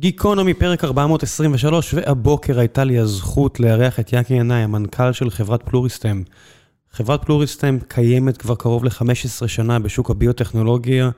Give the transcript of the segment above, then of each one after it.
גיקונומי, פרק 423, והבוקר הייתה לי הזכות לארח את יאקי ינאי, המנכ"ל של חברת פלוריסטם. חברת פלוריסטם קיימת כבר קרוב ל-15 שנה בשוק הביוטכנולוגיה,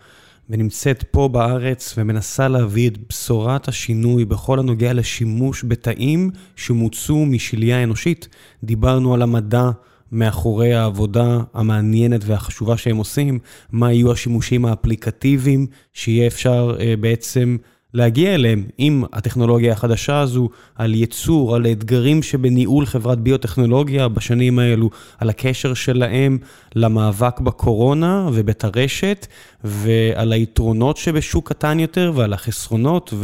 ונמצאת פה בארץ ומנסה להביא את בשורת השינוי בכל הנוגע לשימוש בתאים שמוצאו משליה אנושית. דיברנו על המדע מאחורי העבודה המעניינת והחשובה שהם עושים, מה יהיו השימושים האפליקטיביים שיהיה אפשר uh, בעצם להגיע אליהם עם הטכנולוגיה החדשה הזו, על ייצור, על אתגרים שבניהול חברת ביוטכנולוגיה בשנים האלו, על הקשר שלהם למאבק בקורונה ובטרשת, ועל היתרונות שבשוק קטן יותר ועל החסרונות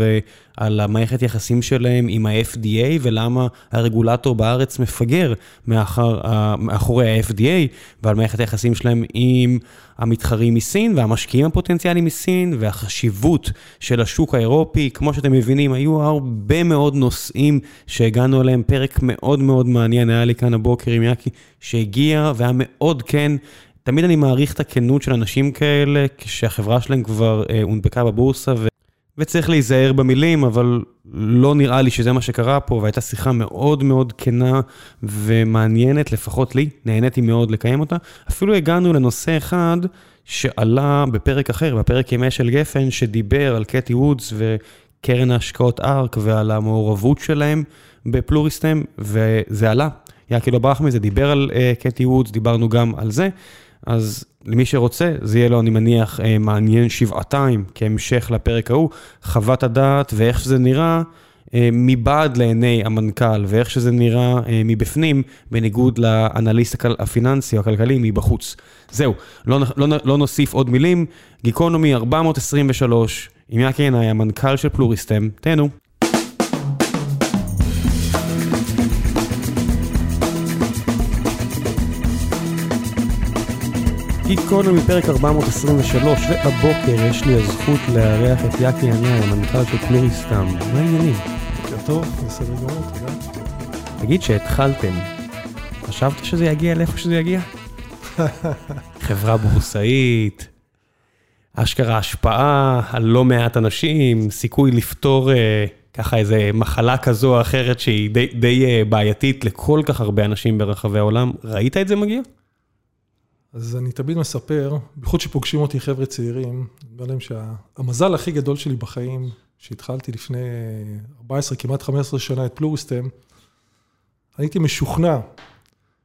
ועל המערכת יחסים שלהם עם ה-FDA ולמה הרגולטור בארץ מפגר מאחר, מאחורי ה-FDA ועל מערכת היחסים שלהם עם המתחרים מסין והמשקיעים הפוטנציאליים מסין והחשיבות של השוק האירופי. כמו שאתם מבינים, היו הרבה מאוד נושאים שהגענו אליהם, פרק מאוד מאוד מעניין, היה לי כאן הבוקר עם יאקי שהגיע והיה מאוד כן. תמיד אני מעריך את הכנות של אנשים כאלה, כשהחברה שלהם כבר אה, הונפקה בבורסה. וצריך להיזהר במילים, אבל לא נראה לי שזה מה שקרה פה, והייתה שיחה מאוד מאוד כנה ומעניינת, לפחות לי, נהניתי מאוד לקיים אותה. אפילו הגענו לנושא אחד שעלה בפרק אחר, בפרק ימי של גפן, שדיבר על קטי וודס וקרן ההשקעות ארק ועל המעורבות שלהם בפלוריסטם, וזה עלה. יעקי לא ברח מזה, דיבר על uh, קטי וודס, דיברנו גם על זה. אז למי שרוצה, זה יהיה לו, אני מניח, אה, מעניין שבעתיים כהמשך לפרק ההוא, חוות הדעת ואיך שזה נראה אה, מבעד לעיני המנכ"ל, ואיך שזה נראה אה, מבפנים, בניגוד לאנליסט הפיננסי או הכלכלי מבחוץ. זהו, לא, לא, לא נוסיף עוד מילים. גיקונומי 423, עם יאקי עיניי, המנכ"ל של פלוריסטם, תהנו. גיקונומי פרק 423, והבוקר יש לי הזכות לארח את יאקי ינאי, המנכ"ל של פלוריסטם. מה העניינים? בוקר טוב, בסדר גמור, תודה. תגיד, שהתחלתם, חשבת שזה יגיע לאיפה שזה יגיע? חברה בורסאית, אשכרה השפעה על לא מעט אנשים, סיכוי לפתור אה, ככה איזה מחלה כזו או אחרת שהיא די, די אה, בעייתית לכל כך הרבה אנשים ברחבי העולם. ראית את זה מגיע? אז אני תמיד מספר, בייחוד שפוגשים אותי חבר'ה צעירים, אני אומר להם שהמזל הכי גדול שלי בחיים, שהתחלתי לפני 14, כמעט 15 שנה את פלוריסטם, הייתי משוכנע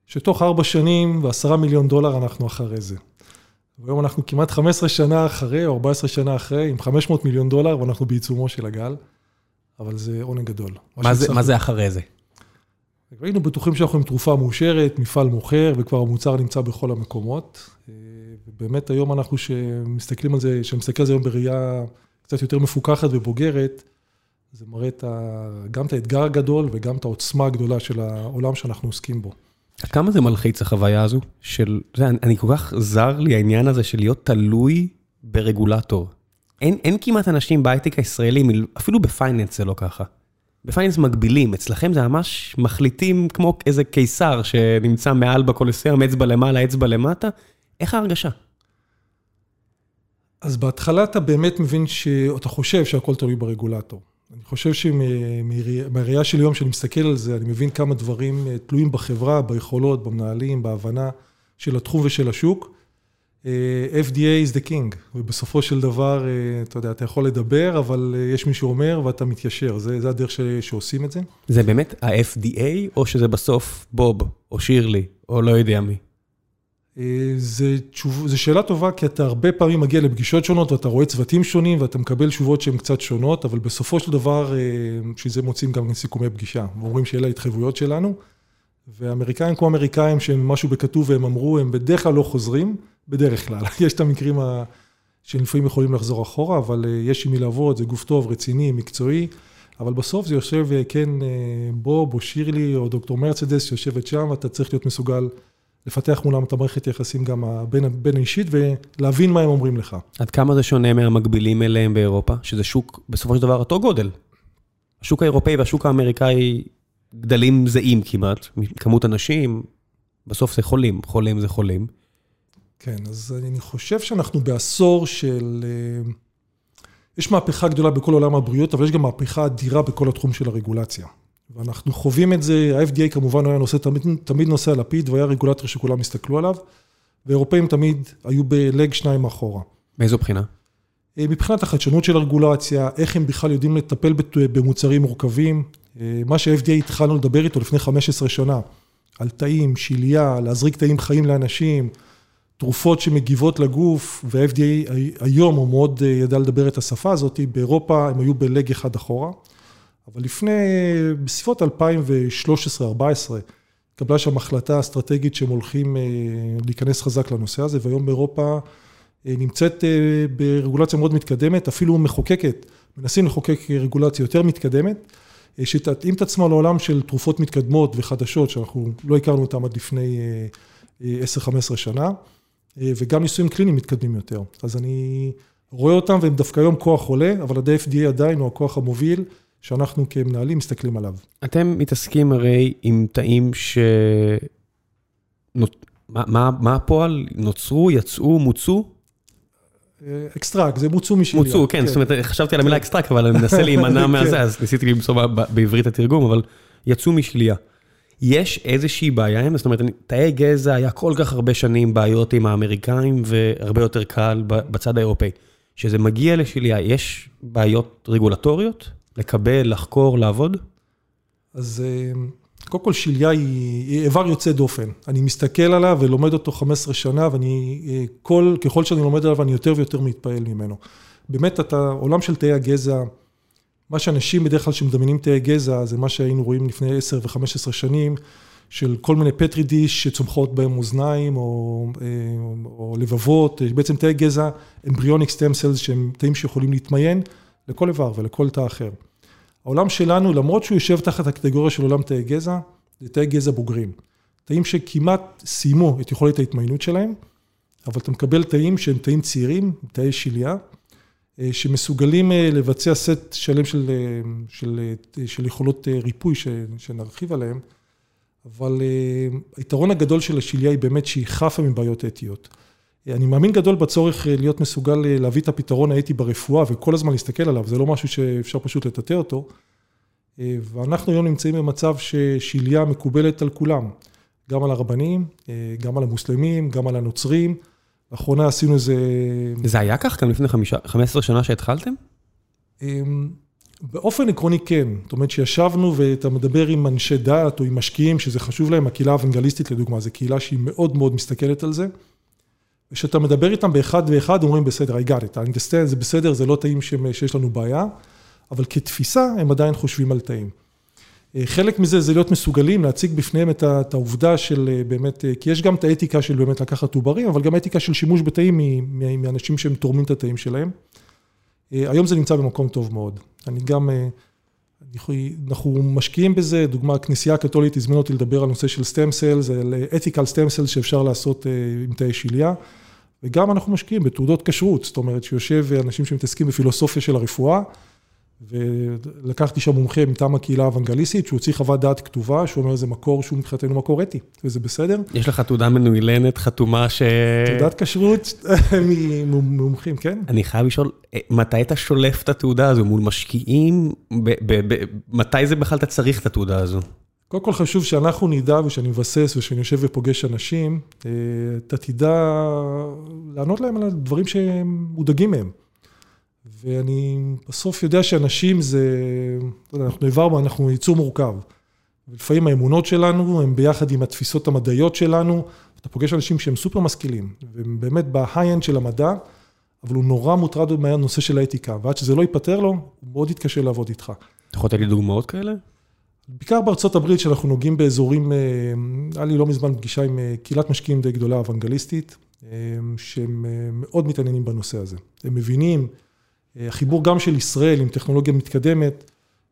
שתוך 4 שנים ו-10 מיליון דולר אנחנו אחרי זה. והיום אנחנו כמעט 15 שנה אחרי, או 14 שנה אחרי, עם 500 מיליון דולר, ואנחנו בעיצומו של הגל, אבל זה עונג גדול. מה זה, מה זה אחרי זה? היינו בטוחים שאנחנו עם תרופה מאושרת, מפעל מוכר, וכבר המוצר נמצא בכל המקומות. ובאמת היום אנחנו שמסתכלים על זה, שמסתכל על זה היום בראייה קצת יותר מפוקחת ובוגרת, זה מראה את ה, גם את האתגר הגדול וגם את העוצמה הגדולה של העולם שאנחנו עוסקים בו. כמה זה מלחיץ החוויה הזו? של, זה, אני כל כך זר לי העניין הזה של להיות תלוי ברגולטור. אין, אין כמעט אנשים בהייטק הישראלי, אפילו בפייננס זה לא ככה. בפייננס מגבילים, אצלכם זה ממש מחליטים כמו איזה קיסר שנמצא מעל בקולוסיאום, אצבע למעלה, אצבע למטה. איך ההרגשה? אז בהתחלה אתה באמת מבין שאתה חושב שהכל תלוי ברגולטור. אני חושב שמהראייה שלי היום, שאני מסתכל על זה, אני מבין כמה דברים אה, תלויים בחברה, ביכולות, במנהלים, בהבנה של התחום ושל השוק. אה, FDA is the king, ובסופו של דבר, אה, אתה יודע, אתה יכול לדבר, אבל אה, יש מי שאומר ואתה מתיישר, זה, זה הדרך ש, שעושים את זה. זה באמת ה-FDA, או שזה בסוף בוב, או שירלי, או לא יודע מי? זו שאלה טובה, כי אתה הרבה פעמים מגיע לפגישות שונות, ואתה רואה צוותים שונים, ואתה מקבל תשובות שהן קצת שונות, אבל בסופו של דבר, בשביל זה מוצאים גם סיכומי פגישה, ואומרים שאלה ההתחייבויות שלנו, ואמריקאים כמו אמריקאים, שהם משהו בכתוב והם אמרו, הם בדרך כלל לא חוזרים. בדרך כלל. יש את המקרים שלפעמים יכולים לחזור אחורה, אבל אה, יש עם מי לעבוד, זה גוף טוב, רציני, מקצועי, אבל בסוף זה יושב, אה, כן, אה, בוב או שירלי או דוקטור מרצדס שיושבת שם, ואתה צריך להיות מסוגל לפתח מולם את המערכת היחסים גם בין, בין האישית ולהבין מה הם אומרים לך. עד כמה זה שונה מהמקבילים אליהם באירופה, שזה שוק בסופו של דבר אותו גודל? השוק האירופאי והשוק האמריקאי גדלים זהים כמעט, כמות אנשים, בסוף זה חולים, חולים זה חולים. כן, אז אני חושב שאנחנו בעשור של... אה, יש מהפכה גדולה בכל עולם הבריאות, אבל יש גם מהפכה אדירה בכל התחום של הרגולציה. ואנחנו חווים את זה, ה-FDA כמובן היה נושא, תמיד, תמיד נושא הלפיד, והיה רגולטור שכולם הסתכלו עליו, ואירופאים תמיד היו בלג שניים מאחורה. מאיזו בחינה? אה, מבחינת החדשנות של הרגולציה, איך הם בכלל יודעים לטפל במוצרים מורכבים. אה, מה שה-FDA התחלנו לדבר איתו לפני 15 שנה, על תאים, שליה, להזריק תאים חיים לאנשים, תרופות שמגיבות לגוף, וה-FDA היום הוא מאוד אה, ידע לדבר את השפה הזאת, באירופה הם היו בלג אחד אחורה. אבל לפני, בסביבות 2013-2014, התקבלה שם החלטה אסטרטגית שהם הולכים להיכנס חזק לנושא הזה, והיום באירופה נמצאת ברגולציה מאוד מתקדמת, אפילו מחוקקת, מנסים לחוקק רגולציה יותר מתקדמת, שתתאים את עצמה לעולם של תרופות מתקדמות וחדשות, שאנחנו לא הכרנו אותן עד לפני 10-15 שנה, וגם ניסויים קליניים מתקדמים יותר. אז אני רואה אותם והם דווקא היום כוח עולה, אבל ה-FDA עדיין הוא הכוח המוביל. שאנחנו כמנהלים מסתכלים עליו. אתם מתעסקים הרי עם תאים ש... מה, מה, מה הפועל? נוצרו, יצאו, מוצו? extract, זה מוצו משליה. מוצו, כן, זאת אומרת, חשבתי על המילה extract, אבל אני מנסה להימנע מהזה, אז ניסיתי למצוא בעברית התרגום, אבל יצאו משליה. יש איזושהי בעיה עם, זאת אומרת, תאי גזע היה כל כך הרבה שנים בעיות עם האמריקאים, והרבה יותר קל בצד האירופאי. כשזה מגיע לשליה, יש בעיות רגולטוריות? לקבל, לחקור, לעבוד? אז קודם כל שליה היא איבר יוצא דופן. אני מסתכל עליו ולומד אותו 15 שנה, ואני, כל, ככל שאני לומד עליו, אני יותר ויותר מתפעל ממנו. באמת, אתה, עולם של תאי הגזע, מה שאנשים בדרך כלל שמדמיינים תאי גזע, זה מה שהיינו רואים לפני 10 ו-15 שנים, של כל מיני petri dish שצומחות בהם אוזניים או, או לבבות, בעצם תאי גזע, embryonic stem cells, שהם תאים שיכולים להתמיין לכל איבר ולכל תא אחר. העולם שלנו, למרות שהוא יושב תחת הקטגוריה של עולם תאי גזע, זה תאי גזע בוגרים. תאים שכמעט סיימו את יכולת ההתמיינות שלהם, אבל אתה מקבל תאים שהם תאים צעירים, תאי שליה, שמסוגלים לבצע סט שלם של, של, של יכולות ריפוי שנרחיב עליהם, אבל היתרון הגדול של השליה היא באמת שהיא חפה מבעיות אתיות. אני מאמין גדול בצורך להיות מסוגל להביא את הפתרון האתי ברפואה וכל הזמן להסתכל עליו, זה לא משהו שאפשר פשוט לטאטא אותו. ואנחנו היום נמצאים במצב ששליה מקובלת על כולם, גם על הרבנים, גם על המוסלמים, גם על הנוצרים. לאחרונה עשינו איזה... זה היה כך גם לפני 15 שנה שהתחלתם? באופן עקרוני כן, זאת אומרת שישבנו ואתה מדבר עם אנשי דת או עם משקיעים שזה חשוב להם, הקהילה האוונגליסטית לדוגמה, זו קהילה שהיא מאוד מאוד מסתכלת על זה. כשאתה מדבר איתם באחד ואחד, אומרים בסדר, I got it, I understand, זה בסדר, זה לא תאים שיש לנו בעיה, אבל כתפיסה הם עדיין חושבים על תאים. חלק מזה זה להיות מסוגלים להציג בפניהם את העובדה של באמת, כי יש גם את האתיקה של באמת לקחת עוברים, אבל גם האתיקה של שימוש בתאים מאנשים שהם תורמים את התאים שלהם. היום זה נמצא במקום טוב מאוד. אני גם, אנחנו משקיעים בזה, דוגמה, הכנסייה הקתולית הזמינה אותי לדבר על נושא של סטם סלס, על אתיקל סטם סלס שאפשר לעשות עם תאי שליה. וגם אנחנו משקיעים בתעודות כשרות, זאת אומרת שיושב אנשים שמתעסקים בפילוסופיה של הרפואה, ולקחתי שם מומחה מטעם הקהילה האוונגליסטית, שהוא הוציא חוות דעת כתובה, שהוא אומר זה מקור שהוא מבחינתנו מקור אתי, וזה בסדר. יש לך תעודה מנוילנת, חתומה ש... תעודת כשרות ממומחים, כן. אני חייב לשאול, מתי אתה שולף את התעודה הזו? מול משקיעים? מתי זה בכלל אתה צריך את התעודה הזו? קודם כל חשוב שאנחנו נדע ושאני מבסס ושאני יושב ופוגש אנשים, אתה תדע לענות להם על הדברים שהם מודאגים מהם. ואני בסוף יודע שאנשים זה, אנחנו העברנו, אנחנו ייצור מורכב. ולפעמים האמונות שלנו הם ביחד עם התפיסות המדעיות שלנו, אתה פוגש אנשים שהם סופר משכילים, והם באמת ב-high-end של המדע, אבל הוא נורא מוטרד מהנושא של האתיקה, ועד שזה לא ייפטר לו, הוא מאוד יתקשה לעבוד איתך. אתה יכול לתת לי דוגמאות כאלה? בעיקר בארצות הברית, שאנחנו נוגעים באזורים, היה לי לא מזמן פגישה עם קהילת משקיעים די גדולה, אוונגליסטית, שהם מאוד מתעניינים בנושא הזה. הם מבינים, החיבור גם של ישראל עם טכנולוגיה מתקדמת,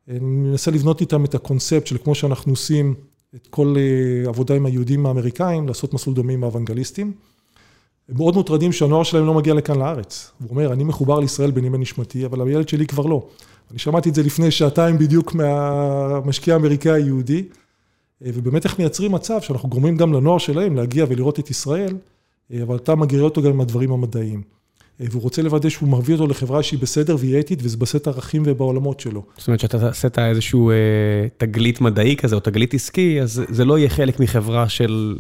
אני מנסה לבנות איתם את הקונספט של כמו שאנחנו עושים את כל עבודה עם היהודים האמריקאים, לעשות מסלול דומה עם האוונגליסטים. הם מאוד מוטרדים שהנוער שלהם לא מגיע לכאן לארץ. הוא אומר, אני מחובר לישראל בנימי נשמתי, אבל הילד שלי כבר לא. אני שמעתי את זה לפני שעתיים בדיוק מהמשקיע האמריקאי היהודי, ובאמת איך מייצרים מצב שאנחנו גורמים גם לנוער שלהם להגיע ולראות את ישראל, אבל אתה מגריר אותו גם עם הדברים המדעיים. והוא רוצה לוודא שהוא מביא אותו לחברה שהיא בסדר והיא אתית, וזה בסט ערכים ובעולמות שלו. זאת אומרת, שאתה עשית איזשהו אה, תגלית מדעי כזה, או תגלית עסקי, אז זה לא יהיה חלק מחברה של,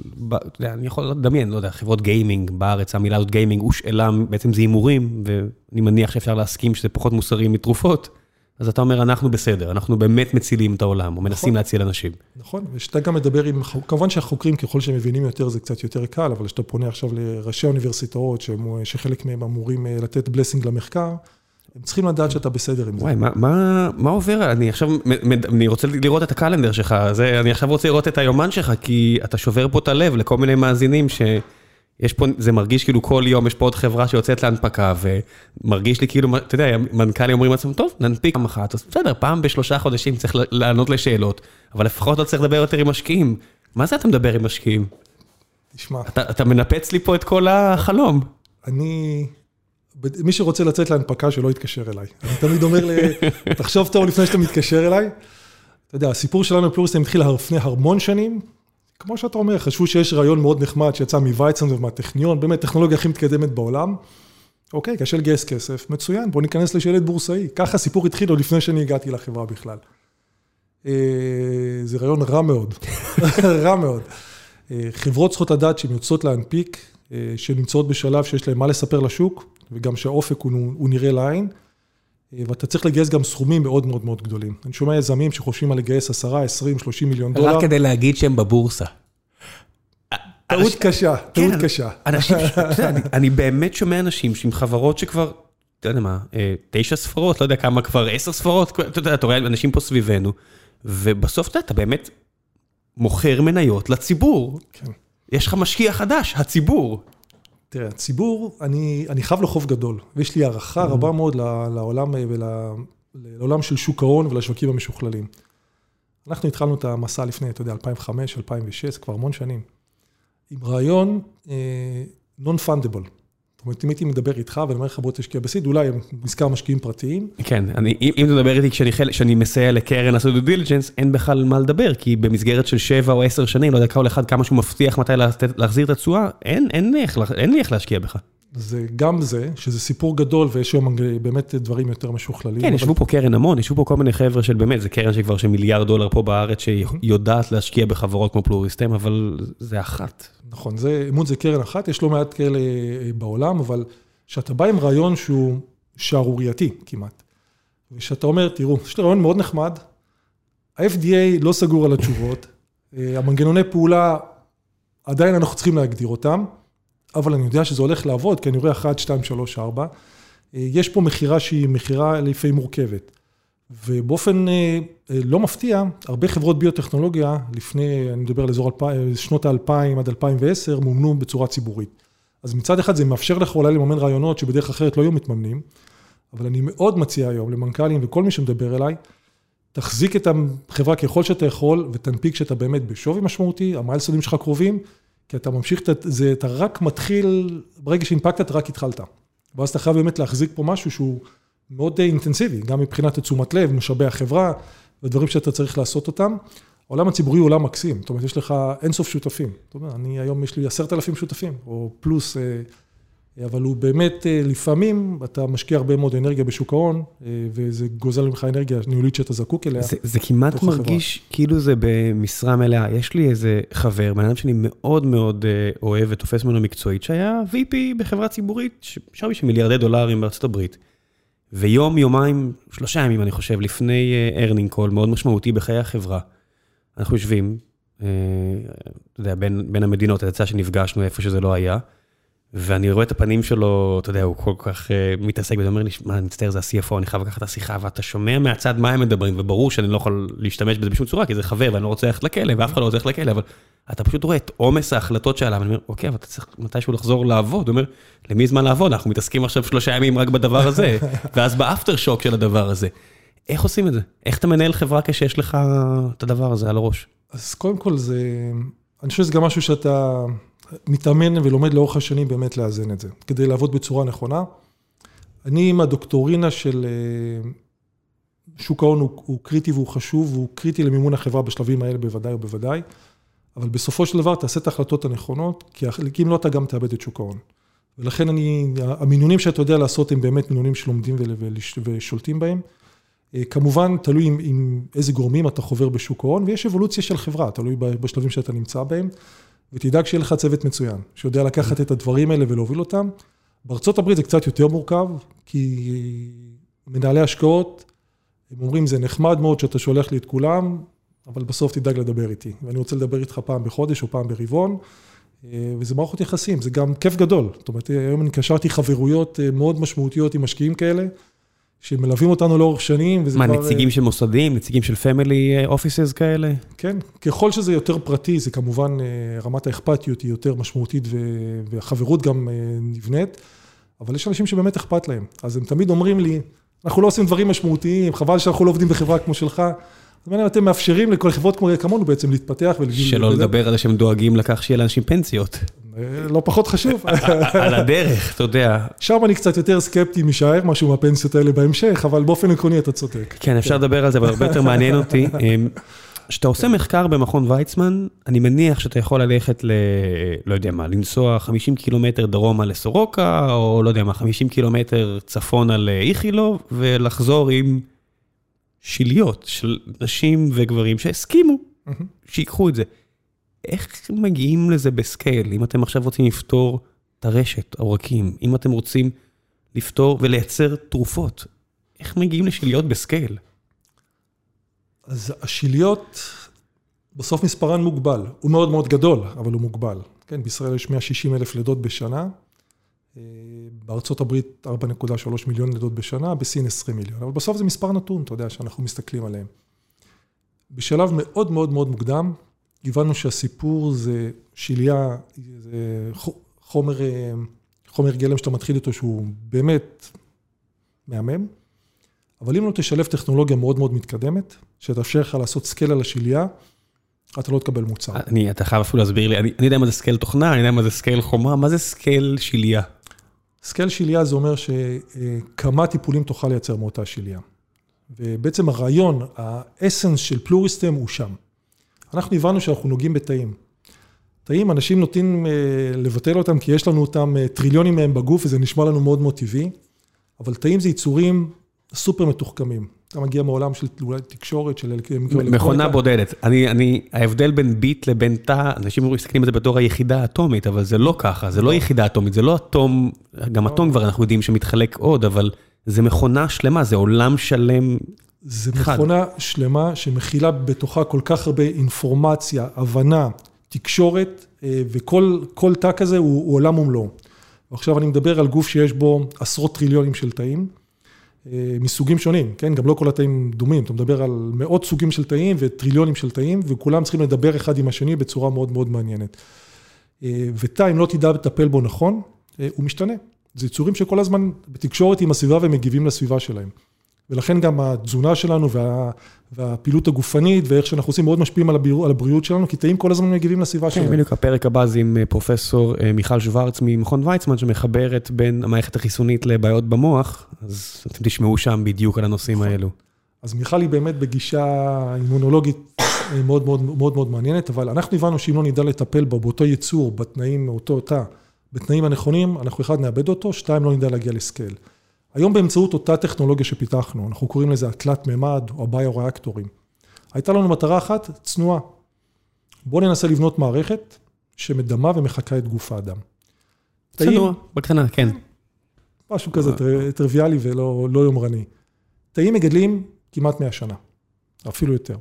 אני יכול לדמיין, לא יודע, חברות גיימינג בארץ, המילה הזאת גיימינג הושאלה, בעצם זה הימורים, ואני מניח שאפשר להסכים שזה פחות מוסרי מתרופות. אז אתה אומר, אנחנו בסדר, אנחנו באמת מצילים את העולם, או מנסים נכון. להציל אנשים. נכון, ושאתה גם מדבר עם, כמובן שהחוקרים, ככל שהם מבינים יותר, זה קצת יותר קל, אבל כשאתה פונה עכשיו לראשי האוניברסיטאות, שחלק מהם אמורים אה, לתת בלסינג למחקר, הם צריכים לדעת שאתה בסדר עם זה. וואי, מה, מה, מה עובר? אני עכשיו, אני רוצה לראות את הקלנדר שלך, זה, אני עכשיו רוצה לראות את היומן שלך, כי אתה שובר פה את הלב לכל מיני מאזינים ש... יש פה, זה מרגיש כאילו כל יום יש פה עוד חברה שיוצאת להנפקה, ומרגיש לי כאילו, אתה יודע, מנכ"לים אומרים לעצמם, טוב, ננפיק פעם אחת, אז בסדר, פעם בשלושה חודשים צריך לענות לשאלות, אבל לפחות לא צריך לדבר יותר עם משקיעים. מה זה אתה מדבר עם משקיעים? תשמע. אתה, אתה מנפץ לי פה את כל החלום. אני, מי שרוצה לצאת להנפקה, שלא יתקשר אליי. אני תמיד אומר, תחשוב טוב לפני שאתה מתקשר אליי. אתה יודע, הסיפור שלנו בפלוריסטים התחיל לפני המון שנים, כמו שאתה אומר, חשבו שיש רעיון מאוד נחמד שיצא מוויצן ומהטכניון, באמת, טכנולוגיה הכי מתקדמת בעולם. אוקיי, קשה לגייס כסף, מצוין, בוא ניכנס לשלט בורסאי. ככה הסיפור התחיל עוד לפני שאני הגעתי לחברה בכלל. אה, זה רעיון רע מאוד, רע מאוד. אה, חברות צריכות לדעת שהן יוצאות להנפיק, אה, שנמצאות בשלב שיש להן מה לספר לשוק, וגם שהאופק הוא, הוא נראה לעין. ואתה צריך לגייס גם סכומים מאוד מאוד מאוד גדולים. אני שומע יזמים שחושבים על לגייס 10, 20, 30 מיליון דולר. רק כדי להגיד שהם בבורסה. טעות קשה, טעות כן, קשה. אנשים, אני באמת שומע אנשים עם חברות שכבר, אתה יודע מה, אה, תשע ספרות, לא יודע כמה כבר, עשר ספרות, אתה יודע, אתה רואה אנשים פה סביבנו, ובסוף אתה באמת מוכר מניות לציבור. כן. יש לך משקיע חדש, הציבור. תראה, הציבור, אני, אני חייב לו חוב גדול, ויש לי הערכה רבה. מאוד לעולם, לעולם של שוק ההון ולשווקים המשוכללים. אנחנו התחלנו את המסע לפני, אתה יודע, 2005, 2006, כבר המון שנים, עם רעיון נון-פונדבל. אה, זאת אומרת, אם הייתי מדבר איתך ואני אומר לך בוא תשקיע בסיד, אולי נזכר משקיעים פרטיים. כן, אני, אם אתה מדבר איתי כשאני, כשאני מסייע לקרן לעשות due diligence, אין בכלל מה לדבר, כי במסגרת של 7 או 10 שנים, לא יודע כל אחד כמה שהוא מבטיח מתי להחזיר את התשואה, אין, אין, איך, אין לי איך להשקיע בך. זה גם זה, שזה סיפור גדול ויש היום באמת דברים יותר משוכללים. כן, אבל... ישבו פה קרן המון, ישבו פה כל מיני חבר'ה של באמת, זה קרן שכבר של מיליארד דולר פה בארץ, שיודעת להשקיע בחברות כמו פלוריסטם, אבל זה אחת. נכון, זה, אימון זה קרן אחת, יש לא מעט כאלה אה, בעולם, אבל כשאתה בא עם רעיון שהוא שערורייתי כמעט, וכשאתה אומר, תראו, יש לי רעיון מאוד נחמד, ה-FDA לא סגור על התשובות, אה, המנגנוני פעולה, עדיין אנחנו צריכים להגדיר אותם, אבל אני יודע שזה הולך לעבוד, כי אני רואה 1, 2, 3, 4. יש פה מכירה שהיא מכירה לפעמים מורכבת. ובאופן אה, לא מפתיע, הרבה חברות ביוטכנולוגיה, לפני, אני מדבר על אזור שנות ה-2000 עד 2010, מומנו בצורה ציבורית. אז מצד אחד זה מאפשר לך אולי לממן רעיונות שבדרך אחרת לא היו מתממנים, אבל אני מאוד מציע היום למנכ"לים וכל מי שמדבר אליי, תחזיק את החברה ככל שאתה יכול ותנפיק שאתה באמת בשווי משמעותי, המיילסונים שלך קרובים, כי אתה ממשיך, זה, אתה רק מתחיל, ברגע שהנפקת, אתה רק התחלת. ואז אתה חייב באמת להחזיק פה משהו שהוא מאוד אינטנסיבי, גם מבחינת תשומת לב, משאבי החברה, ודברים שאתה צריך לעשות אותם. העולם הציבורי הוא עולם מקסים, זאת אומרת, יש לך אינסוף שותפים. זאת אומרת, אני היום, יש לי עשרת אלפים שותפים, או פלוס אה, אבל הוא באמת, אה, לפעמים אתה משקיע הרבה מאוד אנרגיה בשוק ההון, אה, וזה גוזל ממך אנרגיה ניהולית שאתה זקוק אליה. זה, זה כמעט מרגיש החברה. כאילו זה במשרה מלאה. יש לי איזה חבר, בן אדם שאני מאוד מאוד אה, אוהב ותופס ממנו מקצועית, שהיה VP בחברה ציבורית, שווי של מיליארדי דולרים בארצות הברית. ויום, יומיים, שלושה ימים, אני חושב, לפני earnings call מאוד משמעותי בחיי החברה, אנחנו יושבים, אתה יודע, בין, בין המדינות, יצא שנפגשנו איפה שזה לא היה. ואני רואה את הפנים שלו, אתה יודע, הוא כל כך uh, מתעסק בזה, אומר לי, מה, אני מצטער, זה ה-CFO, אני חייב לקחת את השיחה, ואתה שומע מהצד מה הם מדברים, וברור שאני לא יכול להשתמש בזה בשום צורה, כי זה חבר, ואני לא רוצה ללכת לכלא, ואף אחד לא רוצה ללכת לכלא, אבל אתה פשוט רואה את עומס ההחלטות שעליו, ואני אומר, אוקיי, אבל אתה צריך מתישהו לחזור לעבוד. הוא אומר, למי זמן לעבוד? אנחנו מתעסקים עכשיו שלושה ימים רק בדבר הזה, ואז באפטר שוק של הדבר הזה. איך עושים את זה? איך אתה מנהל חברה כשיש לך את הדבר הזה על הראש? אז קודם כל זה, אני חושב שזה גם משהו שאתה... מתאמן ולומד לאורך השנים באמת לאזן את זה, כדי לעבוד בצורה נכונה. אני עם הדוקטורינה של אה, שוק ההון הוא, הוא קריטי והוא חשוב, והוא קריטי למימון החברה בשלבים האלה בוודאי ובוודאי, אבל בסופו של דבר תעשה את ההחלטות הנכונות, כי אם לא אתה גם תאבד את שוק ההון. ולכן אני, המינונים שאתה יודע לעשות הם באמת מינונים שלומדים ושולטים בהם. אה, כמובן, תלוי עם, עם איזה גורמים אתה חובר בשוק ההון, ויש אבולוציה של חברה, תלוי בשלבים שאתה נמצא בהם, ותדאג שיהיה לך צוות מצוין, שיודע לקחת את הדברים האלה ולהוביל אותם. הברית זה קצת יותר מורכב, כי מנהלי השקעות, הם אומרים, זה נחמד מאוד שאתה שולח לי את כולם, אבל בסוף תדאג לדבר איתי. ואני רוצה לדבר איתך פעם בחודש או פעם ברבעון, אה, וזה מערכות יחסים, זה גם כיף גדול. זאת אומרת, היום אני קשרתי חברויות אה, מאוד משמעותיות עם משקיעים כאלה, שמלווים אותנו לאורך שנים, וזה מה, כבר... מה, נציגים אה, של מוסדים, נציגים של פמילי אופיסס כאלה? כן, ככל שזה יותר פרטי, זה כמובן, רמת האכפתיות היא יותר משמעותית, והחברות גם נבנית, אבל יש אנשים שבאמת אכפת להם. אז הם תמיד אומרים לי, אנחנו לא עושים דברים משמעותיים, חבל שאנחנו לא עובדים בחברה כמו שלך. אז אתם מאפשרים לכל חברות כמונו בעצם להתפתח ולגיל... שלא לדבר על זה שהם דואגים לכך שיהיה לאנשים פנסיות. אה, לא פחות חשוב. על הדרך, אתה יודע. שם אני קצת יותר סקפטי משער משהו מהפנסיות האלה בהמשך, אבל באופן עקרוני אתה צודק. כן, אפשר לדבר על זה, אבל הרבה יותר מעניין אותי. כשאתה עושה מחקר במכון ויצמן, אני מניח שאתה יכול ללכת ל... לא יודע מה, לנסוע 50 קילומטר דרומה לסורוקה, או לא יודע מה, 50 קילומטר צפונה לאיכילוב, ולחזור עם שיליות של נשים וגברים שהסכימו, שיקחו את זה. איך מגיעים לזה בסקייל? אם אתם עכשיו רוצים לפתור את הרשת, העורקים, אם אתם רוצים לפתור ולייצר תרופות, איך מגיעים לשיליות בסקייל? אז השיליות, בסוף מספרן מוגבל. הוא מאוד מאוד גדול, אבל הוא מוגבל. כן, בישראל יש 160 אלף לידות בשנה. אה, בארצות הברית 4.3 מיליון לידות בשנה, בסין 20 מיליון. אבל בסוף זה מספר נתון, אתה יודע, שאנחנו מסתכלים עליהם. בשלב מאוד מאוד מאוד מוקדם, הבנו שהסיפור זה שליה, זה חומר, אה, חומר גלם שאתה מתחיל איתו שהוא באמת מהמם. אבל אם לא תשלב טכנולוגיה מאוד מאוד מתקדמת, שתאפשר לך לעשות scale על השלייה, אתה לא תקבל מוצר. אני, אתה חייב אפילו להסביר לי, אני, אני יודע מה זה scale תוכנה, אני יודע מה זה scale חומרה, מה זה scale שלייה? scale שלייה זה אומר שכמה טיפולים תוכל לייצר מאותה שלייה. ובעצם הרעיון, האסנס של פלוריסטם הוא שם. אנחנו הבנו שאנחנו נוגעים בתאים. תאים, אנשים נוטים אה, לבטל אותם כי יש לנו אותם אה, טריליונים מהם בגוף וזה נשמע לנו מאוד מאוד טבעי, אבל תאים זה יצורים סופר מתוחכמים. אתה מגיע מעולם של אולי תקשורת, של אלקטרוניקה. מכונה בודדת. אני, אני, ההבדל בין ביט לבין תא, אנשים מסתכלים על זה בתור היחידה האטומית, אבל זה לא ככה, זה לא יחידה אטומית, זה לא אטום, גם אטום כבר אנחנו יודעים שמתחלק עוד, אבל זה מכונה שלמה, זה עולם שלם. זה מכונה שלמה שמכילה בתוכה כל כך הרבה אינפורמציה, הבנה, תקשורת, אה, וכל תא כזה הוא, הוא עולם ומלואו. ועכשיו אני מדבר על גוף שיש בו עשרות טריליונים של תאים. אה, מסוגים שונים, כן? גם לא כל התאים דומים, אתה מדבר על מאות סוגים של תאים וטריליונים של תאים, וכולם צריכים לדבר אחד עם השני בצורה מאוד מאוד מעניינת. אה, ותא, אם לא תדע לטפל בו נכון, הוא משתנה. זה יצורים שכל הזמן בתקשורת עם הסביבה ומגיבים לסביבה שלהם. ולכן גם התזונה שלנו וה, והפעילות הגופנית ואיך שאנחנו עושים מאוד משפיעים על, הבריאות שלנו, כי תאים כל הזמן מגיבים לסביבה כן, שלנו. כן, בדיוק הפרק הבא זה עם פרופסור מיכל שוורץ ממכון ויצמן, שמחברת בין המערכת החיסונית לבעיות במוח, אז אתם תשמעו שם בדיוק על הנושאים נכון. האלו. אז מיכל היא באמת בגישה אימונולוגית מאוד מאוד מאוד מאוד מעניינת, אבל אנחנו הבנו שאם לא נדע לטפל בו, באותו ייצור, בתנאים, אותו תא, בתנאים הנכונים, אנחנו אחד נאבד אותו, שתיים לא נדע להגיע לסקייל. היום באמצעות אותה טכנולוגיה שפיתחנו, אנחנו קוראים לזה התלת מימד או הביו-ריאקטורים. הייתה לנו מטרה אחת, צנועה. בואו ננסה לבנות מערכת שמדמה ומחקה את גוף האדם. צנוע, בקטנה, כן. משהו כזה טריוויאלי ולא לא יומרני. תאים מגדלים כמעט 100 שנה, אפילו יותר.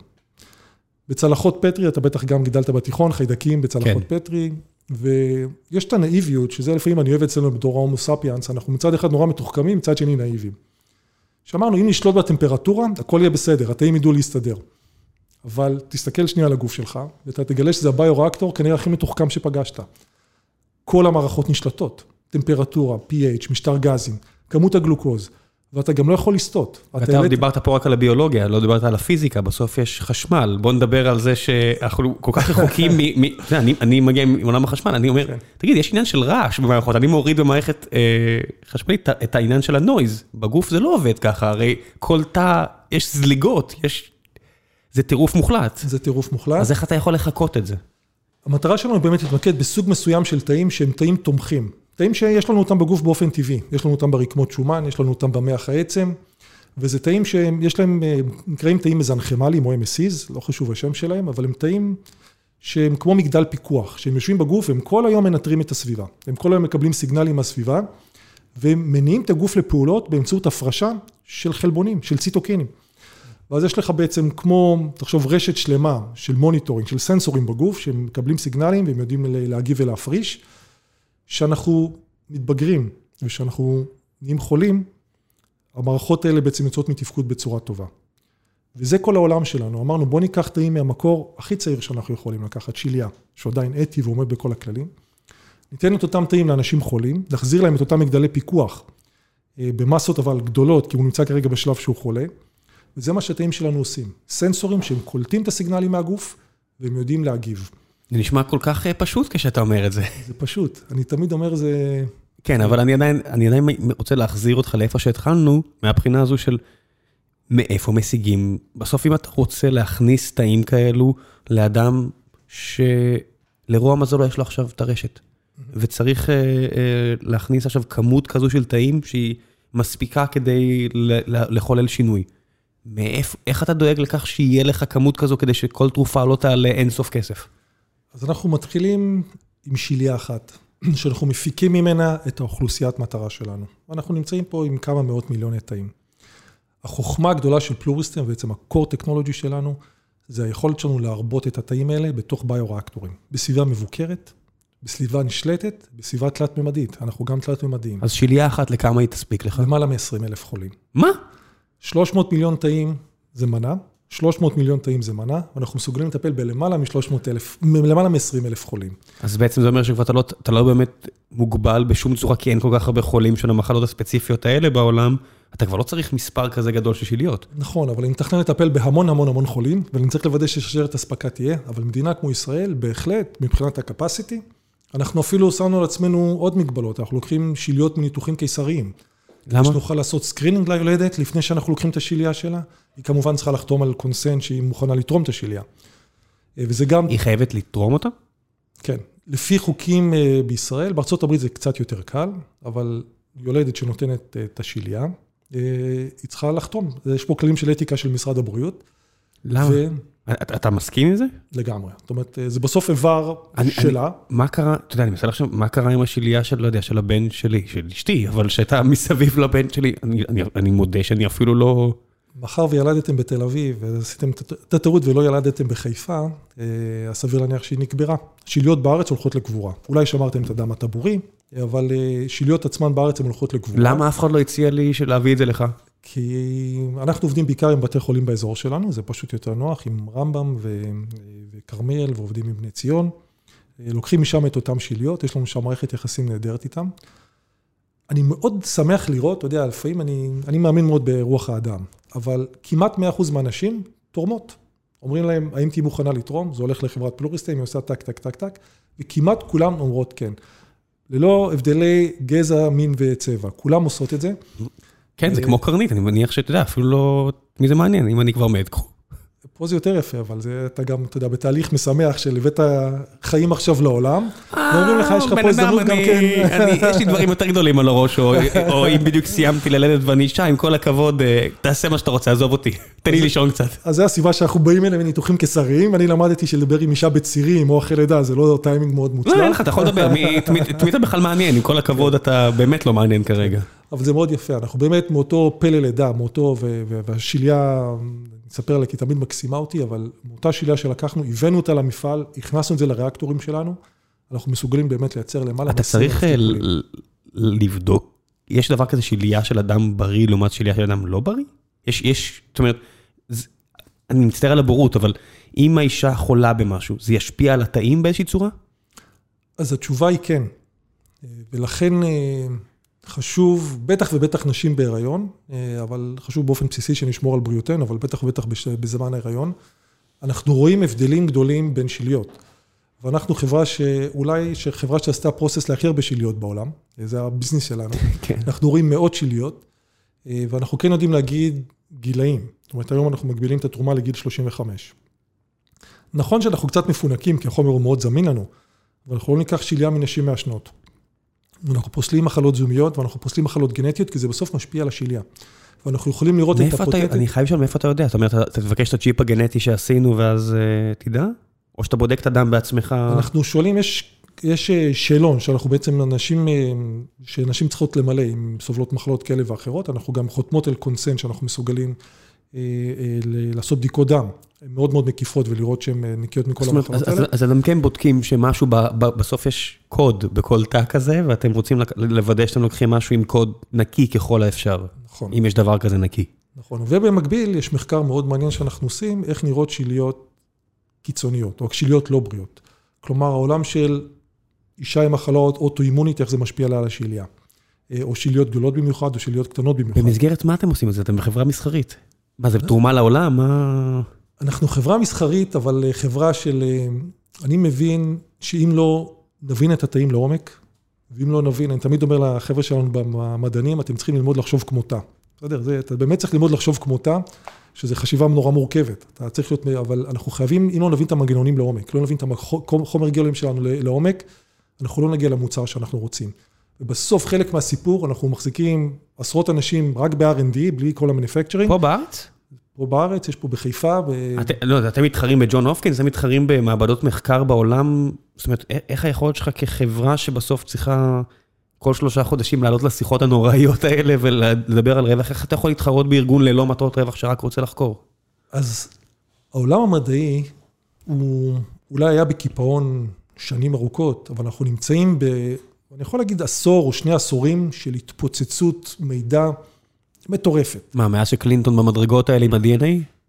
בצלחות פטרי, אתה בטח גם גידלת בתיכון, חיידקים בצלחות כן. פטרי, ויש את הנאיביות, שזה לפעמים אני אוהב אצלנו בתור ההומו ספיאנס, אנחנו מצד אחד נורא מתוחכמים, מצד שני נאיבים. שאמרנו, אם נשלוט בטמפרטורה, הכל יהיה בסדר, התאים ידעו להסתדר. אבל תסתכל שנייה על הגוף שלך, ואתה תגלה שזה הביו-ריאקטור כנראה הכי מתוחכם שפגשת. כל המערכות נשלטות, טמפרטורה, pH, משטר גזים, כמות הגלוקוז. ואתה גם לא יכול לסטות. אתה דיברת פה רק על הביולוגיה, לא דיברת על הפיזיקה, בסוף יש חשמל. בוא נדבר על זה שאנחנו כל כך רחוקים מ... אני מגיע מעולם החשמל, אני אומר, כן. תגיד, יש עניין של רעש במערכות, אני מוריד במערכת אה, חשמלית את העניין של הנויז. בגוף זה לא עובד ככה, הרי כל תא, יש זליגות, יש... זה טירוף מוחלט. זה טירוף מוחלט. אז איך אתה יכול לחקות את זה? המטרה שלנו היא באמת להתמקד בסוג מסוים של תאים שהם תאים תומכים. תאים שיש לנו אותם בגוף באופן טבעי, יש לנו אותם ברקמות שומן, יש לנו אותם במח העצם, וזה תאים שיש להם, נקראים תאים מזנכמליים או MSCs, לא חשוב השם שלהם, אבל הם תאים שהם כמו מגדל פיקוח, שהם יושבים בגוף והם כל היום מנטרים את הסביבה. הם כל היום מקבלים סיגנלים מהסביבה, והם מניעים את הגוף לפעולות באמצעות הפרשה של חלבונים, של ציטוקינים. ואז יש לך בעצם כמו, תחשוב, רשת שלמה של monitoring, של סנסורים בגוף, שהם מקבלים סיגנלים והם יודעים להגיב ולהפריש. שאנחנו מתבגרים ושאנחנו נהיים חולים, המערכות האלה בעצם יוצאות מתפקוד בצורה טובה. וזה כל העולם שלנו. אמרנו, בוא ניקח תאים מהמקור הכי צעיר שאנחנו יכולים לקחת, שיליה, שהוא עדיין אתי ועומד בכל הכללים. ניתן את אותם תאים לאנשים חולים, נחזיר להם את אותם מגדלי פיקוח, אה, במסות אבל גדולות, כי הוא נמצא כרגע בשלב שהוא חולה. וזה מה שהתאים שלנו עושים. סנסורים שהם קולטים את הסיגנלים מהגוף, והם יודעים להגיב. זה נשמע כל כך אה, פשוט כשאתה אומר את זה. זה פשוט, אני תמיד אומר זה... כן, אבל אני עדיין, אני עדיין רוצה להחזיר אותך לאיפה שהתחלנו, מהבחינה הזו של מאיפה משיגים. בסוף אם אתה רוצה להכניס תאים כאלו לאדם שלרוע מזלו יש לו עכשיו את הרשת, וצריך אה, אה, להכניס עכשיו כמות כזו של תאים שהיא מספיקה כדי לחולל שינוי. מאיפה, איך אתה דואג לכך שיהיה לך כמות כזו כדי שכל תרופה לא תעלה אינסוף כסף? אז אנחנו מתחילים עם שיליה אחת, שאנחנו מפיקים ממנה את האוכלוסיית מטרה שלנו. אנחנו נמצאים פה עם כמה מאות מיליוני תאים. החוכמה הגדולה של פלוריסטם, בעצם ה-core technology שלנו, זה היכולת שלנו להרבות את התאים האלה בתוך ביו-ריאקטורים. בסביבה מבוקרת, בסביבה נשלטת, בסביבה תלת-ממדית. אנחנו גם תלת-ממדיים. אז שיליה אחת לכמה היא תספיק לך? למעלה מ-20 אלף חולים. מה? 300 מיליון תאים זה מנה, 300 מיליון תאים זה מנה, ואנחנו מסוגלים לטפל בלמעלה מ-300 אלף, למעלה מ-20 אלף חולים. אז בעצם זה אומר שכבר אתה לא, אתה לא באמת מוגבל בשום צורה, כי אין כל כך הרבה חולים של המחלות הספציפיות האלה בעולם, אתה כבר לא צריך מספר כזה גדול של שיליות. נכון, אבל אני מתכנן לטפל בהמון המון המון חולים, ואני צריך לוודא ששרשרת אספקה תהיה, אבל מדינה כמו ישראל, בהחלט, מבחינת ה-capacity, אנחנו אפילו שמנו על עצמנו עוד מגבלות, אנחנו לוקחים שיליות מניתוחים קיסריים. למה? שנוכל לעשות screening ליולדת לפני שאנחנו לוקחים את השיליה שלה. היא כמובן צריכה לחתום על consent שהיא מוכנה לתרום את השיליה. אה, וזה גם... היא חייבת לתרום אותה? כן. לפי חוקים אה, בישראל, בארה"ב זה קצת יותר קל, אבל יולדת שנותנת אה, את השיליה, היא צריכה לחתום. יש פה כללים של אתיקה של משרד הבריאות. למה? ו... אתה מסכים עם זה? לגמרי. זאת אומרת, זה בסוף איבר שלה. אני, מה קרה, אתה יודע, אני מנסה לחשוב, מה קרה עם השלייה של, לא יודע, של הבן שלי, של אשתי, אבל שהייתה מסביב לבן שלי, אני, אני, אני מודה שאני אפילו לא... מאחר וילדתם בתל אביב, ועשיתם את הטעות ולא ילדתם בחיפה, אז אה, סביר להניח שהיא נקברה. שיליות בארץ הולכות לקבורה. אולי שמרתם את הדם הטבורי, אבל אה, שיליות עצמן בארץ הן הולכות לקבורה. למה אף אחד לא הציע לי להביא את זה לך? כי אנחנו עובדים בעיקר עם בתי חולים באזור שלנו, זה פשוט יותר נוח, עם רמב"ם וכרמיאל, ועובדים עם בני ציון. לוקחים משם את אותם שיליות, יש לנו שם מערכת יחסים נהדרת איתם. אני מאוד שמח לראות, אתה יודע, לפעמים אני, אני מאמין מאוד ברוח האדם, אבל כמעט 100% מהנשים תורמות. אומרים להם, האם תהיי מוכנה לתרום? זה הולך לחברת פלוריסטים, היא עושה טק, טק, טק, טק, וכמעט כולם אומרות כן. ללא הבדלי גזע, מין וצבע. כולם עושות את זה. כן, זה כמו קרנית, אני מניח שאתה יודע, אפילו לא... מי זה מעניין, אם אני כבר מת, קחו. פה זה יותר יפה, אבל זה, אתה גם, אתה יודע, בתהליך משמח של הבאת חיים עכשיו לעולם, ואומרים לך, יש לך פה הזדמנות גם כן. יש לי דברים יותר גדולים על הראש, או אם בדיוק סיימתי ללדת ואני אישה, עם כל הכבוד, אה, תעשה מה שאתה רוצה, עזוב אותי, תן לי לישון קצת. אז זו הסיבה שאנחנו באים אליהם מניתוחים קיסריים, ואני למדתי שלדבר עם אישה בצירים או אחרי לידה, זה לא טיימינג מאוד מוצלח. לא, אין לך, אתה יכול לדבר, את מי אתה בכלל מעניין, עם כל הכבוד אתה באמת לא מעניין כרגע. אבל זה מאוד יפה, אנחנו באמת מאותו פלא לידה, מאותו, והשיליה, אני אספר עליה כי תמיד מקסימה אותי, אבל מאותה שיליה שלקחנו, הבאנו אותה למפעל, הכנסנו את זה לריאקטורים שלנו, אנחנו מסוגלים באמת לייצר למעלה. אתה צריך אה, לבדוק, יש דבר כזה שיליה של אדם בריא לעומת שיליה של אדם לא בריא? יש, יש, זאת אומרת, אני מצטער על הבורות, אבל אם האישה חולה במשהו, זה ישפיע על התאים באיזושהי צורה? אז התשובה היא כן, ולכן... אה, חשוב, בטח ובטח נשים בהיריון, אה, אבל חשוב באופן בסיסי שנשמור על בריאותנו, אבל בטח ובטח בזמן ההיריון. אנחנו רואים הבדלים גדולים בין שיליות. ואנחנו חברה שאולי, חברה שעשתה פרוסס להכי הרבה שיליות בעולם, זה הביזנס שלנו. כן. אנחנו רואים מאות שיליות, אה, ואנחנו כן יודעים להגיד גילאים. זאת אומרת, היום אנחנו מגבילים את התרומה לגיל 35. נכון שאנחנו קצת מפונקים, כי החומר הוא מאוד זמין לנו, אבל אנחנו לא ניקח שיליה מנשים מעשנות. אנחנו פוסלים מחלות זומיות ואנחנו פוסלים מחלות גנטיות, כי זה בסוף משפיע על השליה. ואנחנו יכולים לראות את הפוטנטים. אני חייב לשאול מאיפה אתה יודע, זאת אומרת, אתה תבקש את הצ'יפ הגנטי שעשינו ואז uh, תדע? או שאתה בודק את הדם בעצמך? אנחנו שואלים, יש, יש אה, שאלון שאנחנו בעצם אנשים, אה, שאנשים צריכות למלא עם סובלות מחלות כאלה ואחרות, אנחנו גם חותמות על קונסנט שאנחנו מסוגלים לעשות בדיקות דם. הן מאוד מאוד מקיפות ולראות שהן אה, נקיות מכל המחלות האלה. אז אתם כן בודקים שמשהו, בסוף יש קוד בכל תא כזה, ואתם רוצים לוודא שאתם לוקחים משהו עם קוד נקי ככל האפשר. נכון. אם יש דבר כזה נקי. נכון, ובמקביל יש מחקר מאוד מעניין שאנחנו עושים, איך נראות שיליות קיצוניות, או שיליות לא בריאות. כלומר, העולם של אישה עם מחלות אוטואימונית, איך זה משפיע לה על השיליה. או שיליות גדולות במיוחד, או שיליות קטנות במיוחד. במסגרת מה אתם עושים את זה? אתם בחברה מסחרית. מה, זה תרומה לעולם? מה... אנחנו חברה מסחרית, אבל אה, חברה של... אה, אני מבין שאם לא נבין את התאים לעומק, ואם לא נבין, אני תמיד אומר לחבר'ה שלנו במדענים, אתם צריכים ללמוד לחשוב כמותה. בסדר? זה, אתה באמת צריך ללמוד לחשוב כמותה, שזו חשיבה נורא מורכבת. אתה צריך להיות, אבל אנחנו חייבים, אם לא נבין את המנגנונים לעומק, לא נבין את החומר גלם שלנו לעומק, אנחנו לא נגיע למוצר שאנחנו רוצים. ובסוף חלק מהסיפור, אנחנו מחזיקים עשרות אנשים רק ב-R&D, בלי כל המניפקצ'רינג. פה בארץ? פה בארץ, יש פה בחיפה. ב... את, לא, אתם מתחרים בג'ון הופקינס, אתם מתחרים במעבדות מחקר בעולם, זאת אומרת, איך היכולת שלך כחברה שבסוף צריכה כל שלושה חודשים לעלות לשיחות הנוראיות האלה ולדבר על רווח, איך אתה יכול להתחרות בארגון ללא מטרות רווח שרק רוצה לחקור? אז העולם המדעי, הוא אולי היה בקיפאון שנים ארוכות, אבל אנחנו נמצאים ב... אני יכול להגיד עשור או שני עשורים של התפוצצות מידע מטורפת. מה, מאז שקלינטון במדרגות האלה עם ה-DNA?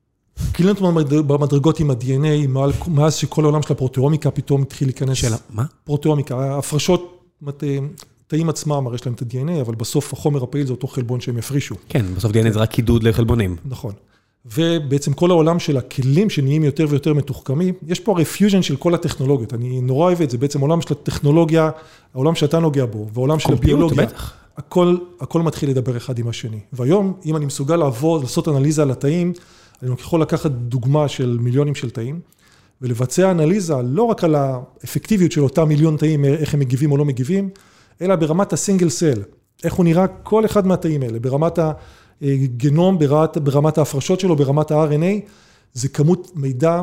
קלינטון במדרגות עם ה-DNA, מאז שכל העולם של הפרוטאומיקה פתאום התחיל להיכנס... של מה? פרוטאומיקה, הפרשות, תאים עצמם, הרי יש להם את ה-DNA, אבל בסוף החומר הפעיל זה אותו חלבון שהם יפרישו. כן, בסוף DNA זה רק קידוד לחלבונים. נכון. ובעצם כל העולם של הכלים שנהיים יותר ויותר מתוחכמים, יש פה הרי פיוז'ן של כל הטכנולוגיות, אני נורא אוהב את זה, בעצם עולם של הטכנולוגיה, העולם שאתה נוגע בו, ועולם של הביולוגיה, הכל, הכל מתחיל לדבר אחד עם השני. והיום, אם אני מסוגל לעבוד, לעשות אנליזה על התאים, אני יכול לקחת דוגמה של מיליונים של תאים, ולבצע אנליזה לא רק על האפקטיביות של אותם מיליון תאים, איך הם מגיבים או לא מגיבים, אלא ברמת הסינגל סל, איך הוא נראה כל אחד מהתאים האלה, ברמת ה... גנום ברמת, ברמת ההפרשות שלו, ברמת ה-RNA, זה כמות מידע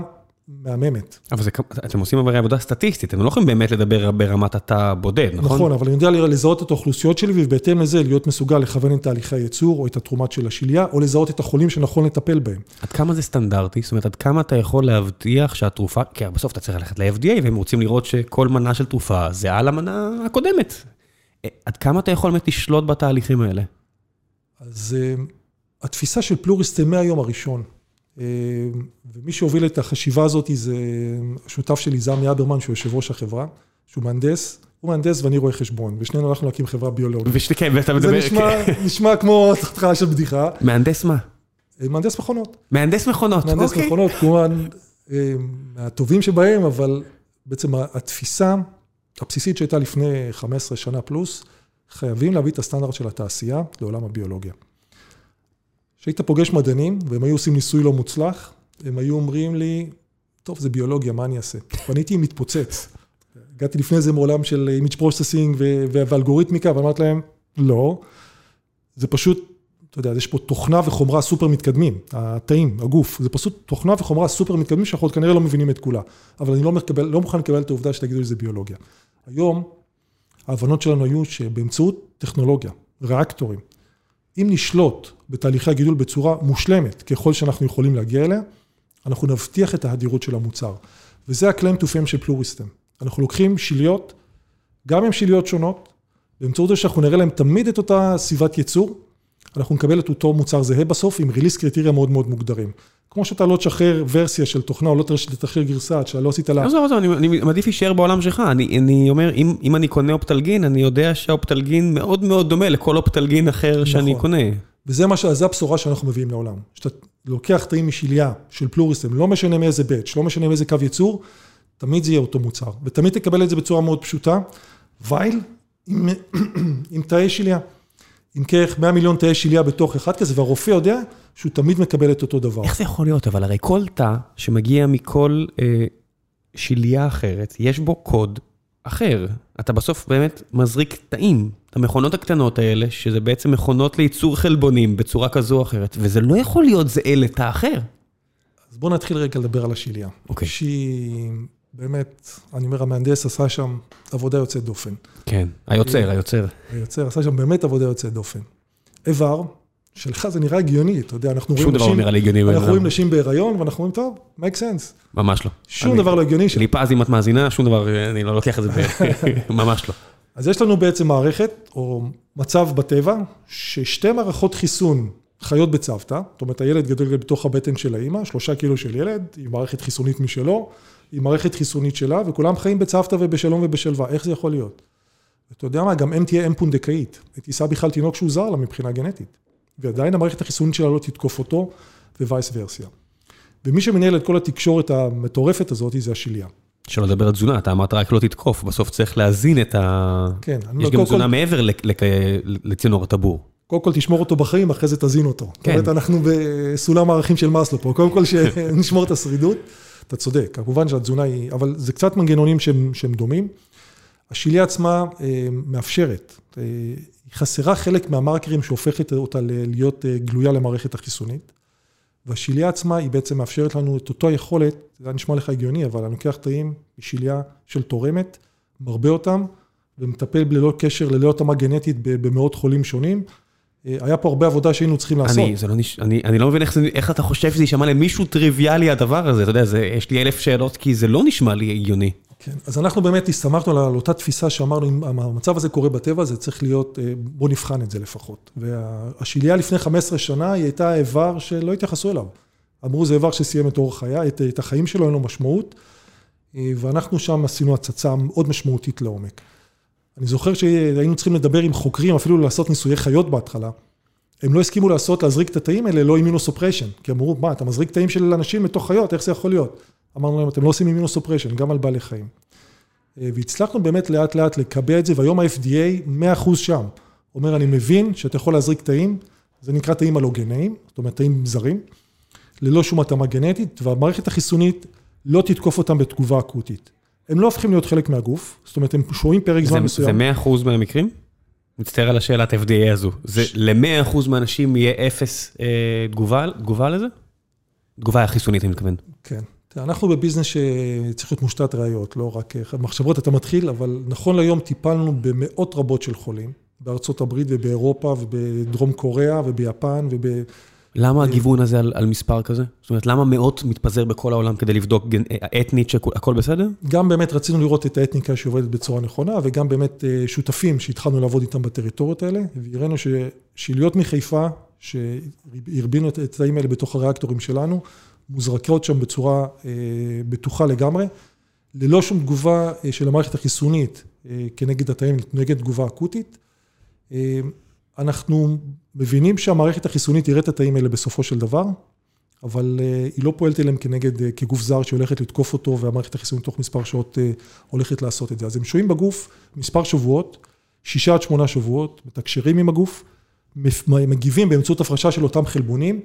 מהממת. אבל זה, אתם עושים הרי עבודה סטטיסטית, אתם לא יכולים באמת לדבר ברמת התא בודד, נכון? נכון, אבל אני יודע לזהות את האוכלוסיות שלי, ובהתאם לזה להיות מסוגל לכוון את תהליכי הייצור, או את התרומת של השליה, או לזהות את החולים שנכון לטפל בהם. עד כמה זה סטנדרטי? זאת אומרת, עד כמה אתה יכול להבטיח שהתרופה, כי בסוף אתה צריך ללכת ל-FDA, והם רוצים לראות שכל מנה של תרופה זהה למנה הקודמת. עד כמה אתה יכול באמת לשלוט בתהליכים האלה? אז אה, התפיסה של פלוריסטם מהיום הראשון, אה, ומי שהוביל את החשיבה הזאת זה השותף שלי, זמי אברמן, שהוא יושב ראש החברה, שהוא מהנדס, הוא מהנדס ואני רואה חשבון, ושנינו הלכנו להקים חברה ביולוגית. ושכן, ואתה מדבר... זה נשמע כמו התחלה של בדיחה. מהנדס מה? אה, מהנדס מכונות. מהנדס מכונות, אוקיי. מהנדס מכונות, כמובן, מהטובים שבהם, אבל בעצם התפיסה הבסיסית שהייתה לפני 15 שנה פלוס, חייבים להביא את הסטנדרט של התעשייה לעולם הביולוגיה. כשהיית פוגש מדענים, והם היו עושים ניסוי לא מוצלח, הם היו אומרים לי, טוב, זה ביולוגיה, מה אני אעשה? ואני הייתי מתפוצץ. הגעתי לפני זה מעולם של image processing ואלגוריתמיקה, ואמרתי להם, לא, זה פשוט, אתה יודע, יש פה תוכנה וחומרה סופר מתקדמים, התאים, הגוף, זה פשוט תוכנה וחומרה סופר מתקדמים שאנחנו עוד כנראה לא מבינים את כולה, אבל אני לא, מקבל, לא מוכן לקבל את העובדה שתגידו לי זה ביולוגיה. היום, ההבנות שלנו היו שבאמצעות טכנולוגיה, ריאקטורים, אם נשלוט בתהליכי הגידול בצורה מושלמת, ככל שאנחנו יכולים להגיע אליה, אנחנו נבטיח את ההדירות של המוצר. וזה ה-claim to fame של פלוריסטם. אנחנו לוקחים שיליות, גם עם שיליות שונות, באמצעות זה שאנחנו נראה להם תמיד את אותה סביבת ייצור, אנחנו נקבל את אותו מוצר זהה בסוף, עם ריליס קריטריה מאוד מאוד מוגדרים. כמו שאתה לא תשחרר ורסיה של תוכנה, או לא תשחרר גרסה, שאתה לא עשית לה... עזוב, עזוב, אני מעדיף להישאר בעולם שלך. אני אומר, אם אני קונה אופטלגין, אני יודע שהאופטלגין מאוד מאוד דומה לכל אופטלגין אחר שאני נכון. קונה. וזה מה, זה הבשורה שאנחנו מביאים לעולם. שאתה לוקח תאים משליה של פלוריסטם, לא משנה מאיזה בית, לא משנה מאיזה קו ייצור, תמיד זה יהיה אותו מוצר. ותמיד תקבל את זה בצורה מאוד פשוטה. וייל עם, עם תאי שליה. עם כרך 100 מיליון תאי שליה בתוך אחד כזה, והרופא יודע שהוא תמיד מקבל את אותו דבר. איך זה יכול להיות? אבל הרי כל תא שמגיע מכל אה, שליה אחרת, יש בו קוד אחר. אתה בסוף באמת מזריק תאים, את המכונות הקטנות האלה, שזה בעצם מכונות לייצור חלבונים בצורה כזו או אחרת, וזה לא יכול להיות זהה לתא אחר. אז בואו נתחיל רגע לדבר על השיליה. אוקיי. שהיא באמת, אני אומר, המהנדס עשה שם עבודה יוצאת דופן. כן, היוצר, היוצר. היוצר עשה שם באמת עבודה יוצאת דופן. איבר, שלך זה נראה הגיוני, אתה יודע, אנחנו שום רואים דבר לא נשים, נראה לי הגיוני. אנחנו. רואים נשים בהיריון, ואנחנו אומרים, טוב, make sense. ממש לא. שום דבר לא הגיוני. ליפז, אם את מאזינה, שום דבר, אני לא לוקח את זה, ממש לא. אז יש לנו בעצם מערכת, או מצב בטבע, ששתי מערכות חיסון חיות בצוותא, זאת אומרת, הילד גדל בתוך הבטן של האימא, שלושה קילו של ילד, עם מערכת חיסונית משלו, עם מערכת חיסונית שלה, וכולם חיים בצוותא ובשלום ובשלווה. איך זה יכול להיות? אתה יודע מה, גם אם תהיה אם פונדקאית, היא תישא בכלל תינוק שהוא זר לה מבחינה גנטית, ועדיין המערכת החיסונית שלה לא תתקוף אותו, ווייס ורסיה. ומי שמנהל את כל התקשורת המטורפת הזאת, זה השליה. שלא לדבר על תזונה, אתה אמרת רק לא תתקוף, בסוף צריך להזין את ה... כן, יש גם תזונה כל- מעבר לק- לק- לצינור הטבור. קודם כל תשמור אותו בחיים, אחרי זה תזין אותו. כן. זאת אומרת, אנחנו בסולם הערכים של מאסלו פה. קודם כל שנשמור את השרידות. אתה צודק, כמובן שהתזונה היא, אבל זה קצת מנגנונים שהם, שהם דומים. השיליה עצמה אה, מאפשרת, אה, היא חסרה חלק מהמרקרים שהופכת אותה להיות אה, גלויה למערכת החיסונית. והשיליה עצמה היא בעצם מאפשרת לנו את אותו היכולת, זה נשמע לך הגיוני, אבל אני לוקח תאים משיליה של תורמת, מרבה אותם, ומטפל ללא קשר, ללא התאמה גנטית במאות חולים שונים. אה, היה פה הרבה עבודה שהיינו צריכים לעשות. אני, זה לא נש... אני, אני לא מבין איך, זה, איך אתה חושב שזה יישמע למישהו טריוויאלי הדבר הזה, אתה יודע, זה, יש לי אלף שאלות, כי זה לא נשמע לי הגיוני. כן, אז אנחנו באמת הסתמכנו על אותה תפיסה שאמרנו, אם המצב הזה קורה בטבע, זה צריך להיות, אה, בוא נבחן את זה לפחות. והשיליה לפני 15 שנה, היא הייתה איבר שלא התייחסו אליו. אמרו, זה איבר שסיים את אורח חיה, את, את החיים שלו, אין לו משמעות, אה, ואנחנו שם עשינו הצצה מאוד משמעותית לעומק. אני זוכר שהיינו צריכים לדבר עם חוקרים, אפילו לעשות ניסויי חיות בהתחלה. הם לא הסכימו לעשות, להזריק את התאים האלה, לא immunosuppression. כי אמרו, מה, אתה מזריק תאים של אנשים לתוך חיות, איך זה יכול להיות? אמרנו להם, אתם לא עושים immunosuppression, גם על בעלי חיים. אה, והצלחנו באמת לאט לאט לקבע את זה, והיום ה-FDA 100% שם. אומר, אני מבין שאתה יכול להזריק תאים, זה נקרא תאים אלוגניים, זאת אומרת תאים זרים, ללא שום התאמה גנטית, והמערכת החיסונית לא תתקוף אותם בתגובה אקוטית. הם לא הופכים להיות חלק מהגוף, זאת אומרת, הם שוהים פרק זה, זמן זה מסוים. 100% מהמקרים? מצטער על השאלת FDA הזו. זה ל-100% מהאנשים יהיה אפס אה, תגובה, תגובה לזה? תגובה חיסונית, אני מתכוון. כן. אנחנו בביזנס שצריך להיות מושתת ראיות, לא רק אה, מחשבות אתה מתחיל, אבל נכון להיום טיפלנו במאות רבות של חולים, בארצות הברית ובאירופה ובדרום קוריאה וביפן וב... למה הגיוון הזה על, על מספר כזה? זאת אומרת, למה מאות מתפזר בכל העולם כדי לבדוק אתנית שהכל בסדר? גם באמת רצינו לראות את האתניקה שעובדת בצורה נכונה, וגם באמת אה, שותפים שהתחלנו לעבוד איתם בטריטוריות האלה, והראינו ששיליות מחיפה, שהרבינו את התאים האלה בתוך הריאקטורים שלנו, מוזרקות שם בצורה אה, בטוחה לגמרי, ללא שום תגובה אה, של המערכת החיסונית כנגד התאים, נגד תגובה אקוטית. אנחנו מבינים שהמערכת החיסונית תראה את התאים האלה בסופו של דבר, אבל אה, היא לא פועלת אליהם כנגד, אה, כגוף זר שהולכת לתקוף אותו, והמערכת החיסונית תוך מספר שעות אה, הולכת לעשות את זה. אז הם שוהים בגוף מספר שבועות, שישה עד שמונה שבועות, מתקשרים עם הגוף, מגיבים באמצעות הפרשה של אותם חלבונים,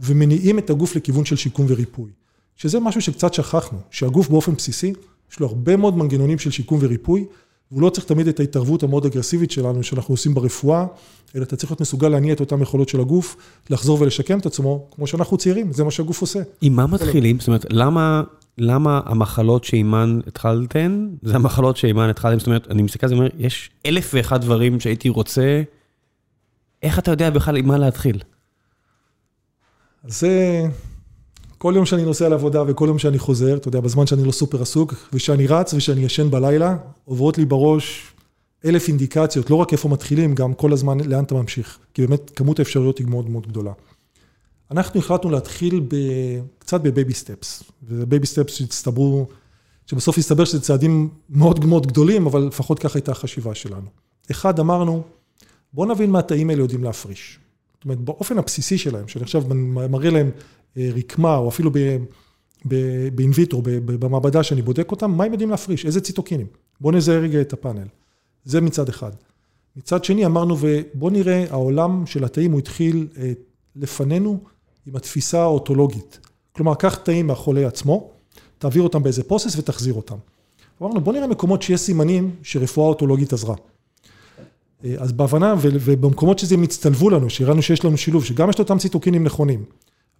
ומניעים את הגוף לכיוון של שיקום וריפוי. שזה משהו שקצת שכחנו, שהגוף באופן בסיסי, יש לו הרבה מאוד מנגנונים של שיקום וריפוי, והוא לא צריך תמיד את ההתערבות המאוד אגרסיבית שלנו, שאנחנו עושים ברפואה, אלא אתה צריך להיות מסוגל להניע את אותם יכולות של הגוף, לחזור ולשקם את עצמו, כמו שאנחנו צעירים, זה מה שהגוף עושה. עם מה מתחילים? זאת אומרת, למה, למה המחלות שעימן התחלתן, זה המחלות שעימן התחלתם? זאת אומרת, אני מסתכל על זה ואומר, יש אלף ואחד דברים שהייתי רוצה, איך אתה יודע בכלל עם מה להתחיל? זה, כל יום שאני נוסע לעבודה וכל יום שאני חוזר, אתה יודע, בזמן שאני לא סופר עסוק, ושאני רץ ושאני ישן בלילה, עוברות לי בראש אלף אינדיקציות, לא רק איפה מתחילים, גם כל הזמן לאן אתה ממשיך, כי באמת כמות האפשרויות היא מאוד מאוד גדולה. אנחנו החלטנו להתחיל ב, קצת ב-baby steps, וזה baby steps שהצטברו, שבסוף הסתבר שזה צעדים מאוד מאוד גדולים, אבל לפחות ככה הייתה החשיבה שלנו. אחד, אמרנו, בואו נבין מה התאים האלה יודעים להפריש. זאת אומרת, באופן הבסיסי שלהם, שאני עכשיו מראה להם רקמה, או אפילו באינוויטרו, במעבדה שאני בודק אותם, מה הם יודעים להפריש, איזה ציטוקינים. בואו נזהה רגע את הפאנל. זה מצד אחד. מצד שני אמרנו, ובואו נראה, העולם של התאים הוא התחיל אה, לפנינו עם התפיסה האוטולוגית. כלומר, קח תאים מהחולה עצמו, תעביר אותם באיזה פרוסס ותחזיר אותם. אמרנו, בוא נראה מקומות שיש סימנים שרפואה אוטולוגית עזרה. אה, אז בהבנה, ובמקומות שזה הם הצטלבו לנו, שהראינו שיש לנו שילוב, שגם יש לו אותם ציטוקינים נכונים,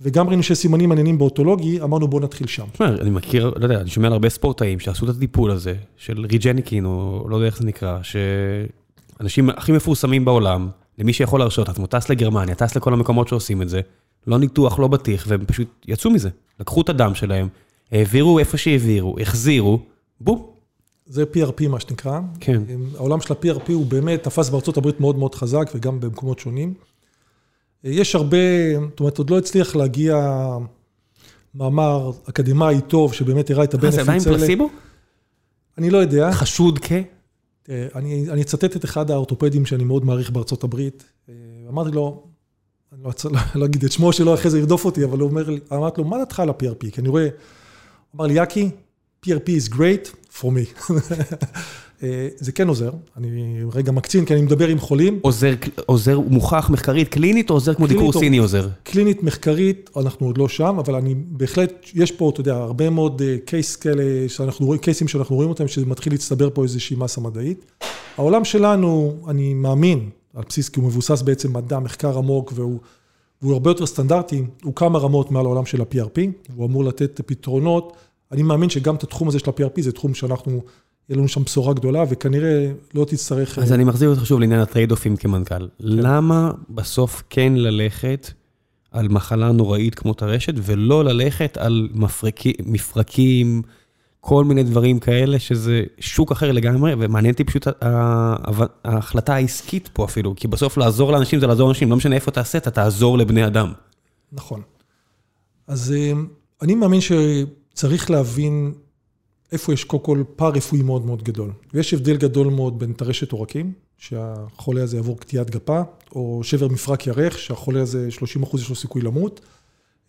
וגם ראינו שיש סימנים מעניינים באוטולוגי, אמרנו בוא נתחיל שם. תשמע, אני מכיר, לא יודע, אני שומע על הרבה ספורטאים שעשו את הטיפול הזה, של ריג'ניקין, או לא יודע איך זה נקרא, שאנשים הכי מפורסמים בעולם, למי שיכול להרשות עצמו, טס לגרמניה, טס לכל המקומות שעושים את זה, לא ניתוח, לא בטיח, והם פשוט יצאו מזה. לקחו את הדם שלהם, העבירו איפה שהעבירו, החזירו, בום. זה PRP מה שנקרא. כן. העולם של ה-PRP הוא באמת תפס בארצות הברית מאוד מאוד חזק וגם במקומות שונים. יש הרבה, זאת אומרת, עוד לא הצליח להגיע מאמר אקדמאי טוב שבאמת הראה את הבנפיץ האלה. אה, זה עדיין פלסיבו? אני לא יודע. חשוד כ? אני, אני אצטט את אחד האורתופדים שאני מאוד מעריך בארצות הברית. אה, אמרתי לו, אני לא רוצה לא אגיד את שמו שלו, אחרי זה ירדוף אותי, אבל הוא אומר לי, אמרתי לו, מה דעתך על ה-PRP? כי אני רואה, אמר לי, יאקי, PRP is great for me. אה, זה כן עוזר, אני רגע מקצין, כי אני מדבר עם חולים. עוזר, עוזר מוכח מחקרית קלינית, או עוזר כמו דיקור סיני עוזר? קלינית מחקרית, אנחנו עוד לא שם, אבל אני בהחלט, יש פה, אתה יודע, הרבה מאוד קייס אה, כאלה, שאנחנו רואים, קייסים שאנחנו רואים אותם, שמתחיל להצטבר פה איזושהי מסה מדעית. העולם שלנו, אני מאמין, על בסיס, כי הוא מבוסס בעצם מדע, מחקר עמוק, והוא, והוא הרבה יותר סטנדרטי, הוא כמה רמות מעל העולם של ה-PRP, הוא אמור לתת פתרונות. אני מאמין שגם את התחום הזה של ה-PRP זה תחום שאנחנו, יהיה לנו שם בשורה גדולה, וכנראה לא תצטרך... אז אני מחזיר אותך שוב לעניין הטרייד-אופים כמנכ"ל. כן. למה בסוף כן ללכת על מחלה נוראית כמו טרשת, ולא ללכת על מפרקים, מפרקים, כל מיני דברים כאלה, שזה שוק אחר לגמרי, ומעניין אותי פשוט ההחלטה העסקית פה אפילו, כי בסוף לעזור לאנשים זה לעזור לאנשים, לא משנה איפה תעשה, אתה תעזור לבני אדם. נכון. אז אה, אני מאמין שצריך להבין איפה יש קודם כל פער רפואי מאוד מאוד גדול. ויש הבדל גדול מאוד בין טרשת עורקים, שהחולה הזה יעבור קטיעת גפה, או שבר מפרק ירך, שהחולה הזה 30 אחוז יש לו סיכוי למות.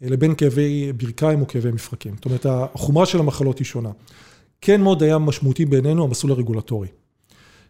לבין כאבי ברכיים או כאבי מפרקים. זאת אומרת, החומרה של המחלות היא שונה. כן מאוד היה משמעותי בעינינו המסלול הרגולטורי.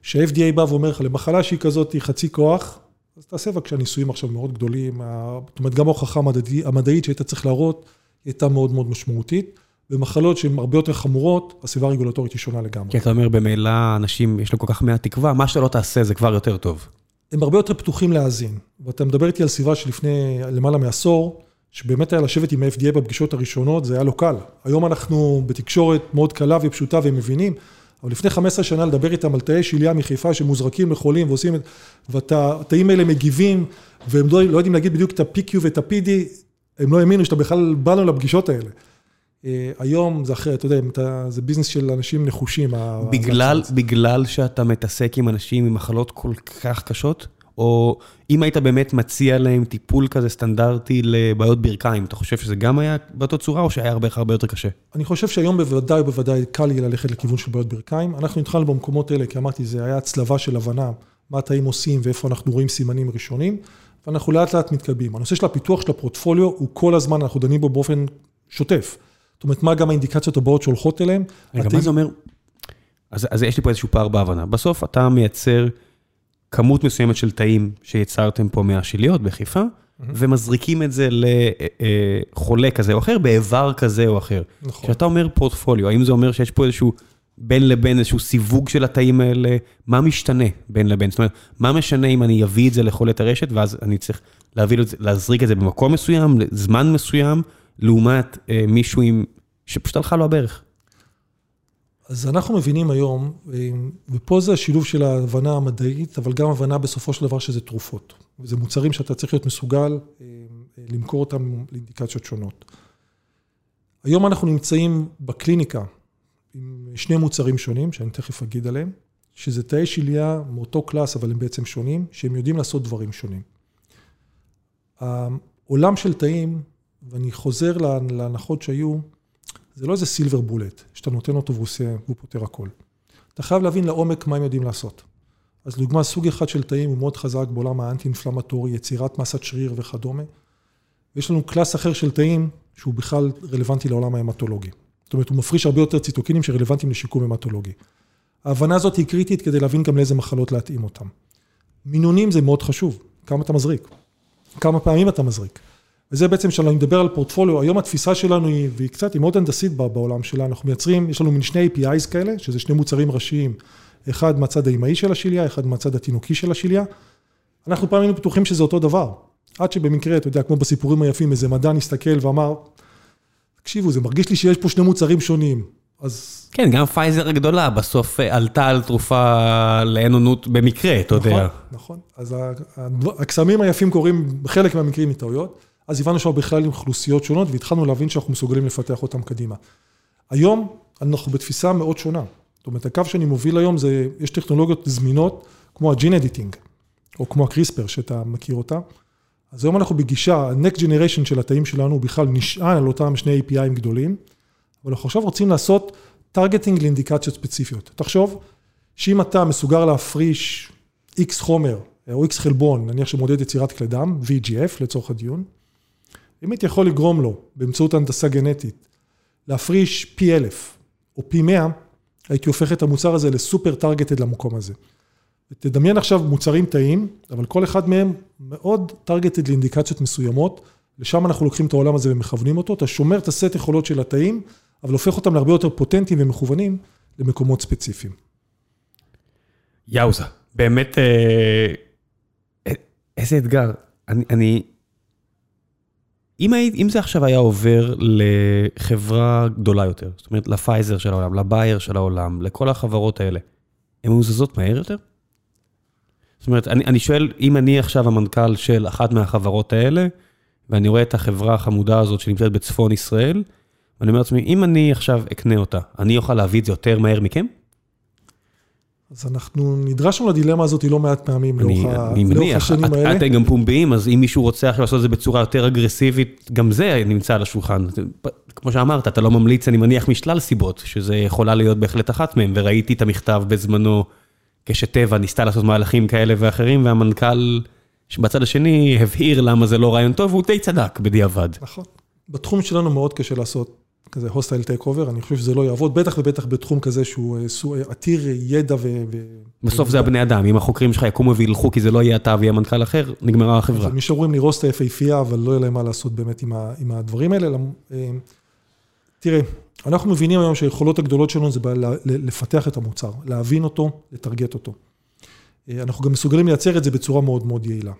שה-FDA בא ואומר לך, למחלה שהיא כזאת, היא חצי כוח, אז תעשה בבקשה ניסויים עכשיו מאוד גדולים. זאת אומרת, גם ההוכחה המדעית שהיית צריך להראות, הייתה מאוד מאוד משמעותית. במחלות שהן הרבה יותר חמורות, הסביבה הרגולטורית היא שונה לגמרי. כי אתה אומר, במילא אנשים, יש לו כל כך מעט תקווה, מה שאתה לא תעשה זה כבר יותר טוב. הם הרבה יותר פתוחים להאזין. ואתה מדבר איתי על סביבה שלפני למעלה מעשור, שבאמת היה לשבת עם ה-FDA בפגישות הראשונות, זה היה לא קל. היום אנחנו בתקשורת מאוד קלה ופשוטה והם מבינים, אבל לפני 15 שנה לדבר איתם על תאי שליה מחיפה שמוזרקים לחולים ועושים את... והתאים האלה מגיבים, והם לא, לא יודעים להגיד בדיוק את ה-PQ ואת ה-PD, הם לא האמינו שאתה בכלל באנו לפגישות האלה. אה, היום זה אחרת, אתה יודע, זה ביזנס של אנשים נחושים. בגלל, בגלל שאתה מתעסק עם אנשים עם מחלות כל כך קשות? או אם היית באמת מציע להם טיפול כזה סטנדרטי לבעיות ברכיים, אתה חושב שזה גם היה באותה צורה, או שהיה הרבה הרבה יותר קשה? אני חושב שהיום בוודאי ובוודאי קל לי ללכת לכיוון של בעיות ברכיים. אנחנו התחלנו במקומות האלה, כי אמרתי, זה היה הצלבה של הבנה, מה התאים עושים ואיפה אנחנו רואים סימנים ראשונים, ואנחנו לאט לאט מתקדמים. הנושא של הפיתוח של הפורטפוליו הוא כל הזמן, אנחנו דנים בו באופן שוטף. זאת אומרת, מה גם האינדיקציות הבאות שהולכות אליהן. רגע, מה זה אומר? אז, אז יש לי פה איזשהו פער בהבנה. בסוף אתה מייצר... כמות מסוימת של תאים שיצרתם פה מהשיליות בחיפה, mm-hmm. ומזריקים את זה לחולה כזה או אחר, באיבר כזה או אחר. נכון. כשאתה אומר פורטפוליו, האם זה אומר שיש פה איזשהו בין לבין איזשהו סיווג של התאים האלה? מה משתנה בין לבין? זאת אומרת, מה משנה אם אני אביא את זה לחולה הרשת, ואז אני צריך להביא להזריק את זה במקום מסוים, לזמן מסוים, לעומת אה, מישהו עם... שפשוט הלכה לו הברך. אז אנחנו מבינים היום, ופה זה השילוב של ההבנה המדעית, אבל גם הבנה בסופו של דבר שזה תרופות. וזה מוצרים שאתה צריך להיות מסוגל אה, למכור אותם לאינדיקציות שונות. היום אנחנו נמצאים בקליניקה עם שני מוצרים שונים, שאני תכף אגיד עליהם, שזה תאי שליה מאותו קלאס, אבל הם בעצם שונים, שהם יודעים לעשות דברים שונים. העולם של תאים, ואני חוזר להנחות שהיו, זה לא איזה סילבר בולט, שאתה נותן אותו והוא עושה, והוא פותר הכל. אתה חייב להבין לעומק מה הם יודעים לעשות. אז לדוגמה, סוג אחד של תאים הוא מאוד חזק בעולם האנטי-אינפלמטורי, יצירת מסת שריר וכדומה. ויש לנו קלאס אחר של תאים שהוא בכלל רלוונטי לעולם ההמטולוגי. זאת אומרת, הוא מפריש הרבה יותר ציטוקינים שרלוונטיים לשיקום המטולוגי. ההבנה הזאת היא קריטית כדי להבין גם לאיזה מחלות להתאים אותם. מינונים זה מאוד חשוב, כמה אתה מזריק, כמה פעמים אתה מזריק. וזה בעצם כשאני מדבר על פורטפוליו, היום התפיסה שלנו היא, והיא קצת, היא מאוד הנדסית בעולם שלנו, אנחנו מייצרים, יש לנו מין שני APIs כאלה, שזה שני מוצרים ראשיים, אחד מהצד האמאי של השליה, אחד מהצד התינוקי של השליה. אנחנו פעם היינו בטוחים שזה אותו דבר, עד שבמקרה, אתה יודע, כמו בסיפורים היפים, איזה מדען הסתכל ואמר, תקשיבו, זה מרגיש לי שיש פה שני מוצרים שונים, אז... כן, גם פייזר הגדולה בסוף אה, עלתה על תרופה לאין עונות במקרה, אתה יודע. נכון, נכון. אז הקסמים היפים קורים בחלק מהמקרים מטעויות. אז הבנו שאנחנו בכלל עם אוכלוסיות שונות, והתחלנו להבין שאנחנו מסוגלים לפתח אותם קדימה. היום אנחנו בתפיסה מאוד שונה. זאת אומרת, הקו שאני מוביל היום זה, יש טכנולוגיות זמינות, כמו ה-gene editing, או כמו ה-CRISPR, שאתה מכיר אותה. אז היום אנחנו בגישה, ה-next generation של התאים שלנו בכלל נשען על אותם שני API ים גדולים, אבל אנחנו עכשיו רוצים לעשות targeting לאינדיקציות ספציפיות. תחשוב שאם אתה מסוגל להפריש X חומר, או X חלבון, נניח שמעודד יצירת כלי דם, VEGF לצורך הדיון, הייתי יכול לגרום לו, באמצעות הנדסה גנטית, להפריש פי אלף או פי מאה, הייתי הופך את המוצר הזה לסופר טרגטד למקום הזה. תדמיין עכשיו מוצרים תאים, אבל כל אחד מהם מאוד טרגטד לאינדיקציות מסוימות, לשם אנחנו לוקחים את העולם הזה ומכוונים אותו, אתה שומר את הסט יכולות של התאים, אבל הופך אותם להרבה יותר פוטנטיים ומכוונים למקומות ספציפיים. יאוזה, באמת, אה, אה, איזה אתגר. אני, אני אם, היית, אם זה עכשיו היה עובר לחברה גדולה יותר, זאת אומרת לפייזר של העולם, לבייר של העולם, לכל החברות האלה, הן מוזזות מהר יותר? זאת אומרת, אני, אני שואל, אם אני עכשיו המנכ"ל של אחת מהחברות האלה, ואני רואה את החברה החמודה הזאת שנמצאת בצפון ישראל, ואני אומר לעצמי, אם אני עכשיו אקנה אותה, אני אוכל להביא את זה יותר מהר מכם? אז אנחנו נדרשנו לדילמה הזאת לא מעט פעמים לאורך השנים האלה. אני מניח, אתם גם פומביים, אז אם מישהו רוצה עכשיו לעשות את זה בצורה יותר אגרסיבית, גם זה נמצא על השולחן. כמו שאמרת, אתה לא ממליץ, אני מניח, משלל סיבות, שזה יכולה להיות בהחלט אחת מהן, וראיתי את המכתב בזמנו, כשטבע ניסתה לעשות מהלכים כאלה ואחרים, והמנכ"ל שבצד השני הבהיר למה זה לא רעיון טוב, והוא די צדק בדיעבד. נכון. בתחום שלנו מאוד קשה לעשות כזה hostile takeover, אני חושב שזה לא יעבוד, בטח ובטח בתחום כזה שהוא אה, אה, עתיר ידע ו... בסוף זה הבני אדם, אם החוקרים שלך יקומו וילכו כי זה לא יהיה אתה ויהיה מנכ"ל אחר, נגמרה החברה. מי שאומרים לראות את היפהפייה, אבל לא יהיה להם מה לעשות באמת עם הדברים האלה. אה, תראה, אנחנו מבינים היום שהיכולות הגדולות שלנו זה לפתח את המוצר, להבין אותו, לטרגט אותו. אנחנו גם מסוגלים לייצר את זה בצורה מאוד מאוד יעילה.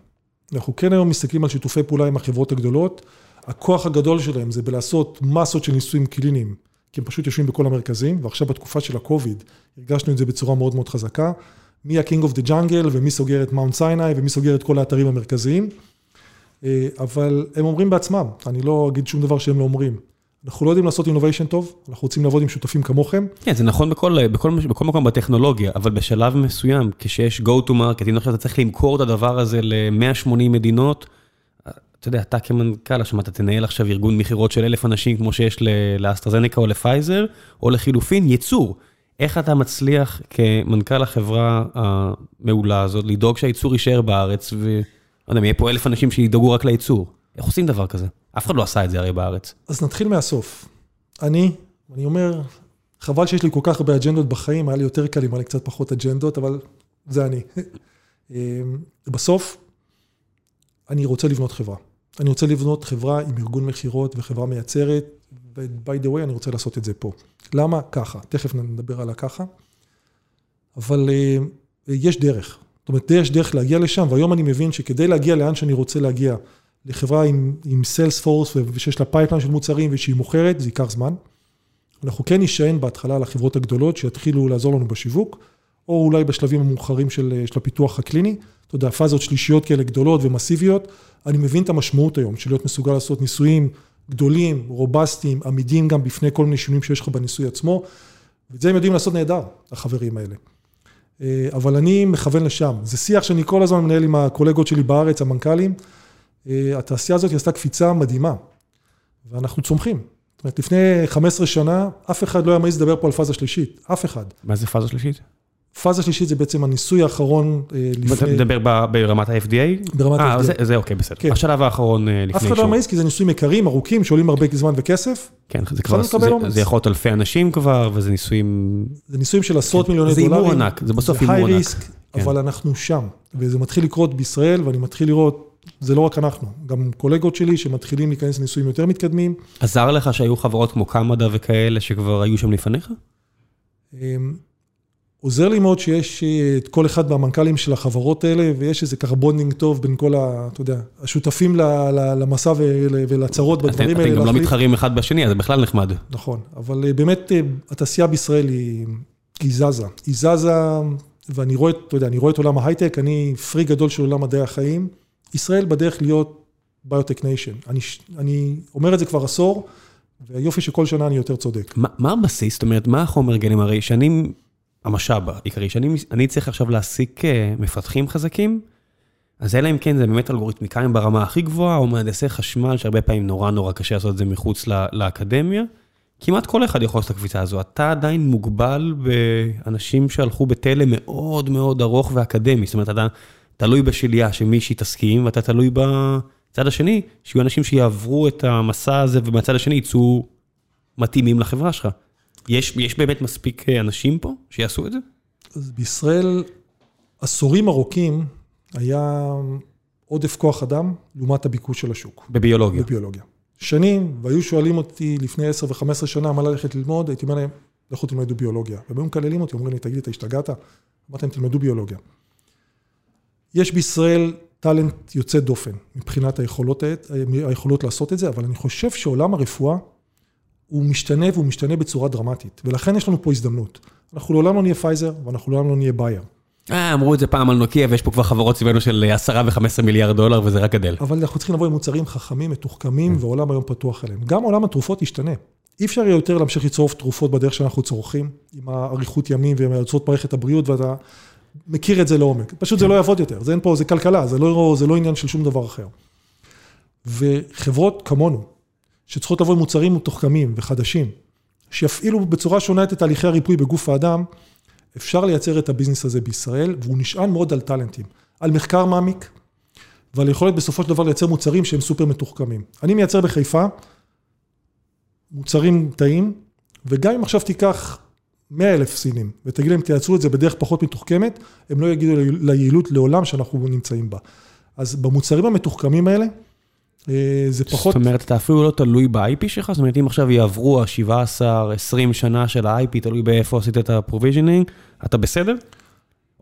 אנחנו כן היום מסתכלים על שיתופי פעולה עם החברות הגדולות, הכוח הגדול שלהם זה בלעשות מסות של ניסויים קליניים, כי הם פשוט יושבים בכל המרכזים, ועכשיו בתקופה של הקוביד, הרגשנו את זה בצורה מאוד מאוד חזקה, מי ה-King of the Jungle, ומי סוגר את מאונט סיני, ומי סוגר את כל האתרים המרכזיים, אה, אבל הם אומרים בעצמם, אני לא אגיד שום דבר שהם לא אומרים. אנחנו לא יודעים לעשות אינוביישן טוב, אנחנו רוצים לעבוד עם שותפים כמוכם. כן, זה נכון בכל, בכל, בכל מקום בטכנולוגיה, אבל בשלב מסוים, כשיש go to market, אם עכשיו אתה צריך למכור את הדבר הזה ל-180 מדינות, אתה יודע, אתה כמנכ"ל, עכשיו אתה תנהל עכשיו ארגון מכירות של אלף אנשים כמו שיש לאסטרזניקה או לפייזר, או לחילופין, ייצור. איך אתה מצליח כמנכ"ל החברה המעולה הזאת לדאוג שהייצור יישאר בארץ, ולא יודע, יהיה פה אלף אנשים שידאגו רק לייצור. איך עושים דבר כזה? אף אחד לא עשה את זה הרי בארץ. אז נתחיל מהסוף. אני, אני אומר, חבל שיש לי כל כך הרבה אג'נדות בחיים, היה לי יותר קל אם היה לי קצת פחות אג'נדות, אבל זה אני. אמ, בסוף, אני רוצה לבנות חברה. אני רוצה לבנות חברה עם ארגון מכירות וחברה מייצרת, ו-by the way, אני רוצה לעשות את זה פה. למה? ככה. תכף נדבר על הככה. אבל uh, יש דרך. זאת אומרת, יש דרך להגיע לשם, והיום אני מבין שכדי להגיע לאן שאני רוצה להגיע, לחברה עם, עם sales force ושיש לה pipeline של מוצרים ושהיא מוכרת, זה ייקח זמן. אנחנו כן נשען בהתחלה על החברות הגדולות שיתחילו לעזור לנו בשיווק, או אולי בשלבים המאוחרים של, של הפיתוח הקליני. אתה יודע, פאזות שלישיות כאלה גדולות ומסיביות. אני מבין את המשמעות היום של להיות מסוגל לעשות ניסויים גדולים, רובסטיים, עמידים גם בפני כל מיני שינויים שיש לך בניסוי עצמו, ואת זה הם יודעים לעשות נהדר, החברים האלה. אה, אבל אני מכוון לשם. זה שיח שאני כל הזמן מנהל עם הקולגות שלי בארץ, המנכ"לים. אה, התעשייה הזאת עשתה קפיצה מדהימה, ואנחנו צומחים. זאת אומרת, לפני 15 שנה, אף אחד לא היה מעז לדבר פה על פאזה שלישית, אף אחד. מה זה פאזה שלישית? פאזה שלישית זה בעצם הניסוי האחרון אה, לפני... אתה מדבר ברמת ה-FDA? ברמת ה-FDA. אה, זה אוקיי, בסדר. כן. השלב האחרון אה, לפני אישור. אף אחד לא מעז, כי זה ניסויים יקרים, ארוכים, שעולים הרבה זמן וכסף. כן, זה כבר, זה יכול להיות אלפי אנשים כבר, וזה ניסויים... זה ניסויים של עשרות מיליוני דולרים. זה הימור ענק, זה בסוף הימור ענק. זה היי ריסק, אבל אנחנו שם. וזה מתחיל לקרות בישראל, ואני מתחיל לראות זה לא רק אנחנו, גם קולגות שלי שמתחילים להיכנס לניסויים יותר מתקדמים. עזר לך שהיו חברות כמו קמדע וכאלה שכבר היו שם לפניך? עוזר לי מאוד שיש אה, את כל אחד מהמנכ"לים של החברות האלה, ויש איזה ככה bonding טוב בין כל ה... אתה יודע, השותפים למסע ולצרות בדברים האלה. אתם גם לא מתחרים אחד בשני, אז זה בכלל נחמד. נכון, אבל אה, באמת אה, התעשייה בישראל היא, היא זזה. היא זזה, ואני רואה, אתה יודע, אני רואה את עולם ההייטק, אני פריק גדול של עולם מדעי החיים. ישראל בדרך להיות biotech nation. אני, אני אומר את זה כבר עשור, והיופי שכל שנה אני יותר צודק. מה, מה הבסיס? זאת אומרת, מה החומר גלם? הרי שאם המשאב העיקרי, שאני צריך עכשיו להעסיק אה, מפתחים חזקים, אז אלא אם כן זה באמת אלגוריתמיקאים ברמה הכי גבוהה, או מהנדסי חשמל, שהרבה פעמים נורא נורא קשה לעשות את זה מחוץ לאקדמיה. כמעט כל אחד יכול לעשות את הקפיצה הזו. אתה עדיין מוגבל באנשים שהלכו בתלם מאוד מאוד ארוך ואקדמי. זאת אומרת, אתה תלוי בשלייה שמישהי תסכים, ואתה תלוי בצד השני, שיהיו אנשים שיעברו את המסע הזה, ומהצד השני יצאו מתאימים לחברה שלך. יש, יש באמת מספיק אה, אנשים פה שיעשו את זה? אז בישראל, עשורים ארוכים היה עודף כוח אדם לעומת הביקוש של השוק. בביולוגיה. בביולוגיה. שנים, והיו שואלים אותי לפני 10 ו-15 שנה מה ללכת ללמוד, הייתי אומר להם, לכו תלמדו ביולוגיה. והם היו מקללים אותי, אומרים לי, תגיד לי, אתה השתגעת? אמרתי להם, תלמדו ביולוגיה. יש בישראל talent יוצא דופן מבחינת היכולות, היכולות לעשות את זה, אבל אני חושב שעולם הרפואה הוא משתנה והוא משתנה בצורה דרמטית, ולכן יש לנו פה הזדמנות. אנחנו לעולם לא נהיה פייזר, ואנחנו לעולם לא נהיה בייר. אה, אמרו את זה פעם על נוקיה, ויש פה כבר חברות סביבנו של 10 ו-15 מיליארד דולר, וזה רק גדל. אבל אנחנו צריכים לבוא עם מוצרים חכמים, מתוחכמים, ועולם היום פתוח אליהם. גם עולם התרופות ישתנה. אי אפשר יהיה יותר להמשיך לצרוך תרופות בדרך שאנחנו צורכים, עם האריכות ימים ועם יוצרות מערכת הבריאות, ואתה מכיר את זה לעומק. פשוט זה לא יעבוד יותר, זה אין פה, זה כלכלה, זה לא, זה לא עניין של שום דבר אחר. וחברות כמונו, שצריכות לבוא עם מוצרים מתוחכמים וחדשים, שיפעילו בצורה שונה את תהליכי הריפוי בגוף האדם, אפשר לייצר את הביזנס הזה בישראל, והוא נשען מאוד על טאלנטים, על מחקר מעמיק, ועל יכולת בסופו של דבר לייצר מוצרים שהם סופר מתוחכמים. אני מייצר בחיפה מוצרים טעים, וגם אם עכשיו תיקח 100 אלף סינים, ותגיד להם תייצרו את זה בדרך פחות מתוחכמת, הם לא יגידו ליעילות לעולם שאנחנו נמצאים בה. אז במוצרים המתוחכמים האלה, זה פחות... זאת אומרת, אתה אפילו לא תלוי ב-IP שלך? זאת אומרת, אם עכשיו יעברו ה-17, 20 שנה של ה-IP, תלוי באיפה עשית את ה-provisioning, אתה בסדר?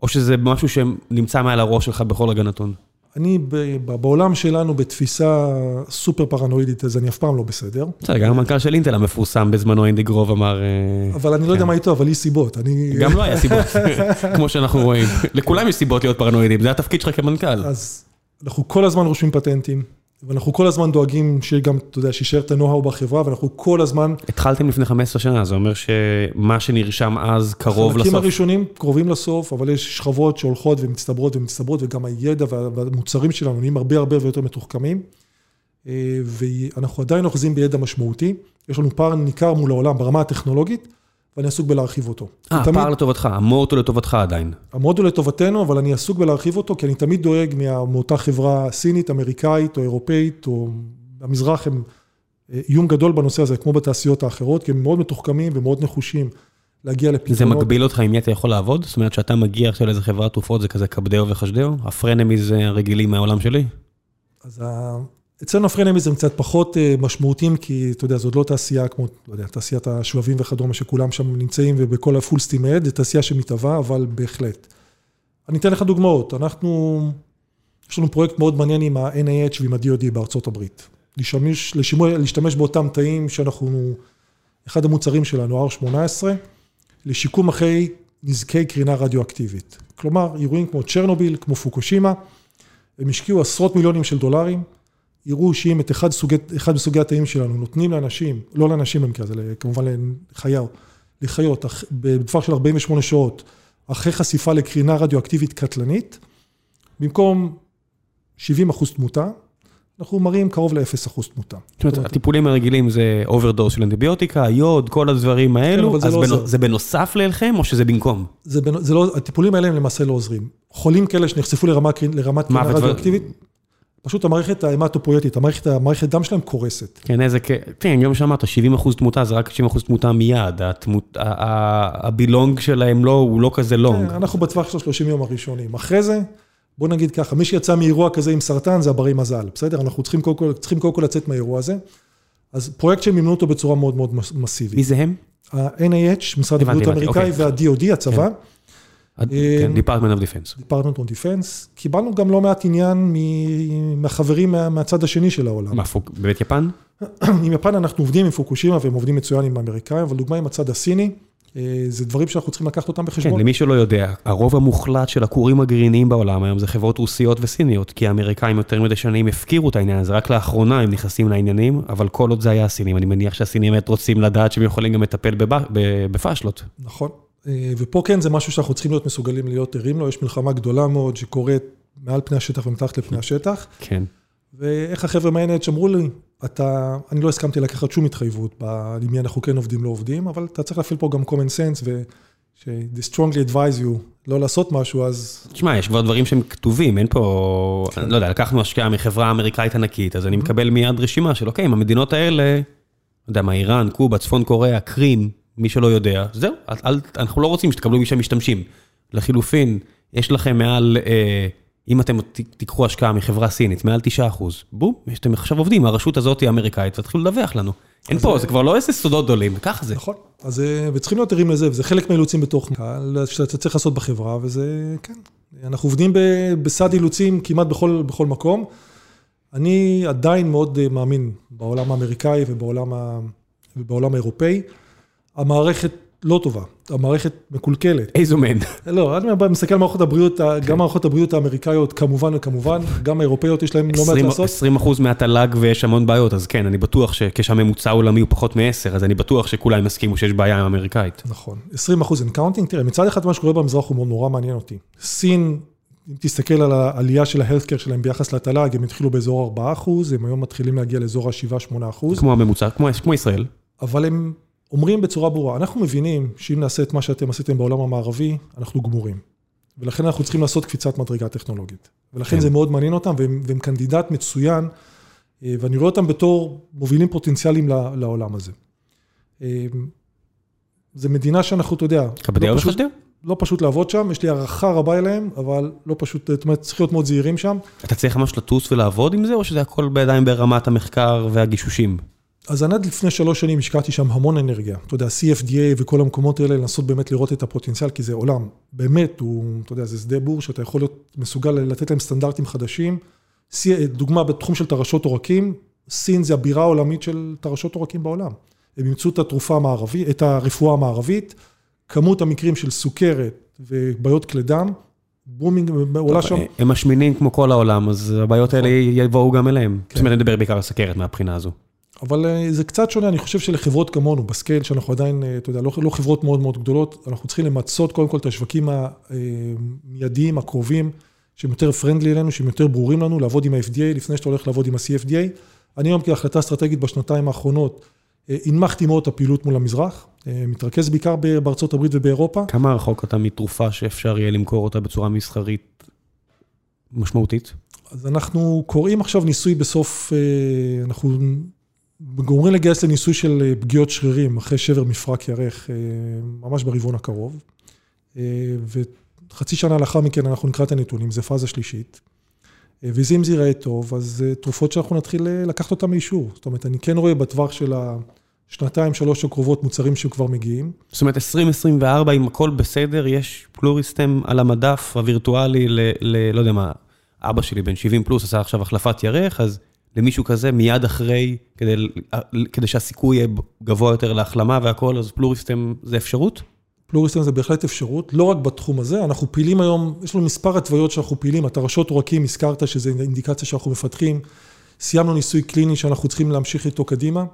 או שזה משהו שנמצא מעל הראש שלך בכל רגע נתון? אני בעולם שלנו בתפיסה סופר פרנואידית, אז אני אף פעם לא בסדר. בסדר, גם המנכ"ל של אינטל המפורסם בזמנו, אינדי גרוב אמר... אה, אבל אני לא יודע כן. מה איתו, אבל יש סיבות. גם לא היה סיבות, כמו שאנחנו רואים. לכולם יש סיבות להיות פרנואידים, זה התפקיד שלך כמנכ"ל. אז אנחנו כל הזמן רושמים פטנטים. ואנחנו כל הזמן דואגים שגם, אתה יודע, שישאר את ה-know-how בחברה, ואנחנו כל הזמן... התחלתם לפני 15 שנה, זה אומר שמה שנרשם אז קרוב לסוף. החלקים הראשונים קרובים לסוף, אבל יש שכבות שהולכות ומצטברות ומצטברות, וגם הידע והמוצרים שלנו נהיים הרבה הרבה יותר מתוחכמים. אה, ואנחנו עדיין אוחזים בידע משמעותי. יש לנו פער ניכר מול העולם ברמה הטכנולוגית. ואני עסוק בלהרחיב אותו. אה, הפער לטובתך, המוט הוא לטובתך עדיין. המוט הוא לטובתנו, אבל אני עסוק בלהרחיב אותו, כי אני תמיד דואג מאותה חברה סינית, אמריקאית או אירופאית, או המזרח, הם אה, איום גדול בנושא הזה, כמו בתעשיות האחרות, כי הם מאוד מתוחכמים ומאוד נחושים להגיע לפתרונות. זה מגביל אותך עם מי אתה יכול לעבוד? זאת אומרת, שאתה מגיע עכשיו לאיזה חברת תרופות, זה כזה קפדאו וחשדאו? הפרנמיז הרגילים מהעולם שלי? אז אצלנו הפרנמיזם קצת פחות אה, משמעותיים, כי אתה יודע, זאת לא תעשייה כמו, לא יודע, תעשיית השבבים וכדומה, שכולם שם נמצאים ובכל הפול סטים אד, זו תעשייה שמתהווה, אבל בהחלט. אני אתן לך דוגמאות, אנחנו, יש לנו פרויקט מאוד מעניין עם ה-NIH ועם ה-DOD בארצות הברית. להשתמש, לשימוע, להשתמש באותם תאים שאנחנו, אחד המוצרים שלנו, R18, לשיקום אחרי נזקי קרינה רדיואקטיבית. כלומר, אירועים כמו צ'רנוביל, כמו פוקושימה, הם השקיעו עשרות מיליונים של דולרים. יראו שאם את אחד, סוגי, אחד מסוגי התאים שלנו נותנים לאנשים, לא לאנשים במקרה הזה, כמובן לחיה, לחיות, בטווח של 48 שעות, אחרי חשיפה לקרינה רדיואקטיבית קטלנית, במקום 70 אחוז תמותה, אנחנו מראים קרוב ל-0 אחוז תמותה. זאת אומרת, הטיפולים הרגילים זה overdose של אנטיביוטיקה, יוד, כל הדברים האלו, כן, אז לא זה בנוסף לשלכם או שזה במקום? זה, זה לא, הטיפולים האלה הם למעשה לא עוזרים. חולים כאלה שנחשפו לרמת קרינה רדיואקטיבית, פשוט המערכת ההמטופויטית, המערכת, המערכת דם שלהם קורסת. כן, איזה, כן, גם שאמרת, 70 אחוז תמותה, זה רק 70 אחוז תמותה מיד, הבילונג שלהם לא, הוא לא כזה לונג. כן, אנחנו בטווח של 30 יום הראשונים. אחרי זה, בוא נגיד ככה, מי שיצא מאירוע כזה עם סרטן זה הברי מזל, בסדר? אנחנו צריכים קודם כל, צריכים קודם כל לצאת מהאירוע הזה. אז פרויקט שהם מימנו אותו בצורה מאוד מאוד מסיבית. מי זה הם? ה-NIH, משרד הבריאות האמריקאי, וה-DOD, הצבא. כן, Department of Defense. Department of Defense. קיבלנו גם לא מעט עניין מהחברים מהצד השני של העולם. מה, באמת יפן? עם יפן אנחנו עובדים עם פוקושימה והם עובדים מצוין עם האמריקאים, אבל דוגמה עם הצד הסיני, זה דברים שאנחנו צריכים לקחת אותם בחשבון. כן, למי שלא יודע, הרוב המוחלט של הכורים הגרעיניים בעולם היום זה חברות רוסיות וסיניות, כי האמריקאים יותר מדי שנים הפקירו את העניין הזה, רק לאחרונה הם נכנסים לעניינים, אבל כל עוד זה היה הסינים, אני מניח שהסינים באמת רוצים לדעת שהם יכולים גם לטפל בפאשלות. נכון, ופה כן זה משהו שאנחנו צריכים להיות מסוגלים להיות ערים לו, יש מלחמה גדולה מאוד שקורית מעל פני השטח ומתחת לפני השטח. כן. ואיך החבר'ה מהנהלת שאמרו לי, אתה, אני לא הסכמתי לקחת שום התחייבות, עם מי אנחנו כן עובדים, לא עובדים, אבל אתה צריך להפעיל פה גם common sense, ו-they strongly advise you לא לעשות משהו, אז... תשמע, יש כבר דברים שהם כתובים, אין פה, אני לא יודע, לקחנו השקעה מחברה אמריקאית ענקית, אז אני מקבל מיד רשימה של, אוקיי, עם המדינות האלה, לא יודע מה, איראן, קובה, צפון קוריאה, קרים, מי שלא יודע, זהו, אנחנו לא רוצים שתקבלו מי שמשתמשים. לחילופין, יש לכם מעל... אם אתם תיקחו השקעה מחברה סינית, מעל 9 אחוז, בום, אתם עכשיו עובדים, הרשות הזאת היא אמריקאית, תתחילו לדווח לנו. אין פה, זה כבר לא איזה סודות גדולים, ככה זה. נכון, אז וצריכים להיות ערים לזה, וזה חלק מהאילוצים בתוך קהל, שאתה צריך לעשות בחברה, וזה, כן. אנחנו עובדים בסד אילוצים כמעט בכל מקום. אני עדיין מאוד מאמין בעולם האמריקאי ובעולם האירופאי. המערכת לא טובה, המערכת מקולקלת. איזו מהן. לא, אני מסתכל על מערכות הבריאות, גם מערכות הבריאות האמריקאיות כמובן וכמובן, גם האירופאיות יש להם לא מעט לעשות. 20 אחוז מהתל"ג ויש המון בעיות, אז כן, אני בטוח שכשהממוצע העולמי הוא פחות מ-10, אז אני בטוח שכולם יסכימו שיש בעיה עם האמריקאית. נכון, 20 אחוז and counting, תראה, מצד אחד מה שקורה במזרח הוא נורא מעניין אותי. סין, אם תסתכל על העלייה של ההלסקר שלהם ביחס לתל"ג, הם התחילו באזור 4 אחוז, הם היום מתחילים להגיע לאזור ה-7-8 אחוז. כמו הממוצע, כמו ישראל. אבל הם אומרים בצורה ברורה, אנחנו מבינים שאם נעשה את מה שאתם עשיתם בעולם המערבי, אנחנו גמורים. ולכן אנחנו צריכים לעשות קפיצת מדרגה טכנולוגית. ולכן זה מאוד מעניין אותם, והם, והם קנדידט מצוין, ואני רואה אותם בתור מובילים פוטנציאליים לעולם הזה. זה מדינה שאנחנו, אתה יודע, לא פשוט, לא פשוט לעבוד שם, יש לי הערכה רבה אליהם, אבל לא פשוט, זאת אומרת, צריך להיות מאוד זהירים שם. אתה צריך ממש לטוס ולעבוד עם זה, או שזה הכל בידיים ברמת המחקר והגישושים? אז אני עד לפני שלוש שנים השקעתי שם המון אנרגיה. אתה יודע, CFDA וכל המקומות האלה, לנסות באמת לראות את הפוטנציאל, כי זה עולם, באמת, הוא, אתה יודע, זה שדה בור שאתה יכול להיות מסוגל לתת להם סטנדרטים חדשים. דוגמה בתחום של טרשות עורקים, סין זה הבירה העולמית של טרשות עורקים בעולם. הם אימצו את התרופה המערבית, את הרפואה המערבית, כמות המקרים של סוכרת ובעיות כלי דם, booming, עולה שם. הם משמינים כמו כל העולם, אז הבעיות האלה יבואו גם אליהם. זאת אומרת, נדבר בעיקר על סכרת מהבחינה הזו. אבל זה קצת שונה, אני חושב שלחברות כמונו, ב scale, שאנחנו עדיין, אתה יודע, לא, לא חברות מאוד מאוד גדולות, אנחנו צריכים למצות קודם כל את השווקים המיידיים, הקרובים, שהם יותר friendly אלינו, שהם יותר ברורים לנו, לעבוד עם ה-FDA לפני שאתה הולך לעבוד עם ה-CFDA. אני היום כהחלטה אסטרטגית בשנתיים האחרונות, הנמכתי מאוד את הפעילות מול המזרח, מתרכז בעיקר בארצות הברית ובאירופה. כמה רחוק אתה מתרופה שאפשר יהיה למכור אותה בצורה מסחרית משמעותית? אז אנחנו קוראים עכשיו ניסוי בסוף, אנחנו... גומרים לגייס לניסוי של פגיעות שרירים אחרי שבר מפרק ירך, ממש ברבעון הקרוב. וחצי שנה לאחר מכן אנחנו נקרא את הנתונים, זה פאזה שלישית. ואם זה ייראה טוב, אז תרופות שאנחנו נתחיל לקחת אותן לאישור. זאת אומרת, אני כן רואה בטווח של השנתיים, שלוש הקרובות מוצרים שכבר מגיעים. זאת אומרת, 2024, אם הכל בסדר, יש פלוריסטם על המדף הווירטואלי ל... לא יודע מה, אבא שלי בן 70 פלוס עשה עכשיו החלפת ירך, אז... למישהו כזה מיד אחרי, כדי, כדי שהסיכוי יהיה גבוה יותר להחלמה והכל, אז פלוריסטם זה אפשרות? פלוריסטם זה בהחלט אפשרות, לא רק בתחום הזה, אנחנו פעילים היום, יש לנו מספר התוויות שאנחנו פעילים, התרשות עורקים, הזכרת שזה אינדיקציה שאנחנו מפתחים, סיימנו ניסוי קליני שאנחנו צריכים להמשיך איתו קדימה.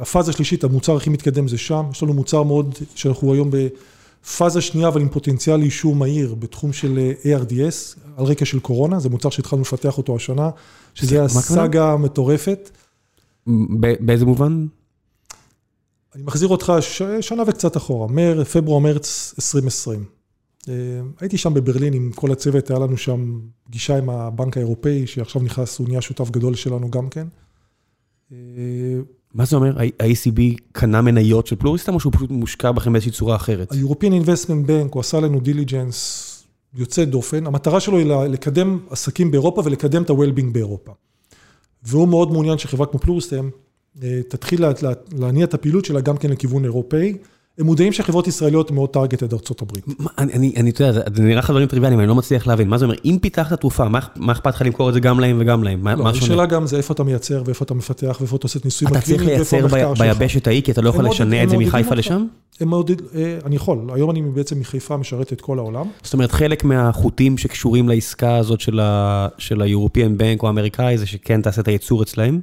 הפאזה השלישית, המוצר הכי מתקדם זה שם, יש לנו מוצר מאוד, שאנחנו היום בפאזה שנייה, אבל עם פוטנציאל לאישור מהיר בתחום של ARDS, על רקע של קורונה, זה מוצר שהתחלנו לפתח אותו השנה. שזה הסאגה המטורפת. באיזה מובן? אני מחזיר אותך שנה וקצת אחורה, פברואר-מרץ 2020. הייתי שם בברלין עם כל הצוות, היה לנו שם פגישה עם הבנק האירופאי, שעכשיו נכנס, הוא נהיה שותף גדול שלנו גם כן. מה זה אומר? ה-ECB קנה מניות של פלוריסטם, או שהוא פשוט מושקע בכם באיזושהי צורה אחרת? ה-European Investment Bank, הוא עשה לנו diligence יוצא דופן, המטרה שלו היא לקדם עסקים באירופה ולקדם את ה-Well-being באירופה. והוא מאוד מעוניין שחברה כמו פלוריסטם אה, תתחיל להניע את הפעילות שלה גם כן לכיוון אירופאי. הם מודעים שחברות ישראליות מאוד ארצות הברית. אני, אתה יודע, זה נראה לך דברים טריוויאליים, אני לא מצליח להבין. מה זה אומר, אם פיתחת תרופה, מה אכפת לך למכור את זה גם להם וגם להם? לא, השאלה גם זה איפה אתה מייצר ואיפה אתה מפתח ואיפה אתה עושה את ניסויים הקליניים ואיפה המחקר שלך. אתה צריך לייצר ביבשת ההיא, כי אתה לא יכול לשנע את זה מחיפה לשם? אה, אני יכול, היום אני בעצם מחיפה משרת את כל העולם. זאת אומרת, חלק מהחוטים שקשורים לעסקה הזאת של ה-European Bank או האמריקאי, זה שכן תעשה את הייצור אצלהם?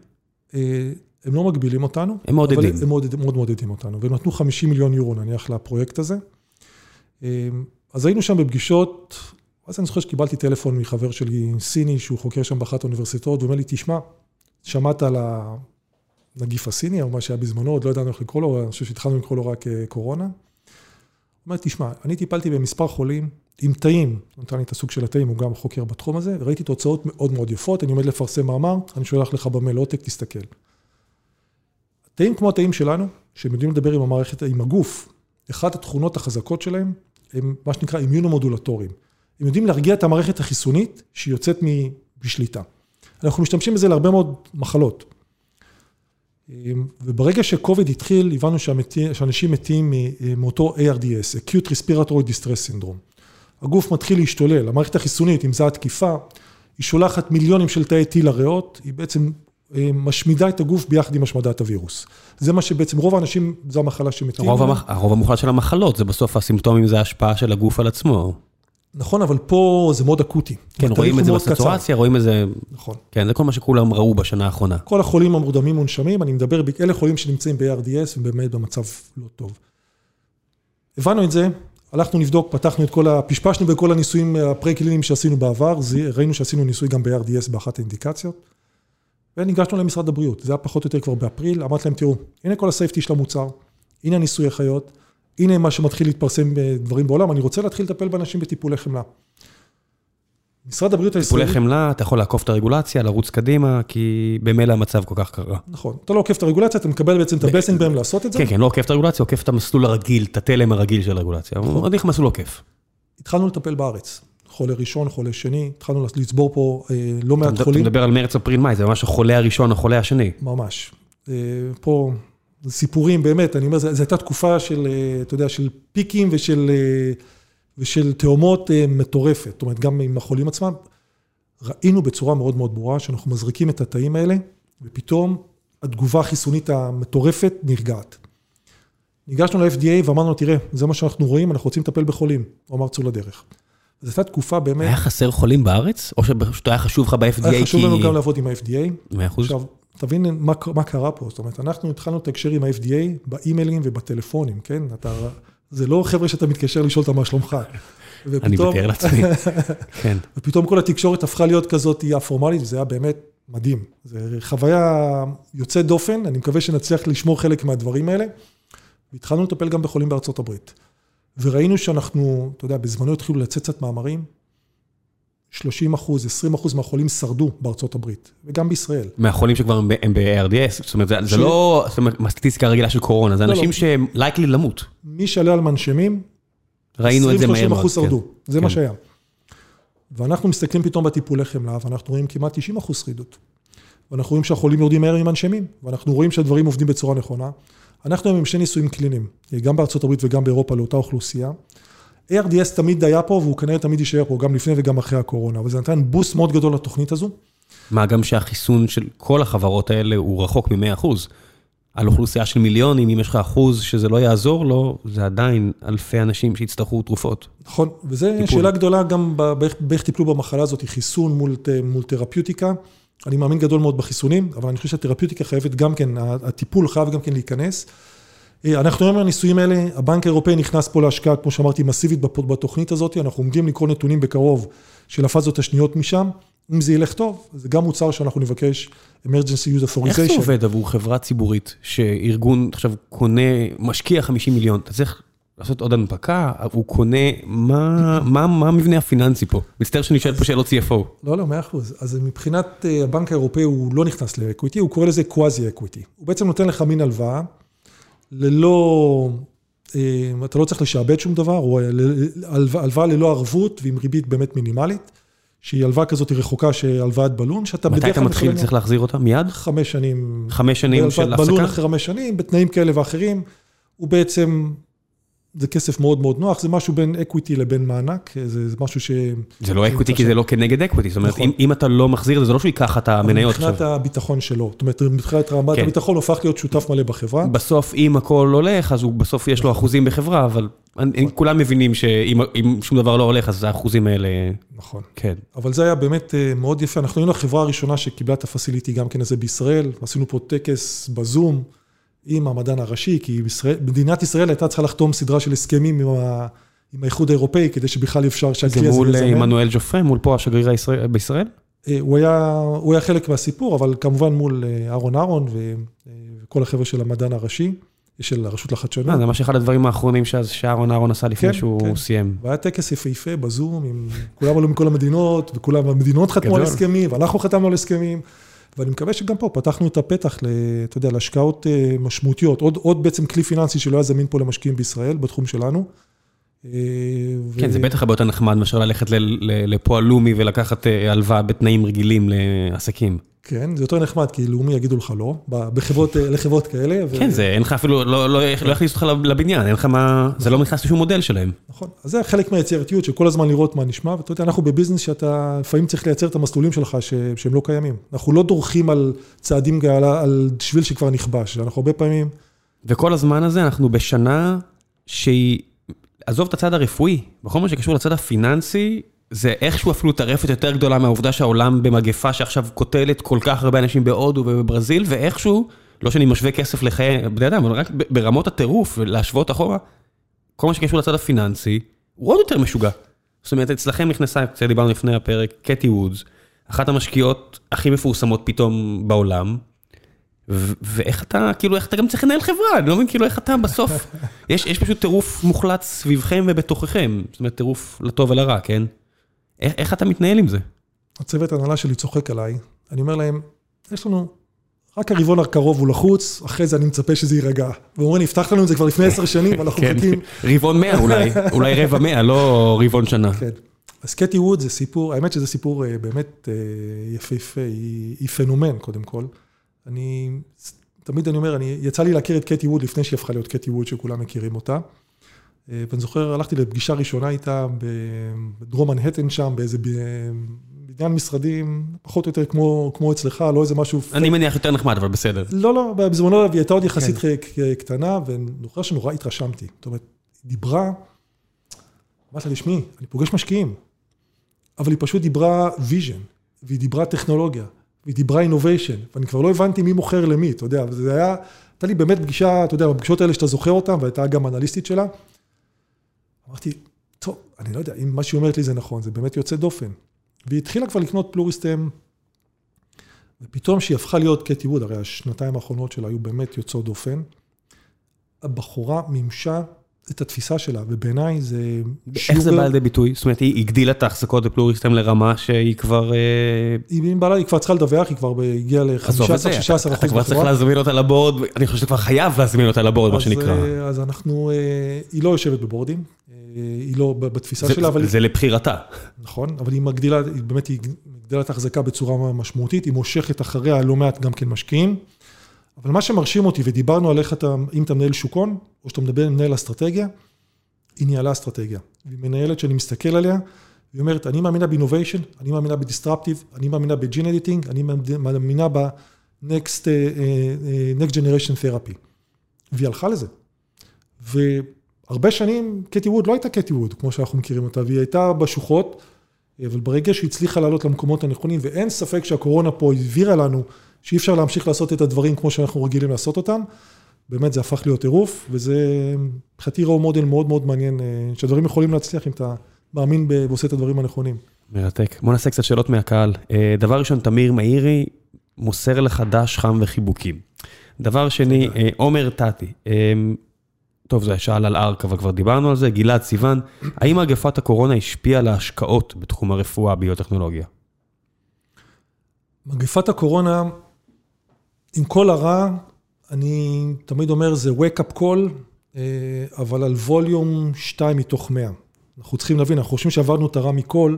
הם לא מגבילים אותנו. הם מעודדים. הם מעודד, מאוד מעודדים אותנו, והם נתנו 50 מיליון יורו נניח לפרויקט הזה. אמ, אז היינו שם בפגישות, אז אני זוכר שקיבלתי טלפון מחבר שלי, סיני, שהוא חוקר שם באחת האוניברסיטאות, הוא אומר לי, תשמע, שמעת על הנגיף הסיני, או מה שהיה בזמנו, עוד לא ידענו איך לקרוא לו, אני חושב שהתחלנו לקרוא לו רק אה, קורונה. הוא אומר, תשמע, אני טיפלתי במספר חולים עם תאים, הוא נתן לי את הסוג של התאים, הוא גם חוקר בתחום הזה, וראיתי תוצאות מאוד מאוד יפות, אני עומד לפרסם מאמר, אני שולח לך במייל עותק, תסתכל. תאים כמו התאים שלנו, שהם יודעים לדבר עם המערכת, עם הגוף, אחת התכונות החזקות שלהם, הם מה שנקרא אימיונומודולטוריים. הם יודעים להרגיע את המערכת החיסונית שהיא יוצאת משליטה. אנחנו משתמשים בזה להרבה מאוד מחלות. וברגע שקוביד התחיל, הבנו שאנשים מתים מאותו ARDS, Acute Respiratory Distress Syndrome. הגוף מתחיל להשתולל, המערכת החיסונית, אם זו התקיפה, היא שולחת מיליונים של תאי T לריאות, היא בעצם משמידה את הגוף ביחד עם השמדת הווירוס. זה מה שבעצם רוב האנשים, זו המחלה שמתים. הרוב, המח... הרוב המוחלט של המחלות, זה בסוף הסימפטומים, זה ההשפעה של הגוף על עצמו. נכון, אבל פה זה מאוד אקוטי. כן, רואים את זה בסטורציה, רואים את זה... נכון. כן, זה כל מה שכולם ראו בשנה האחרונה. כל החולים המורדמים מונשמים, אני מדבר, אלה חולים שנמצאים ב-ARDS, ובאמת במצב לא טוב. הבנו את זה, הלכנו לבדוק, פתחנו את כל ה... פשפשנו בכל הניסויים הפרה-קליניים שעשינו בעבר, ראינו שעשינו ניסוי גם ב-ARDS באחת האינדיקציות. וניגשנו למשרד הבריאות, זה היה פחות או יותר כבר באפריל, אמרתי להם, תראו, הנה כל ה safety של המוצר, הנה ניסוי חיות, הנה מה שמתחיל להתפרסם בדברים בעולם, אני רוצה להתחיל לטפל באנשים בטיפולי חמלה. משרד הבריאות הישראלי... טיפולי חמלה, אתה יכול לעקוף את הרגולציה, לרוץ קדימה, כי במילא המצב כל כך קשה. נכון, אתה לא עוקף את הרגולציה, אתה מקבל בעצם את ה blessing שלהם לעשות את זה. כן, כן, לא עוקף את הרגולציה, עוקף את המסלול הרגיל, את התלם הרגיל של הרגולציה. נכון. עוד איך מסלול עוקף. התחלנו לטפל בארץ. חולה ראשון, חולה שני, התחלנו לצבור פה אה, לא מעט חולים. אתה מדבר על מרץ, אפריל, מאי, זה ממש החולה הראשון, החולה השני. ממש. אה, פה סיפורים, באמת, אני אומר, זו הייתה תקופה של, אה, אתה יודע, של פיקים ושל, ושל תאומות מטורפת. זאת אומרת, גם עם החולים עצמם, ראינו בצורה מאוד מאוד ברורה שאנחנו מזריקים את התאים האלה, ופתאום התגובה החיסונית המטורפת נרגעת. ניגשנו ל-FDA ואמרנו, תראה, זה מה שאנחנו רואים, אנחנו רוצים לטפל בחולים. הוא אמר, צאו לדרך. זו הייתה תקופה באמת... היה חסר חולים בארץ? או שפשוט היה חשוב לך ב-FDA? היה חשוב לנו גם לעבוד עם ה-FDA. מאה אחוז. עכשיו, תבין מה, מה קרה פה. זאת אומרת, אנחנו התחלנו לתקשר עם ה-FDA באימיילים ובטלפונים, כן? אתה, זה לא חבר'ה שאתה מתקשר לשאול אותם מה שלומך. ופתאום, אני מתאר לעצמי, כן. ופתאום כל התקשורת הפכה להיות כזאת, הפורמלית, וזה היה באמת מדהים. זו חוויה יוצאת דופן, אני מקווה שנצליח לשמור חלק מהדברים האלה. והתחלנו לטפל גם בחולים בארצות הברית. וראינו שאנחנו, אתה יודע, בזמנו התחילו לצאת קצת מאמרים, 30 אחוז, 20 אחוז מהחולים שרדו בארצות הברית, וגם בישראל. מהחולים שכבר הם ב-ARDS? זאת אומרת, זה לא סטטיסטיקה רגילה של קורונה, זה לא, אנשים לא. שהם לייקלי למות. מי שעלה על מנשמים, ראינו את זה מהר מאוד. 20-30 אחוז שרדו, כן. זה מה כן. שהיה. ואנחנו מסתכלים פתאום בטיפולי חמלה, ואנחנו רואים כמעט 90 אחוז שרידות. ואנחנו רואים שהחולים יורדים מהר ממנשמים, ואנחנו רואים שהדברים עובדים בצורה נכונה. אנחנו היום עם שני ניסויים קליניים, גם בארצות הברית וגם באירופה לאותה אוכלוסייה. ARDS תמיד היה פה, והוא כנראה תמיד יישאר פה, גם לפני וגם אחרי הקורונה, אבל זה נתן בוסט מאוד גדול לתוכנית הזו. מה גם שהחיסון של כל החברות האלה הוא רחוק מ-100%. על אוכלוסייה של מיליונים, אם יש לך אחוז שזה לא יעזור לו, זה עדיין אלפי אנשים שיצטרכו תרופות. נכון, וזו שאלה גדולה גם באיך טיפלו במחלה הזאת, חיסון מול, מול תרפיוטיקה. אני מאמין גדול מאוד בחיסונים, אבל אני חושב שהתרפיוטיקה חייבת גם כן, הטיפול חייב גם כן להיכנס. אה, אנחנו היום בניסויים האלה, הבנק האירופאי נכנס פה להשקעה, כמו שאמרתי, מסיבית בתוכנית הזאת, אנחנו עומדים לקרוא נתונים בקרוב של הפאזות השניות משם. אם זה ילך טוב, זה גם מוצר שאנחנו נבקש emergency use authorization. איך זה עובד עבור חברה ציבורית, שארגון עכשיו קונה, משקיע 50 מיליון, אתה צריך לעשות עוד הנפקה, הוא קונה, מה מה, המבנה הפיננסי פה? מצטער שאני שואל פה שאלות CFO. לא, לא, מאה אחוז. אז מבחינת אה, הבנק האירופאי הוא לא נכנס ל equity, הוא קורא לזה quasi equity. הוא בעצם נותן לך מין הלוואה, ללא אתה לא צריך לשעבד שום דבר, הוא הלוואה ללא ערבות ועם ריבית באמת מינימלית, שהיא הלוואה כזאת רחוקה שהלוואת בלון, שאתה בדרך כלל... מתי אתה מתחיל, צריך להחזיר אותה? מיד? חמש שנים. חמש שנים של הפסקה? בלון אחרי חמש שנים, בתנאים כאלה ואחרים, הוא בעצם זה כסף מאוד מאוד נוח, זה משהו בין equity לבין מענק, זה, זה משהו ש... זה לא equity כי זה לא כנגד equity, זאת אומרת, נכון. אם, אם אתה לא מחזיר את זה, זה לא שהוא ייקח את המניות עכשיו. מבחינת הביטחון שלו, זאת אומרת, מבחינת רמת כן. הביטחון, הופך להיות שותף מלא בחברה. בסוף, אם הכל הולך, אז הוא בסוף יש לו אחוזים בחברה, אבל נכון. כולם מבינים שאם שום דבר לא הולך, אז האחוזים האלה... נכון. כן. אבל זה היה באמת אה, מאוד יפה, אנחנו היינו החברה הראשונה שקיבלה את ה facility גם כן הזה בישראל, עשינו פה טקס בזום. עם המדען הראשי, כי בישראל, מדינת ישראל הייתה צריכה לחתום סדרה של הסכמים עם, ה, עם האיחוד האירופאי, כדי שבכלל אפשר שהכלי הזה יזמן. זה מול עמנואל ג'ופרה, מול פה השגריר הישראל, בישראל? אה, הוא היה, הוא היה חלק מהסיפור, אבל כמובן מול אה, אהרון אהרון וכל החבר'ה של המדען הראשי, של הרשות לחדשנות. אה, זה ממש אחד הדברים האחרונים שאהרון אהרון עשה לפני כן, שהוא כן. סיים. והיה טקס יפהפה בזום, עם, כולם עלו מכל המדינות, וכולם, המדינות חתמו על הסכמים, ואנחנו חתמנו על הסכמים. ואני מקווה שגם פה פתחנו את הפתח, אתה יודע, להשקעות אה, משמעותיות, עוד, עוד בעצם כלי פיננסי שלא היה זמין פה למשקיעים בישראל, בתחום שלנו. אה, כן, ו... זה בטח הרבה יותר נחמד מאשר ללכת לפועל לאומי ולקחת אה, הלוואה בתנאים רגילים לעסקים. כן, זה יותר נחמד, כי לאומי יגידו לך לא, בחברות, לחברות כאלה. כן, זה, אין לך אפילו, לא, לא, לא יכניס אותך לבניין, אין לך מה, זה לא נכנס לשום מודל שלהם. נכון, אז זה חלק מהיצירתיות של כל הזמן לראות מה נשמע, ואתה יודע, אנחנו בביזנס שאתה לפעמים צריך לייצר את המסלולים שלך שהם לא קיימים. אנחנו לא דורכים על צעדים, על, על שביל שכבר נכבש, אנחנו הרבה פעמים... וכל הזמן הזה אנחנו בשנה שהיא, עזוב את הצד הרפואי, בכל מה שקשור לצד הפיננסי, זה איכשהו אפילו טרפת יותר גדולה מהעובדה שהעולם במגפה שעכשיו קוטלת כל כך הרבה אנשים בהודו ובברזיל, ואיכשהו, לא שאני משווה כסף לחיי בני אדם, אבל רק ברמות הטירוף, להשוות אחורה, כל מה שקשור לצד הפיננסי, הוא עוד יותר משוגע. זאת אומרת, אצלכם נכנסה, קצת דיברנו לפני הפרק, קטי וודס, אחת המשקיעות הכי מפורסמות פתאום בעולם, ואיך אתה, כאילו, איך אתה גם צריך לנהל חברה, אני לא מבין, כאילו, איך אתה בסוף, יש, יש פשוט טירוף מוחלט סביבכם ובתוככם, זאת אומרת, טירוף לטוב ולרע, כן? איך איך אתה מתנהל עם זה? הצוות ההנהלה שלי צוחק עליי, אני אומר להם, יש לנו, רק הרבעון הקרוב הוא לחוץ, אחרי זה אני מצפה שזה יירגע. והוא אומר, נפתח לנו את זה כבר לפני עשר שנים, אנחנו כן. מחכים. רבעון מאה אולי, אולי רבע מאה, לא רבעון שנה. כן. אז קטי ווד זה סיפור, האמת שזה סיפור אה, באמת אה, יפהפה, היא, היא פנומן קודם כל. אני, תמיד אני אומר, אני, יצא לי להכיר את קטי ווד לפני שהיא הפכה להיות קטי ווד, שכולם מכירים אותה. ואני זוכר, הלכתי לפגישה ראשונה איתה בדרום מנהטן שם, באיזה בניין משרדים, פחות או יותר כמו, כמו אצלך, לא איזה משהו... אני מניח יותר נחמד, אבל בסדר. לא, לא, בזמנו היא הייתה עוד יחסית כן. קטנה, ואני זוכר שנורא התרשמתי. זאת אומרת, היא דיברה, אמרת לי, שמי, אני פוגש משקיעים, אבל היא פשוט דיברה vision, והיא דיברה טכנולוגיה, והיא דיברה innovation, ואני כבר לא הבנתי מי מוכר למי, אתה יודע, וזה היה, הייתה לי באמת פגישה, אתה יודע, בפגישות האלה שאתה זוכר אותן, והייתה גם אנליסטית שלה. אמרתי, טוב, אני לא יודע, אם מה שהיא אומרת לי זה נכון, זה באמת יוצא דופן. והיא התחילה כבר לקנות פלוריסטם, ופתאום שהיא הפכה להיות קטי ווד, הרי השנתיים האחרונות שלה היו באמת יוצאות דופן, הבחורה מימשה את התפיסה שלה, ובעיניי זה... איך זה בא לידי ביטוי? זאת אומרת, היא הגדילה את ההחזקות בפלוריסטם לרמה שהיא כבר... אה, היא בעלה, היא כבר צריכה לדווח, היא כבר הגיעה ל-15-16 אחוז. אתה כבר צריך להזמין אותה לבורד, אני חושב שאתה כבר חייב להזמין אותה לבורד, מה שנקרא. אה, אז אנחנו, אה, היא לא יושבת בבורדים, היא לא בתפיסה שלה, אבל... זה לבחירתה. נכון, אבל היא מגדילה, באמת היא מגדילה את ההחזקה בצורה משמעותית, היא מושכת אחריה לא מעט גם כן משקיעים. אבל מה שמרשים אותי, ודיברנו על איך אתה, אם אתה מנהל שוק הון, או שאתה מדבר עם מנהל אסטרטגיה, היא ניהלה אסטרטגיה. והיא מנהלת שאני מסתכל עליה, היא אומרת, אני מאמינה ב innovation, אני מאמינה ב disruptive, אני מאמינה ב gene editing, אני מאמינה ב-next uh, uh, generation therapy. והיא הלכה לזה. והרבה שנים קטי ווד לא הייתה קטי ווד, כמו שאנחנו מכירים אותה, והיא הייתה בשוחות, אבל ברגע שהיא הצליחה לעלות למקומות הנכונים, ואין ספק שהקורונה פה הבהירה לנו שאי אפשר להמשיך לעשות את הדברים כמו שאנחנו רגילים לעשות אותם. באמת זה הפך להיות טירוף, וזה מבחינתי רואו מודל מאוד מאוד מעניין, אה, שהדברים יכולים להצליח אם אתה מאמין ועושה את הדברים הנכונים. מרתק. בוא נעשה קצת שאלות מהקהל. אה, דבר ראשון, תמיר מאירי מוסר לך דש חם וחיבוקים. דבר שני, אה, עומר טאטי. טוב, זה שאל על ארק, אבל כבר דיברנו על זה. גלעד סיוון, האם מגפת הקורונה השפיעה על ההשקעות בתחום הרפואה, ביוטכנולוגיה? מגפת הקורונה עם כל הרע, אני תמיד אומר, זה wake up call אבל על ווליום 2 מתוך 100. אנחנו צריכים להבין, אנחנו חושבים שעברנו את הרע מכל,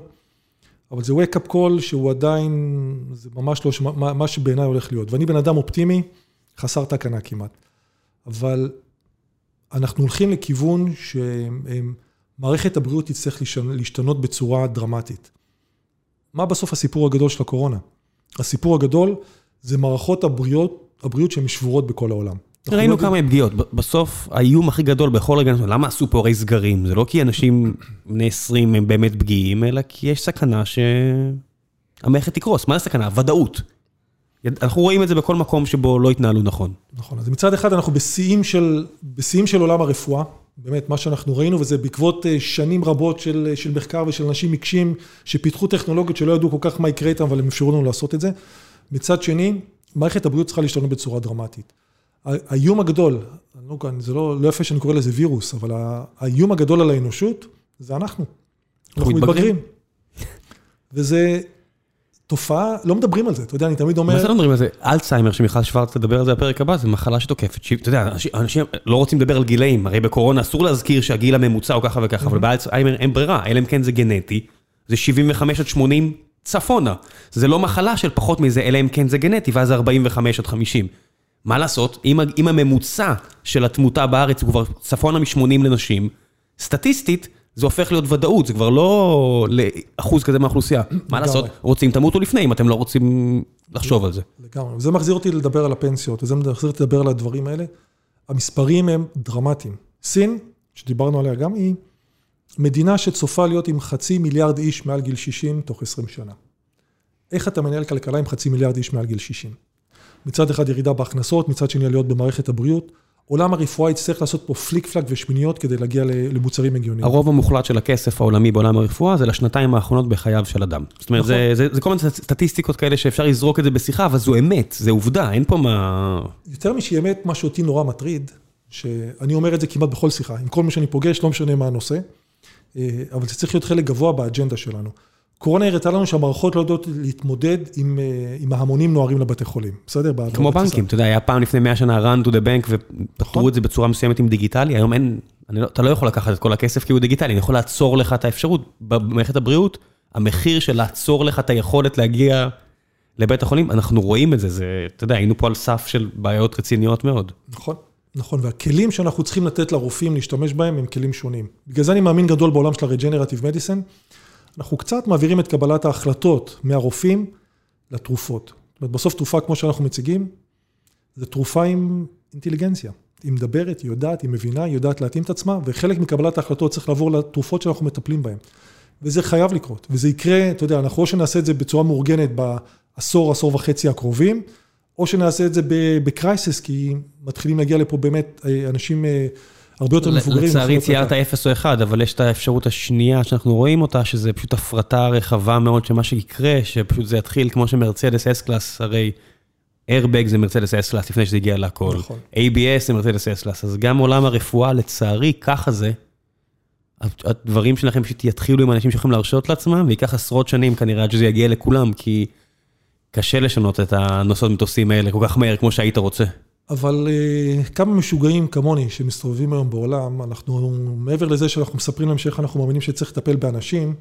אבל זה wake up call שהוא עדיין, זה ממש לא מה שבעיניי הולך להיות. ואני בן אדם אופטימי, חסר תקנה כמעט. אבל אנחנו הולכים לכיוון שמערכת הבריאות תצטרך להשתנות בצורה דרמטית. מה בסוף הסיפור הגדול של הקורונה? הסיפור הגדול זה מערכות הבריאות, הבריאות שהן שבורות בכל העולם. ראינו לא כמה הן פגיעות, בסוף האיום הכי גדול בכל רגע, למה עשו פה הרי סגרים? זה לא כי אנשים בני 20 הם באמת פגיעים, אלא כי יש סכנה שהמערכת תקרוס. מה הסכנה? ודאות. אנחנו רואים את זה בכל מקום שבו לא התנהלו נכון. נכון, אז מצד אחד אנחנו בשיאים של, בשיאים של עולם הרפואה, באמת מה שאנחנו ראינו, וזה בעקבות אה, שנים רבות של, של מחקר ושל אנשים מקשים, שפיתחו טכנולוגיות שלא ידעו כל כך מה יקרה איתם, אבל הם אפשרו לנו לעשות את זה. מצד שני, מערכת הבריאות צריכה להשתנות בצורה דרמטית. האיום הגדול, לא, זה לא, לא יפה שאני קורא לזה וירוס, אבל האיום הגדול על האנושות זה אנחנו. אנחנו מתבגרים. וזה תופעה, לא מדברים על זה, אתה יודע, אני תמיד אומר... מה זה לא מדברים על זה? אלצהיימר, שמיכל שוורץ תדבר על זה בפרק הבא, זה מחלה שתוקפת. אתה יודע, אנשים לא רוצים לדבר על גילאים, הרי בקורונה אסור להזכיר שהגיל הממוצע הוא ככה וככה, אבל באלצהיימר אין ברירה, אלא אם כן זה גנטי, זה 75 עד 80 צפונה. זה לא מחלה של פחות מזה, אלא אם כן זה גנטי, ואז זה 45 עד 50. מה לעשות, אם הממוצע של התמותה בארץ הוא כבר צפונה מ-80 לנשים, סטטיסטית, זה הופך להיות ודאות, זה כבר לא לאחוז כזה מהאוכלוסייה. מה לעשות, רוצים תמותו לפני, אם אתם לא רוצים לחשוב על זה. לגמרי, וזה מחזיר אותי לדבר על הפנסיות, וזה מחזיר אותי לדבר על הדברים האלה. המספרים הם דרמטיים. סין, שדיברנו עליה גם, היא מדינה שצופה להיות עם חצי מיליארד איש מעל גיל 60 תוך 20 שנה. איך אתה מנהל כלכלה עם חצי מיליארד איש מעל גיל 60? מצד אחד ירידה בהכנסות, מצד שני עליות במערכת הבריאות. עולם הרפואה יצטרך לעשות פה פליק פלאק ושמיניות כדי להגיע למוצרים הגיוניים. הרוב המוחלט של הכסף העולמי בעולם הרפואה זה לשנתיים האחרונות בחייו של אדם. זאת אומרת, נכון. זה, זה, זה כל מיני סטטיסטיקות כאלה שאפשר לזרוק את זה בשיחה, אבל זו אמת, זה עובדה, אין פה מה... יותר משהיא אמת, מה שאותי נורא מטריד, שאני אומר את זה כמעט בכל שיחה, עם כל מי שאני פוגש, לא משנה מה הנושא, אה, אבל זה צריך להיות חלק גבוה באג'נדה שלנו. קורונה הראתה לנו שהמערכות לא יודעות להתמודד עם אה, עם ההמונים נוהרים לבתי חולים, בסדר? כמו בנקים, אתה יודע, היה פעם לפני 100 שנה run to the bank ופתרו נכון. את זה בצורה מסוימת עם דיגיטלי, היום אין, לא, אתה לא יכול לקחת את כל הכסף כי הוא דיגיטלי, אני יכול לעצור לך את האפשרות. במערכת הבריאות, המחיר של לעצור לך את היכולת להגיע לבית החולים, אנחנו רואים את זה, זה, אתה יודע, היינו פה על סף של בעיות רציניות מאוד. נכון. נכון, והכלים שאנחנו צריכים לתת לרופאים להשתמש בהם הם כלים שונים. בגלל זה אני מאמין גדול בעולם של ה-Regenerative Medicine. אנחנו קצת מעבירים את קבלת ההחלטות מהרופאים לתרופות. זאת אומרת, בסוף תרופה כמו שאנחנו מציגים, זו תרופה עם אינטליגנציה. היא מדברת, היא יודעת, היא מבינה, היא יודעת להתאים את עצמה, וחלק מקבלת ההחלטות צריך לעבור לתרופות שאנחנו מטפלים בהן. וזה חייב לקרות, וזה יקרה, אתה יודע, אנחנו או שנעשה את זה בצורה מאורגנת בעשור, עשור וחצי הקרובים, או שנעשה את זה ב crisis, כי מתחילים להגיע לפה באמת אה, אנשים אה, הרבה יותר מבוגרים. לצערי ציירת 0 או 1, אבל יש את האפשרות השנייה שאנחנו רואים אותה, שזה פשוט הפרטה רחבה מאוד של מה שיקרה, שפשוט זה יתחיל כמו שמרצדס S-Class, הרי איירבג זה מרצדס S-Class לפני שזה הגיע לכל. נכון. ABS זה מרצדס S-Class, אז גם עולם הרפואה, לצערי, ככה זה. הדברים שלכם פשוט יתחילו עם אנשים שיכולים להרשות לעצמם, וייקח עשרות שנים כנראה עד שזה יגיע לכולם, כי קשה לשנות את הנוסעות מטוסים האלה כל כך מהר כמו שהיית רוצה. אבל uh, כמה משוגעים כמוני שמסתובבים היום בעולם, אנחנו מעבר לזה שאנחנו מספרים להם שאיך אנחנו מאמינים שצריך לטפל באנשים,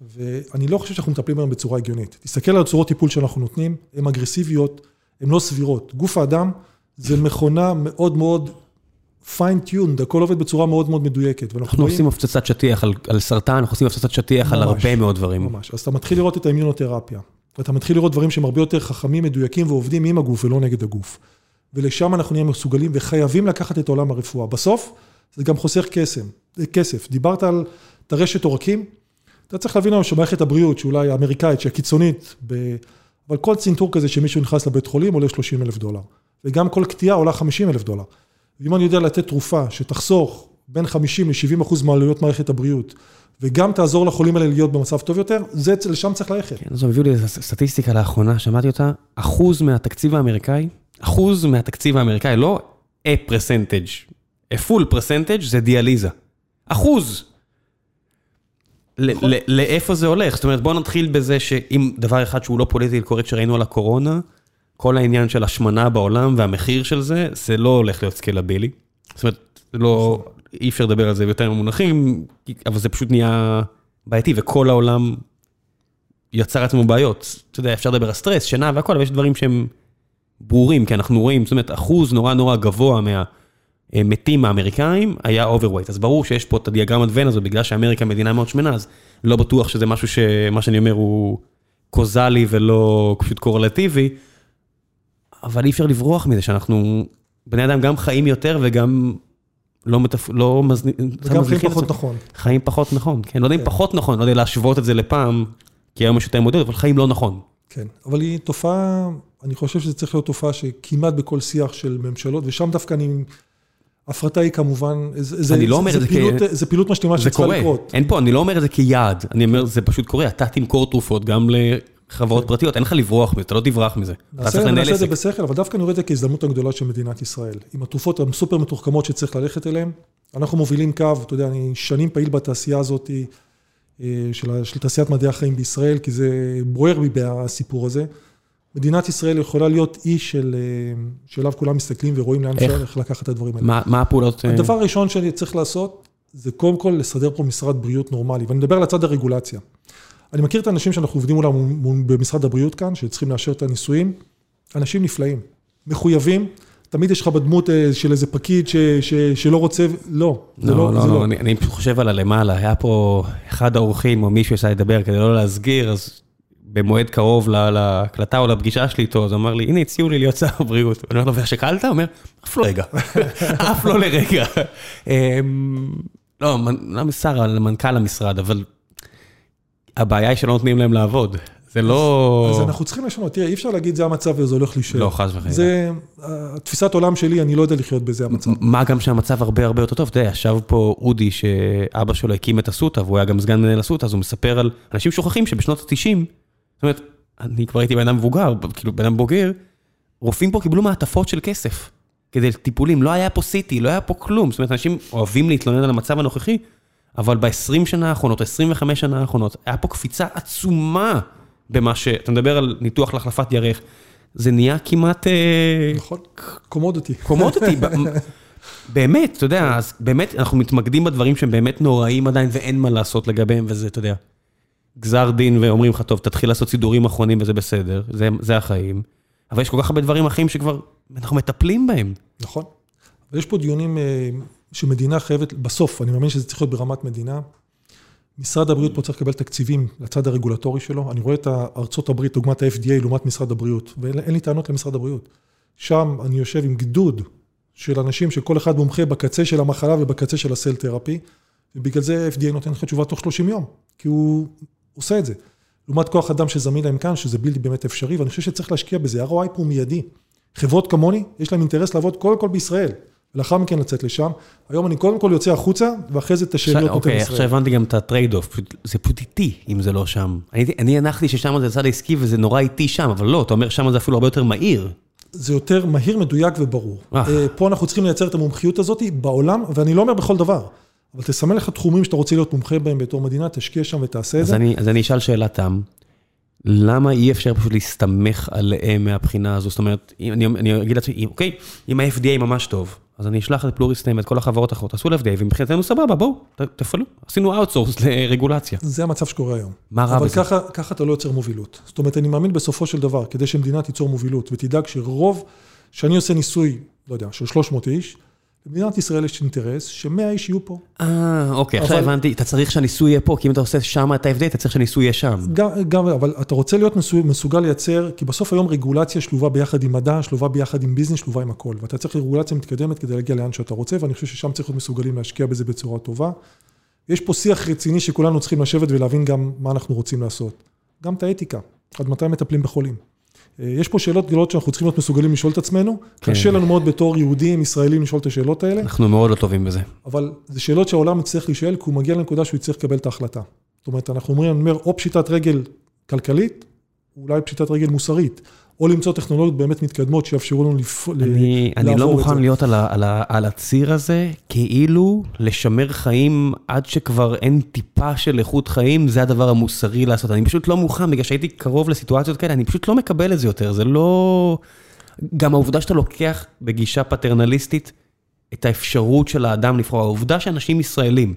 ואני לא חושב שאנחנו מטפלים היום בצורה הגיונית. תסתכל על הצורות טיפול שאנחנו נותנים, הן אגרסיביות, הן לא סבירות. גוף האדם זה מכונה מאוד מאוד fine-tuned, הכל עובד בצורה מאוד מאוד מדויקת. אנחנו רואים... עושים הפצצת שטיח על, על סרטן, אנחנו עושים הפצצת שטיח ממש, על הרבה מאוד דברים. ממש, אז אתה מתחיל לראות את האימיונותרפיה, ואתה מתחיל לראות דברים שהם הרבה יותר חכמים, מדויקים ועובדים עם הגוף ולא נגד הגוף. ולשם אנחנו נהיה מסוגלים וחייבים לקחת את עולם הרפואה. בסוף, זה גם חוסך כסם, כסף. דיברת על טרשת עורקים, אתה צריך להבין היום שמערכת הבריאות, שאולי האמריקאית, שהיא הקיצונית, ב... אבל כל צנתור כזה שמישהו נכנס לבית חולים עולה 30 אלף דולר. וגם כל קטיעה עולה 50 אלף דולר. ואם אני יודע לתת תרופה שתחסוך בין 50 ל-70 אחוז מעלויות מערכת הבריאות, וגם תעזור לחולים האלה להיות במצב טוב יותר, זה, לשם צריך ללכת. כן, אז הביאו לי סטטיסטיקה לאחרונה, שמעתי אותה, אחוז מהתקציב האמריקאי אחוז מהתקציב האמריקאי, לא a percentage, a full percentage זה דיאליזה. אחוז. נכון. לאיפה זה הולך? זאת אומרת, בואו נתחיל בזה שאם דבר אחד שהוא לא פוליטי קורקט שראינו על הקורונה, כל העניין של השמנה בעולם והמחיר של זה, זה לא הולך להיות scalable. זאת אומרת, לא, אי אפשר לדבר על זה ביותר ממונחים, אבל זה פשוט נהיה בעייתי, וכל העולם יצר עצמו בעיות. אתה יודע, אפשר לדבר על סטרס, שינה והכל, אבל יש דברים שהם ברורים, כי אנחנו רואים, זאת אומרת, אחוז נורא נורא גבוה מהמתים האמריקאים היה overweight. אז ברור שיש פה את הדיאגרמת ון הזו, בגלל שאמריקה מדינה מאוד שמנה, אז לא בטוח שזה משהו שמה שאני אומר הוא קוזלי ולא פשוט קורלטיבי, אבל אי אפשר לברוח מזה שאנחנו בני אדם גם חיים יותר וגם לא מתפ... לא מזניחים... וגם חיים פחות נכון. חיים פחות נכון, כן, לא יודע אם פחות נכון, לא יודע להשוות את זה לפעם, כי היום יש יותר מודל, אבל חיים לא נכון. כן, אבל היא תופעה, אני חושב שזה צריך להיות תופעה שכמעט בכל שיח של ממשלות, ושם דווקא אני... הפרטה היא כמובן, זה, אני לא אומר את זה פעילות, כ... זה פעילות משלימה שצריכה לקרות. אין פה, אני לא אומר את זה כיעד, אני אומר, זה פשוט קורה, אתה תמכור תרופות גם לחברות כן. פרטיות, אין לך לברוח מזה, אתה לא תברח מזה. נעשה, נעשה את זה בשכל, אבל דווקא אני רואה את זה כהזדמנות הגדולה של מדינת ישראל. עם התרופות הסופר מתוחכמות שצריך ללכת אליהן, אנחנו מובילים קו, אתה יודע, אני שנים פעיל בתעשייה הזאת של, של תעשיית מדעי החיים בישראל, כי זה בוער בי בסיפור הזה. מדינת ישראל יכולה להיות אי של, אה, שאליו כולם מסתכלים ורואים לאן אפשר איך לקחת את הדברים האלה. מה, מה הפעולות? אה? הדבר הראשון שאני צריך לעשות, זה קודם כל לסדר פה משרד בריאות נורמלי, ואני מדבר על הצד הרגולציה. אני מכיר את האנשים שאנחנו עובדים מולם במשרד הבריאות כאן, שצריכים לאשר את הניסויים, אנשים נפלאים, מחויבים, תמיד יש לך בדמות אה, של איזה פקיד ש, ש, שלא רוצה, לא, זה לא, לא, זה לא. לא. אני, אני חושב על הלמעלה, היה פה אחד האורחים או מישהו שעשה לדבר כדי לא להסגיר, אז במועד קרוב להקלטה או לפגישה שלי איתו, אז הוא אמר לי, הנה הציעו לי להיות שר הבריאות. אני אומר לו, ושקלת? הוא אומר, אף לא רגע, אף לא לרגע. אמ, לא, לא שר, מנכ"ל המשרד, אבל הבעיה היא שלא נותנים להם לעבוד. זה לא... אז אנחנו צריכים לשנות, תראה, אי אפשר להגיד זה המצב וזה הולך להישאר. לא, חס וחלילה. זה, תפיסת עולם שלי, אני לא יודע לחיות בזה המצב. מה גם שהמצב הרבה הרבה יותר טוב, אתה יודע, ישב פה אודי, שאבא שלו הקים את אסותא, והוא היה גם סגן מנהל אסותא, אז הוא מספר על אנשים שוכחים שבשנות ה-90, זאת אומרת, אני כבר הייתי בן אדם מבוגר, כאילו בן אדם בוגר, רופאים פה קיבלו מעטפות של כסף כדי טיפולים, לא היה פה סיטי, לא היה פה כלום, זאת אומרת, אנשים אוהבים להתלונן על המצב הנוכחי, אבל ב-20 שנה האחרונות, 25 שנה האחרונות, היה פה קפיצה עצומה במה ש... אתה מדבר על ניתוח להחלפת ירך, זה נהיה כמעט... אה, נכון, קומודיטי. קומודיטי, באמת, אתה יודע, אז באמת אנחנו מתמקדים בדברים שהם באמת נוראים עדיין ואין מה לעשות לגביהם, וזה, אתה יודע, גזר דין ואומרים לך, טוב, תתחיל לעשות סידורים אחרונים וזה בסדר, זה, זה החיים. אבל יש כל כך הרבה דברים אחרים שכבר אנחנו מטפלים בהם. נכון. ויש פה דיונים אה, שמדינה חייבת, בסוף, אני מאמין שזה צריך להיות ברמת מדינה. משרד הבריאות פה צריך לקבל תקציבים לצד הרגולטורי שלו. אני רואה את ארצות הברית, דוגמת ה-FDA, לעומת משרד הבריאות, ואין לי טענות למשרד הבריאות. שם אני יושב עם גדוד של אנשים שכל אחד מומחה בקצה של המחלה ובקצה של הסל תרפי, ובגלל זה ה-FDA נותן לך תשובה תוך 30 יום, כי הוא עושה את זה. לעומת כוח אדם שזמין להם כאן, שזה בלתי באמת אפשרי, ואני חושב שצריך להשקיע בזה. ROI פה הוא מיידי. חברות כמוני, יש להם אינטרס לעבוד קודם כל בישראל. ולאחר מכן לצאת לשם. היום אני קודם כל יוצא החוצה, ואחרי זה את השאלות נותן ישראל. אוקיי, עכשיו הבנתי גם את ה trade-off, זה פשוט איטי אם זה לא שם. אני הנחתי ששם זה צד העסקי וזה נורא איטי שם, אבל לא, אתה אומר שם זה אפילו הרבה יותר מהיר. זה יותר מהיר, מדויק וברור. אה. אה, פה אנחנו צריכים לייצר את המומחיות הזאת בעולם, ואני לא אומר בכל דבר. אבל תסמן לך תחומים שאתה רוצה להיות מומחה בהם בתור מדינה, תשקיע שם ותעשה את זה. אז אני אשאל שאלת תם. למה אי אפשר פשוט להסתמך עליהם מהבחינה הזו? זאת אומרת, אני, אני אגיד לעצמי, אוקיי, אם ה-FDA ממש טוב, אז אני אשלח את פלוריסטים, את כל החברות האחרות, תעשו ל-FDA, ומבחינתנו סבבה, בואו, תפעלו. עשינו outsource לרגולציה. זה המצב שקורה היום. מה רע בזה? אבל ככה, ככה אתה לא יוצר מובילות. זאת אומרת, אני מאמין בסופו של דבר, כדי שמדינה תיצור מובילות, ותדאג שרוב, שאני עושה ניסוי, לא יודע, של 300 איש, למדינת ישראל יש אינטרס שמאה איש יהיו פה. אה, אוקיי, עכשיו הבנתי, אתה צריך שהניסוי יהיה פה, כי אם אתה עושה שם את ה-FDA, אתה צריך שהניסוי יהיה שם. גם, גם, אבל אתה רוצה להיות מסוגל לייצר, כי בסוף היום רגולציה שלובה ביחד עם מדע, שלובה ביחד עם ביזנס, שלובה עם הכל. ואתה צריך רגולציה מתקדמת כדי להגיע לאן שאתה רוצה, ואני חושב ששם צריך להיות מסוגלים להשקיע בזה בצורה טובה. יש פה שיח רציני שכולנו צריכים לשבת ולהבין גם מה אנחנו רוצים לעשות. גם את האתיקה, עד מתי מטפלים בחולים. אה, יש פה שאלות גדולות שאנחנו צריכים להיות מסוגלים לשאול את עצמנו. כן. קשה לנו מאוד בתור יהודים, ישראלים, לשאול את השאלות האלה. אנחנו מאוד לא טובים בזה. אבל זה שאלות שהעולם יצטרך להישאל, כי הוא מגיע לנקודה שהוא יצטרך לקבל את ההחלטה. זאת אומרת, אנחנו אומרים, אני אומר, או פשיטת רגל כלכלית, אולי פשיטת רגל מוסרית. או למצוא טכנולוגיות באמת מתקדמות שיאפשרו לנו לעבור את זה. אני לא מוכן להיות על על, על הציר הזה, כאילו לשמר חיים עד שכבר אין טיפה של איכות חיים, זה הדבר המוסרי לעשות. אני פשוט לא מוכן, בגלל שהייתי קרוב לסיטואציות כאלה, אני פשוט לא מקבל את זה יותר, זה לא... גם העובדה שאתה לוקח בגישה פטרנליסטית את האפשרות של האדם לבחור. העובדה שאנשים ישראלים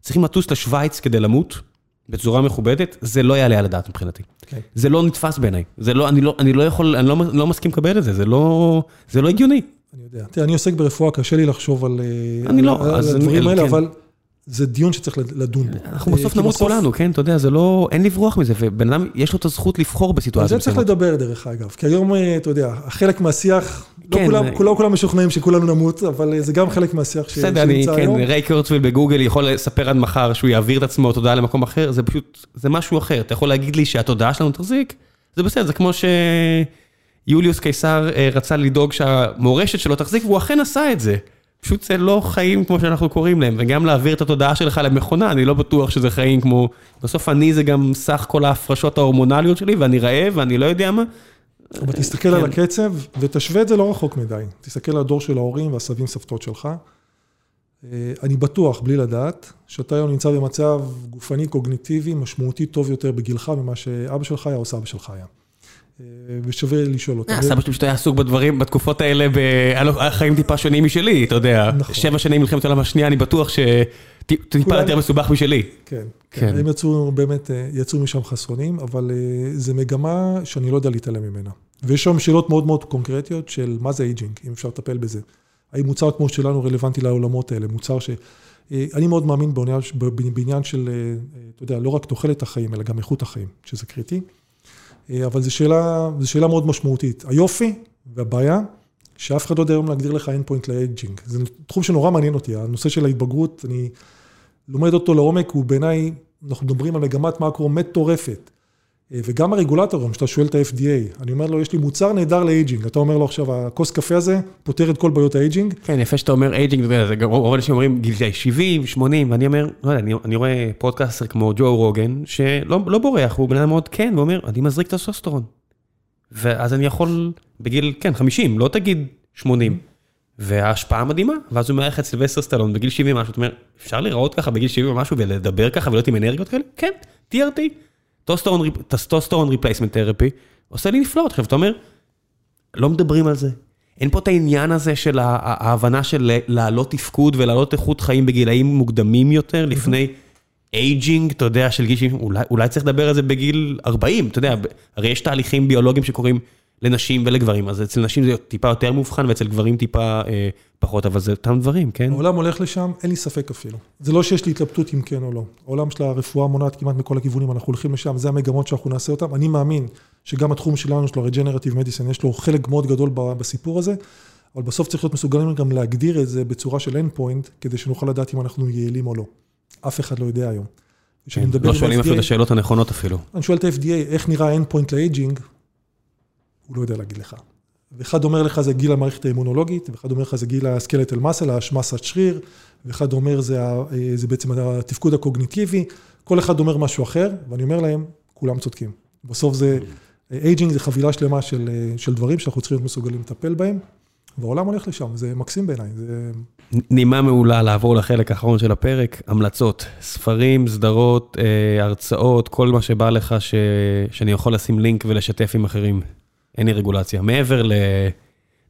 צריכים לטוס לשוויץ כדי למות, בצורה מכובדת, זה לא יעלה על הדעת מבחינתי. כן. זה לא נתפס בעיניי. זה לא, אני לא, אני לא יכול, אני לא, לא מסכים לקבל את זה, זה לא, זה לא הגיוני. אני יודע. תראה, אני עוסק ברפואה, קשה לי לחשוב על אה, אני לא, על אז אני- הדברים האלה, כן. אבל זה דיון שצריך לדון בו. אנחנו בסוף נמות כולנו, כן? אתה יודע, זה לא, אין לברוח מזה, ובן אדם, יש לו את הזכות לבחור על בסיטואציה זה צריך. לדבר דרך אגב, כי היום, אה, אתה יודע, חלק מהשיח, לא כן, כולם, זה- כולם כולם משוכנעים שכולנו נמות, אבל אה, זה גם חלק מהשיח ש- בסדר, אני, שנמצא כן, היום. ריי קורצוויל בגוגל יכול לספר עד מחר שהוא יעביר את עצמו תודעה למקום אחר, זה פשוט, זה משהו אחר. אתה יכול להגיד לי שהתודעה שלנו תחזיק, זה בסדר, זה כמו שיוליוס קיסר אה, רצה לדאוג שהמורשת שלו תחזיק, והוא אכן עשה את זה. פשוט זה לא חיים כמו שאנחנו קוראים להם, וגם להעביר את התודעה שלך למכונה, אני לא בטוח שזה חיים כמו... בסוף אני זה גם סך כל ההפרשות ההורמונליות שלי, ואני רעב, ואני לא יודע מה. אבל תסתכל על כן. הקצב, ותשווה את זה לא רחוק מדי. תסתכל על הדור של ההורים והסבים סבתות שלך. אה, אני בטוח, בלי לדעת, שאתה היום נמצא במצב גופני קוגניטיבי משמעותי טוב יותר בגילך ממה שאבא שלך היה או סבא שלך היה. אה, ושווה לשאול אותם. אה, סבא שלי פשוט היה עסוק בדברים, בתקופות האלה, היה חיים טיפה שונים משלי, אתה יודע. נכון. שבע שנים מלחמת העולם השנייה, אני בטוח שטיפה כולם- יותר מסובך משלי. כן, כן. כן. הם יצאו באמת, אה, יצאו משם חסרונים, אבל אה, זו מגמה שאני לא יודע להתעלם ממנה. ויש שם שאלות מאוד מאוד קונקרטיות של מה זה aging, אם אפשר לטפל בזה. האם מוצר כמו שלנו רלוונטי לעולמות האלה, מוצר ש... אה, אני מאוד מאמין בעניין, בעניין של, אתה יודע, לא רק תוחלת החיים, אלא גם איכות החיים, שזה קריטי. אבל זו שאלה, זו שאלה מאוד משמעותית. היופי והבעיה, שאף אחד לא יודע היום להגדיר לך end point ל aging. זה תחום שנורא מעניין אותי, הנושא של ההתבגרות, אני לומד אותו לעומק, הוא בעיניי, אנחנו מדברים על מגמת מאקרו מטורפת. אה, וגם הרגולטור, היום, שאתה שואל את ה-FDA, אני אומר לו, יש לי מוצר נהדר ל aging. אתה אומר לו עכשיו, הכוס קפה הזה פותר את כל בעיות ה aging. כן, יפה שאתה אומר aging, זה גם רוב האנשים אומרים גילי 70, 80, ואני אומר, לא יודע, אני, אני רואה פודקאסטר כמו ג'ו רוגן, שלא לא בורח, הוא בן אדם מאוד כן, ואומר, אני מזריק טסטוסטרון. ואז אני יכול, בגיל, כן, 50, לא תגיד 80. וההשפעה מדהימה, ואז הוא מארח את סילבסטר סטלון בגיל 70 משהו, אתה אומר, אפשר להיראות ככה בגיל 70 משהו ולדבר ככה ולהיות עם אנרגיות כאלה? כן, TRT, טסטוסטרון replacement therapy, עושה לי נפלאות. עכשיו, אתה אומר, לא מדברים על זה. אין פה את העניין הזה של ההבנה של להעלות תפקוד ולהעלות איכות חיים בגילאים מוקדמים יותר, לפני aging, אתה יודע, של גיל 70, אולי, אולי צריך לדבר על זה בגיל 40, אתה יודע, הרי יש תהליכים ביולוגיים שקורים לנשים ולגברים, אז אצל נשים זה טיפה יותר מאובחן ואצל גברים טיפה אה, פחות, אבל זה אותם דברים, כן? העולם הולך לשם, אין לי ספק אפילו. זה לא שיש לי התלבטות אם כן או לא. העולם של הרפואה מונעת כמעט מכל הכיוונים, אנחנו הולכים לשם, זה המגמות שאנחנו נעשה אותם. אני מאמין שגם התחום שלנו, של ה-Regenerative Medicine, יש לו חלק מאוד גדול בסיפור הזה, אבל בסוף צריך להיות מסוגלים גם להגדיר את זה בצורה של end point, כדי שנוכל לדעת אם אנחנו יעילים או לא. אף אחד לא יודע היום. כן, לא שואלים אפילו את השאלות הנכונות אפילו. אני שואל את ה-FDA, איך נראה end point ל aging, הוא לא יודע להגיד לך. ואחד אומר לך זה גיל המערכת האימונולוגית, ואחד אומר לך זה גיל ה skeletal muscle, המסת שריר, ואחד אומר זה, אה, זה בעצם התפקוד הקוגניטיבי, כל אחד אומר משהו אחר, ואני אומר להם, כולם צודקים. בסוף זה, aging זה חבילה שלמה של, אה, של דברים שאנחנו צריכים להיות מסוגלים לטפל בהם, והעולם הולך לשם, זה מקסים בעיניי. זה... נימה מעולה לעבור לחלק האחרון של הפרק, המלצות, ספרים, סדרות, אה, הרצאות, כל מה שבא לך ש... שאני יכול לשים לינק ולשתף עם אחרים. אין לי רגולציה. מעבר ל...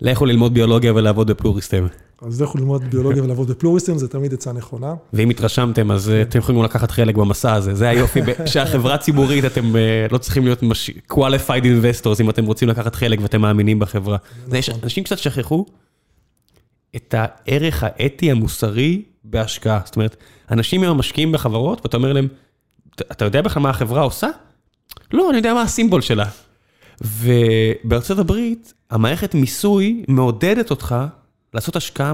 לכו ללמוד ביולוגיה ולעבוד בפלוריסטם. אז לכו ללמוד ביולוגיה ולעבוד בפלוריסטים, זה תמיד עצה נכונה. ואם התרשמתם, אז אה, אתם יכולים לקחת חלק במסע הזה. זה היופי, שהחברה ציבורית, אתם אה, לא צריכים להיות מש... qualified investors אם אתם רוצים לקחת חלק ואתם מאמינים בחברה. יש, אנשים קצת שכחו את הערך האתי המוסרי בהשקעה. זאת אומרת, אנשים היום משקיעים בחברות, ואתה אומר להם, "אתה- אתה יודע בכלל מה החברה עושה? לא, אני יודע מה הסימבול שלה. ובארצות הברית, המערכת מיסוי מעודדת אותך לעשות השקעה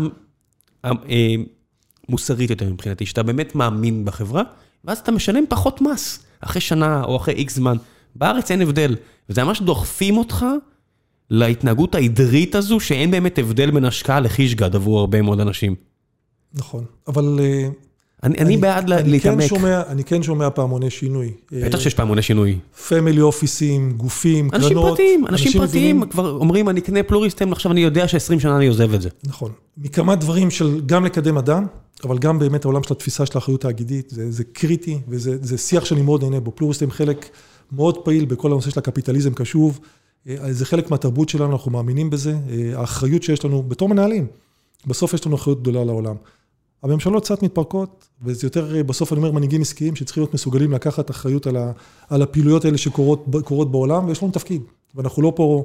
אה, אה, מוסרית יותר מבחינתי, שאתה באמת מאמין בחברה, ואז אתה משלם פחות מס, אחרי שנה או אחרי איקס זמן. בארץ אין הבדל, וזה ממש דוחפים אותך להתנהגות העדרית הזו, שאין באמת הבדל בין השקעה לחישגד עבור הרבה מאוד אנשים. נכון, אבל... אה, אני, אני בעד אני כן להתעמק. שומע, אני כן שומע פעמוני שינוי. בטח שיש פעמוני שינוי. פמילי אופיסים, גופים, קרנות. אנשים פרטיים, אנשים פרטיים כבר אומרים, אני אקנה פלוריסטם, עכשיו אני יודע ש-20 שנה אני עוזב את זה. נכון. מכמה דברים של גם לקדם אדם, אבל גם באמת העולם של התפיסה של האחריות האגידית, זה, זה קריטי, וזה זה שיח שאני מאוד נהנה בו. פלוריסטים חלק מאוד פעיל בכל הנושא של הקפיטליזם קשוב. אה, זה חלק מהתרבות שלנו, אנחנו מאמינים בזה. אה, האחריות שיש לנו בתור מנהלים, בסוף יש לנו אחריות גדולה לעולם. הממשלות קצת מתפרקות, וזה יותר, בסוף אני אומר, מנהיגים עסקיים שצריכים להיות מסוגלים לקחת אחריות על, ה, על הפעילויות האלה שקורות בעולם, ויש לנו תפקיד. ואנחנו לא פה,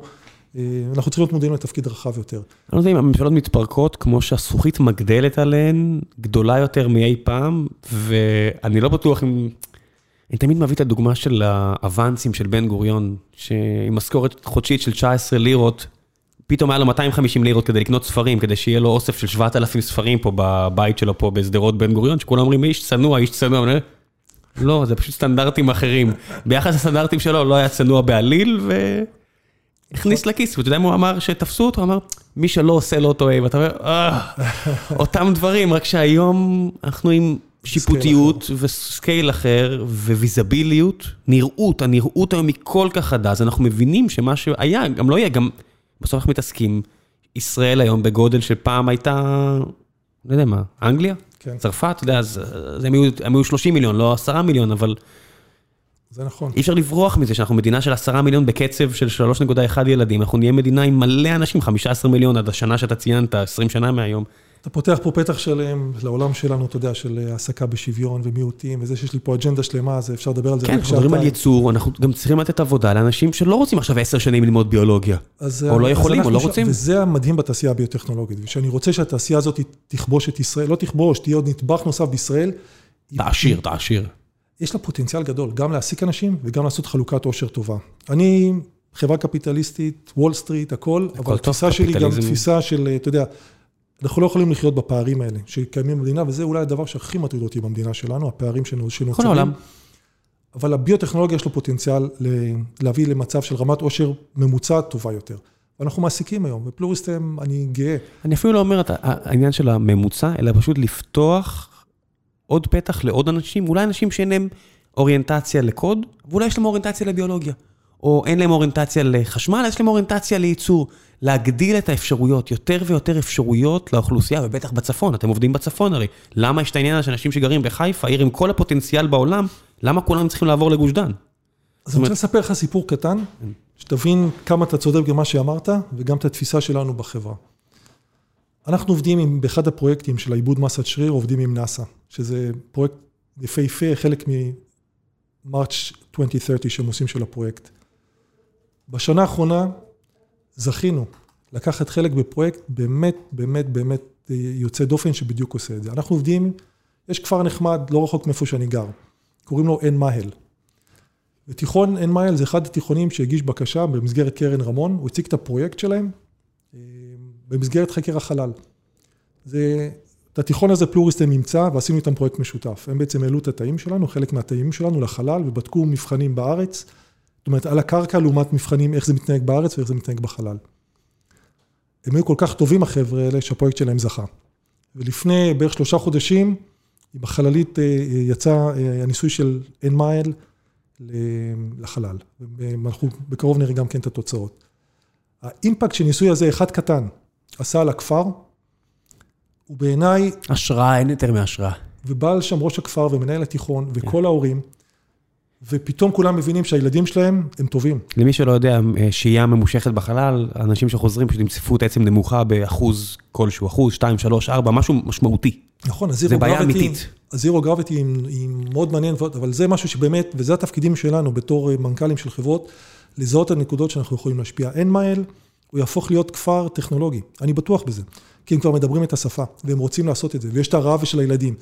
אה, אנחנו צריכים להיות מודעים לתפקיד רחב יותר. אני לא יודע אם הממשלות מתפרקות כמו שהזכוכית מגדלת עליהן, גדולה יותר מאי פעם, ואני לא בטוח אם... אני תמיד מביא את הדוגמה של האבנסים של בן גוריון, שעם משכורת חודשית של 19 לירות, פתאום היה לו 250 לירות כדי לקנות ספרים, כדי שיהיה לו אוסף של 7,000 ספרים פה בבית שלו פה בשדרות בן גוריון, שכולם אומרים, איש צנוע, איש צנוע. לא, זה פשוט סטנדרטים אחרים. ביחס לסטנדרטים שלו לא היה צנוע בעליל, והכניס לכיס. ואתה יודע מה הוא אמר שתפסו אותו? הוא אמר, מי שלא עושה לא טועה, ואתה אומר, אה, אותם דברים, רק שהיום אנחנו עם שיפוטיות וסקייל אחר וויזביליות, נראות, הנראות היום היא כל כך חדה, אז אנחנו מבינים שמה שהיה, גם לא יהיה, גם בסוף אנחנו מתעסקים, ישראל היום בגודל שפעם הייתה, לא יודע מה, אנגליה? כן. צרפת, אתה יודע, אז הם היו 30 מיליון, לא 10 מיליון, אבל... זה נכון. אי אפשר לברוח מזה שאנחנו מדינה של 10 מיליון בקצב של 3.1 ילדים, אנחנו נהיה מדינה עם מלא אנשים, 15 מיליון עד השנה שאתה ציינת, 20 שנה מהיום. אתה פותח פה פתח שלם לעולם שלנו, אתה יודע, של העסקה בשוויון ומיעוטים, וזה שיש לי פה אג'נדה שלמה, אז אפשר לדבר על זה. כן, אנחנו מדברים על ייצור, אנחנו גם צריכים לתת עבודה לאנשים שלא רוצים עכשיו עשר שנים ללמוד ביולוגיה. או לא יכולים, או לא רוצים. וזה המדהים בתעשייה הביוטכנולוגית, ושאני רוצה שהתעשייה הזאת תכבוש את ישראל, לא תכבוש, תהיה עוד נדבך נוסף בישראל. תעשיר, תעשיר. יש לה פוטנציאל גדול, גם להעסיק אנשים וגם לעשות חלוקת עושר טובה. אני חברה קפיטליסטית, וול סטריט, הכל, אבל התפיסה שלי גם תפיסה של, אתה יודע, אנחנו לא יכולים לחיות בפערים האלה שקיימים במדינה, וזה אולי הדבר שהכי מטריד אותי במדינה שלנו, הפערים שנוצרים. כל העולם. אבל הביוטכנולוגיה יש לו פוטנציאל להביא למצב של רמת עושר ממוצעת טובה יותר. ואנחנו מעסיקים היום, בפלוריסטם אני גאה. אני אפילו לא אומר את העניין של הממוצע, אלא פשוט לפתוח עוד פתח לעוד אנשים, אולי אנשים שאין להם אוריינטציה לקוד, ואולי יש להם אוריינטציה לביולוגיה. או אין להם אוריינטציה לחשמל, יש להם אוריינטציה לייצור. להגדיל את האפשרויות, יותר ויותר אפשרויות לאוכלוסייה, ובטח בצפון, אתם עובדים בצפון הרי. למה יש את העניין הזה שאנשים שגרים בחיפה, עיר עם כל הפוטנציאל בעולם, למה כולם צריכים לעבור לגוש דן? אז אני רוצה לספר לך סיפור קטן, שתבין כמה אתה צודק במה שאמרת, וגם את התפיסה שלנו בחברה. אנחנו עובדים עם, באחד הפרויקטים של העיבוד מסת שריר, עובדים עם נאסא, שזה פרויקט יפהפה, חלק מ-March 2030 שהם עושים של הפרויקט. בשנה האחרונה זכינו לקחת חלק בפרויקט באמת, באמת, באמת יוצא דופן שבדיוק עושה את זה. אנחנו עובדים, יש כפר נחמד, לא רחוק מאיפה שאני גר, קוראים לו עין מאהל. ותיכון עין מאהל זה אחד התיכונים שהגיש בקשה במסגרת קרן רמון, הוא הציג את הפרויקט שלהם אה, במסגרת חקר החלל. זה, את התיכון הזה פלוריסטם נמצא ועשינו איתם פרויקט משותף. הם בעצם העלו את התאים שלנו, חלק מהתאים שלנו לחלל, ובדקו מבחנים בארץ. זאת אומרת, על הקרקע לעומת מבחנים, איך זה מתנהג בארץ ואיך זה מתנהג בחלל. הם היו כל כך טובים, החבר'ה האלה, שהפרויקט שלהם זכה. ולפני בערך שלושה חודשים, בחללית אה, יצא אה, הניסוי של אין מייל לחלל. ואנחנו בקרוב נראה גם כן את התוצאות. האימפקט של ניסוי הזה, אחד קטן, עשה על הכפר, הוא בעיניי... השראה, אין יותר מהשראה. ובא על שם ראש הכפר ומנהל התיכון וכל ההורים. ופתאום כולם מבינים שהילדים שלהם הם טובים. למי שלא יודע, שהייה ממושכת בחלל, אנשים שחוזרים פשוט עם צפיפות עצם נמוכה באחוז כלשהו, אחוז, 2, 3, 4, משהו משמעותי. נכון, הזירו גרביטי, הזירו גרביטי היא מאוד מעניין, אבל זה משהו שבאמת, וזה התפקידים שלנו בתור מנכ"לים של חברות, לזהות את הנקודות שאנחנו יכולים להשפיע. אין מייל, הוא יהפוך להיות כפר טכנולוגי, אני בטוח בזה. כי הם כבר מדברים את השפה, והם רוצים לעשות את זה, ויש את הרעב של הילדים.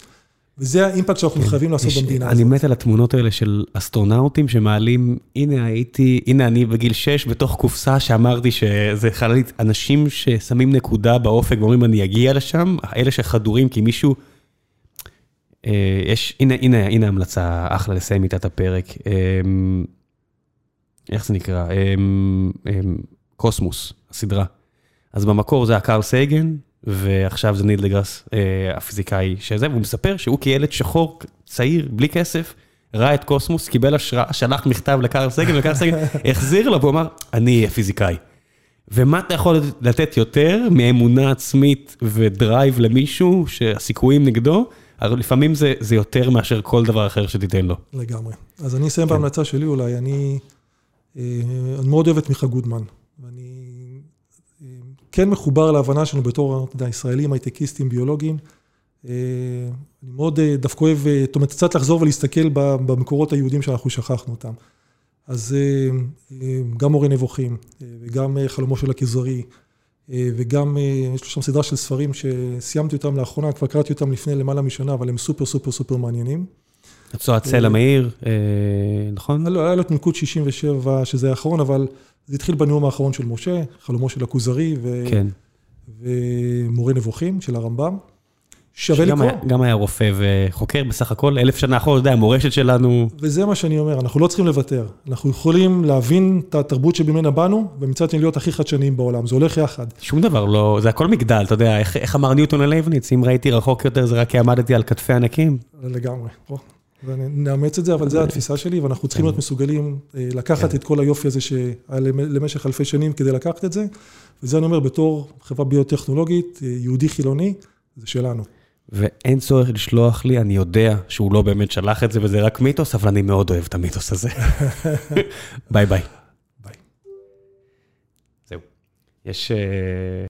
וזה האימפקט שאנחנו כן. חייבים לעשות במדינה הזאת. אני מת על התמונות האלה של אסטרונאוטים שמעלים, הנה הייתי, הנה אני בגיל 6 בתוך קופסה שאמרתי שזה חללית, אנשים ששמים נקודה באופק ואומרים אני אגיע לשם, אלה שחדורים כי מישהו, אה, יש, הנה, הנה, הנה המלצה אחלה לסיים איתה את הפרק. אמ, איך זה נקרא? אמ, אמ, קוסמוס, הסדרה. אז במקור זה הקרל סייגן, ועכשיו זה ניל דגרס, אה, הפיזיקאי שזה, והוא מספר שהוא כילד שחור, צעיר, בלי כסף, ראה את קוסמוס, קיבל השראה, שלח מכתב לקארל סגן, וקארל סגן החזיר לו, והוא אמר, אני אהיה פיזיקאי. ומה אתה יכול לתת יותר מאמונה עצמית ו drive למישהו שהסיכויים נגדו? לפעמים זה, זה יותר מאשר כל דבר אחר שתיתן לו. לגמרי. אז אני אסיים כן. בהמלצה שלי אולי, אני, אה, אני מאוד אוהב את מיכה גודמן. ואני כן מחובר להבנה שלנו בתור, אתה יודע, ישראלים, הייטקיסטים, ביולוגים. אני מאוד דווקא אוהב, זאת אומרת, קצת לחזור ולהסתכל במקורות היהודים שאנחנו שכחנו אותם. אז גם מורה נבוכים, וגם חלומו של הכזרי, וגם, יש לו שם סדרה של ספרים שסיימתי אותם לאחרונה, כבר קראתי אותם לפני למעלה משנה, אבל הם סופר סופר סופר מעניינים. רצועת סלע מאיר, נכון? לא, היה לו את מלכוד 67, שזה האחרון, אבל זה התחיל בנאום האחרון של משה, חלומו של הכוזרי, ומורה נבוכים של הרמב"ם. שווה לקרוא. גם היה רופא וחוקר בסך הכל, אלף שנה אחורה, אתה יודע, המורשת שלנו. וזה מה שאני אומר, אנחנו לא צריכים לוותר. אנחנו יכולים להבין את התרבות שממנה באנו, ומצד שני להיות הכי חדשניים בעולם, זה הולך יחד. שום דבר לא, זה הכל מגדל, אתה יודע, איך אמר ניוטון ללייבניץ, אם ראיתי רחוק יותר זה רק כי עמדתי על כתפי ענקים. לגמרי, נאמץ את זה, אבל זו התפיסה שלי, ואנחנו צריכים להיות מסוגלים לקחת את כל היופי הזה שהיה למשך אלפי שנים כדי לקחת את זה, וזה אני אומר בתור חברה ביוטכנולוגית, יהודי חילוני, זה שלנו. ואין צורך לשלוח לי, אני יודע שהוא לא באמת שלח את זה וזה רק מיתוס, אבל אני מאוד אוהב את המיתוס הזה. ביי ביי. ביי. זהו. יש...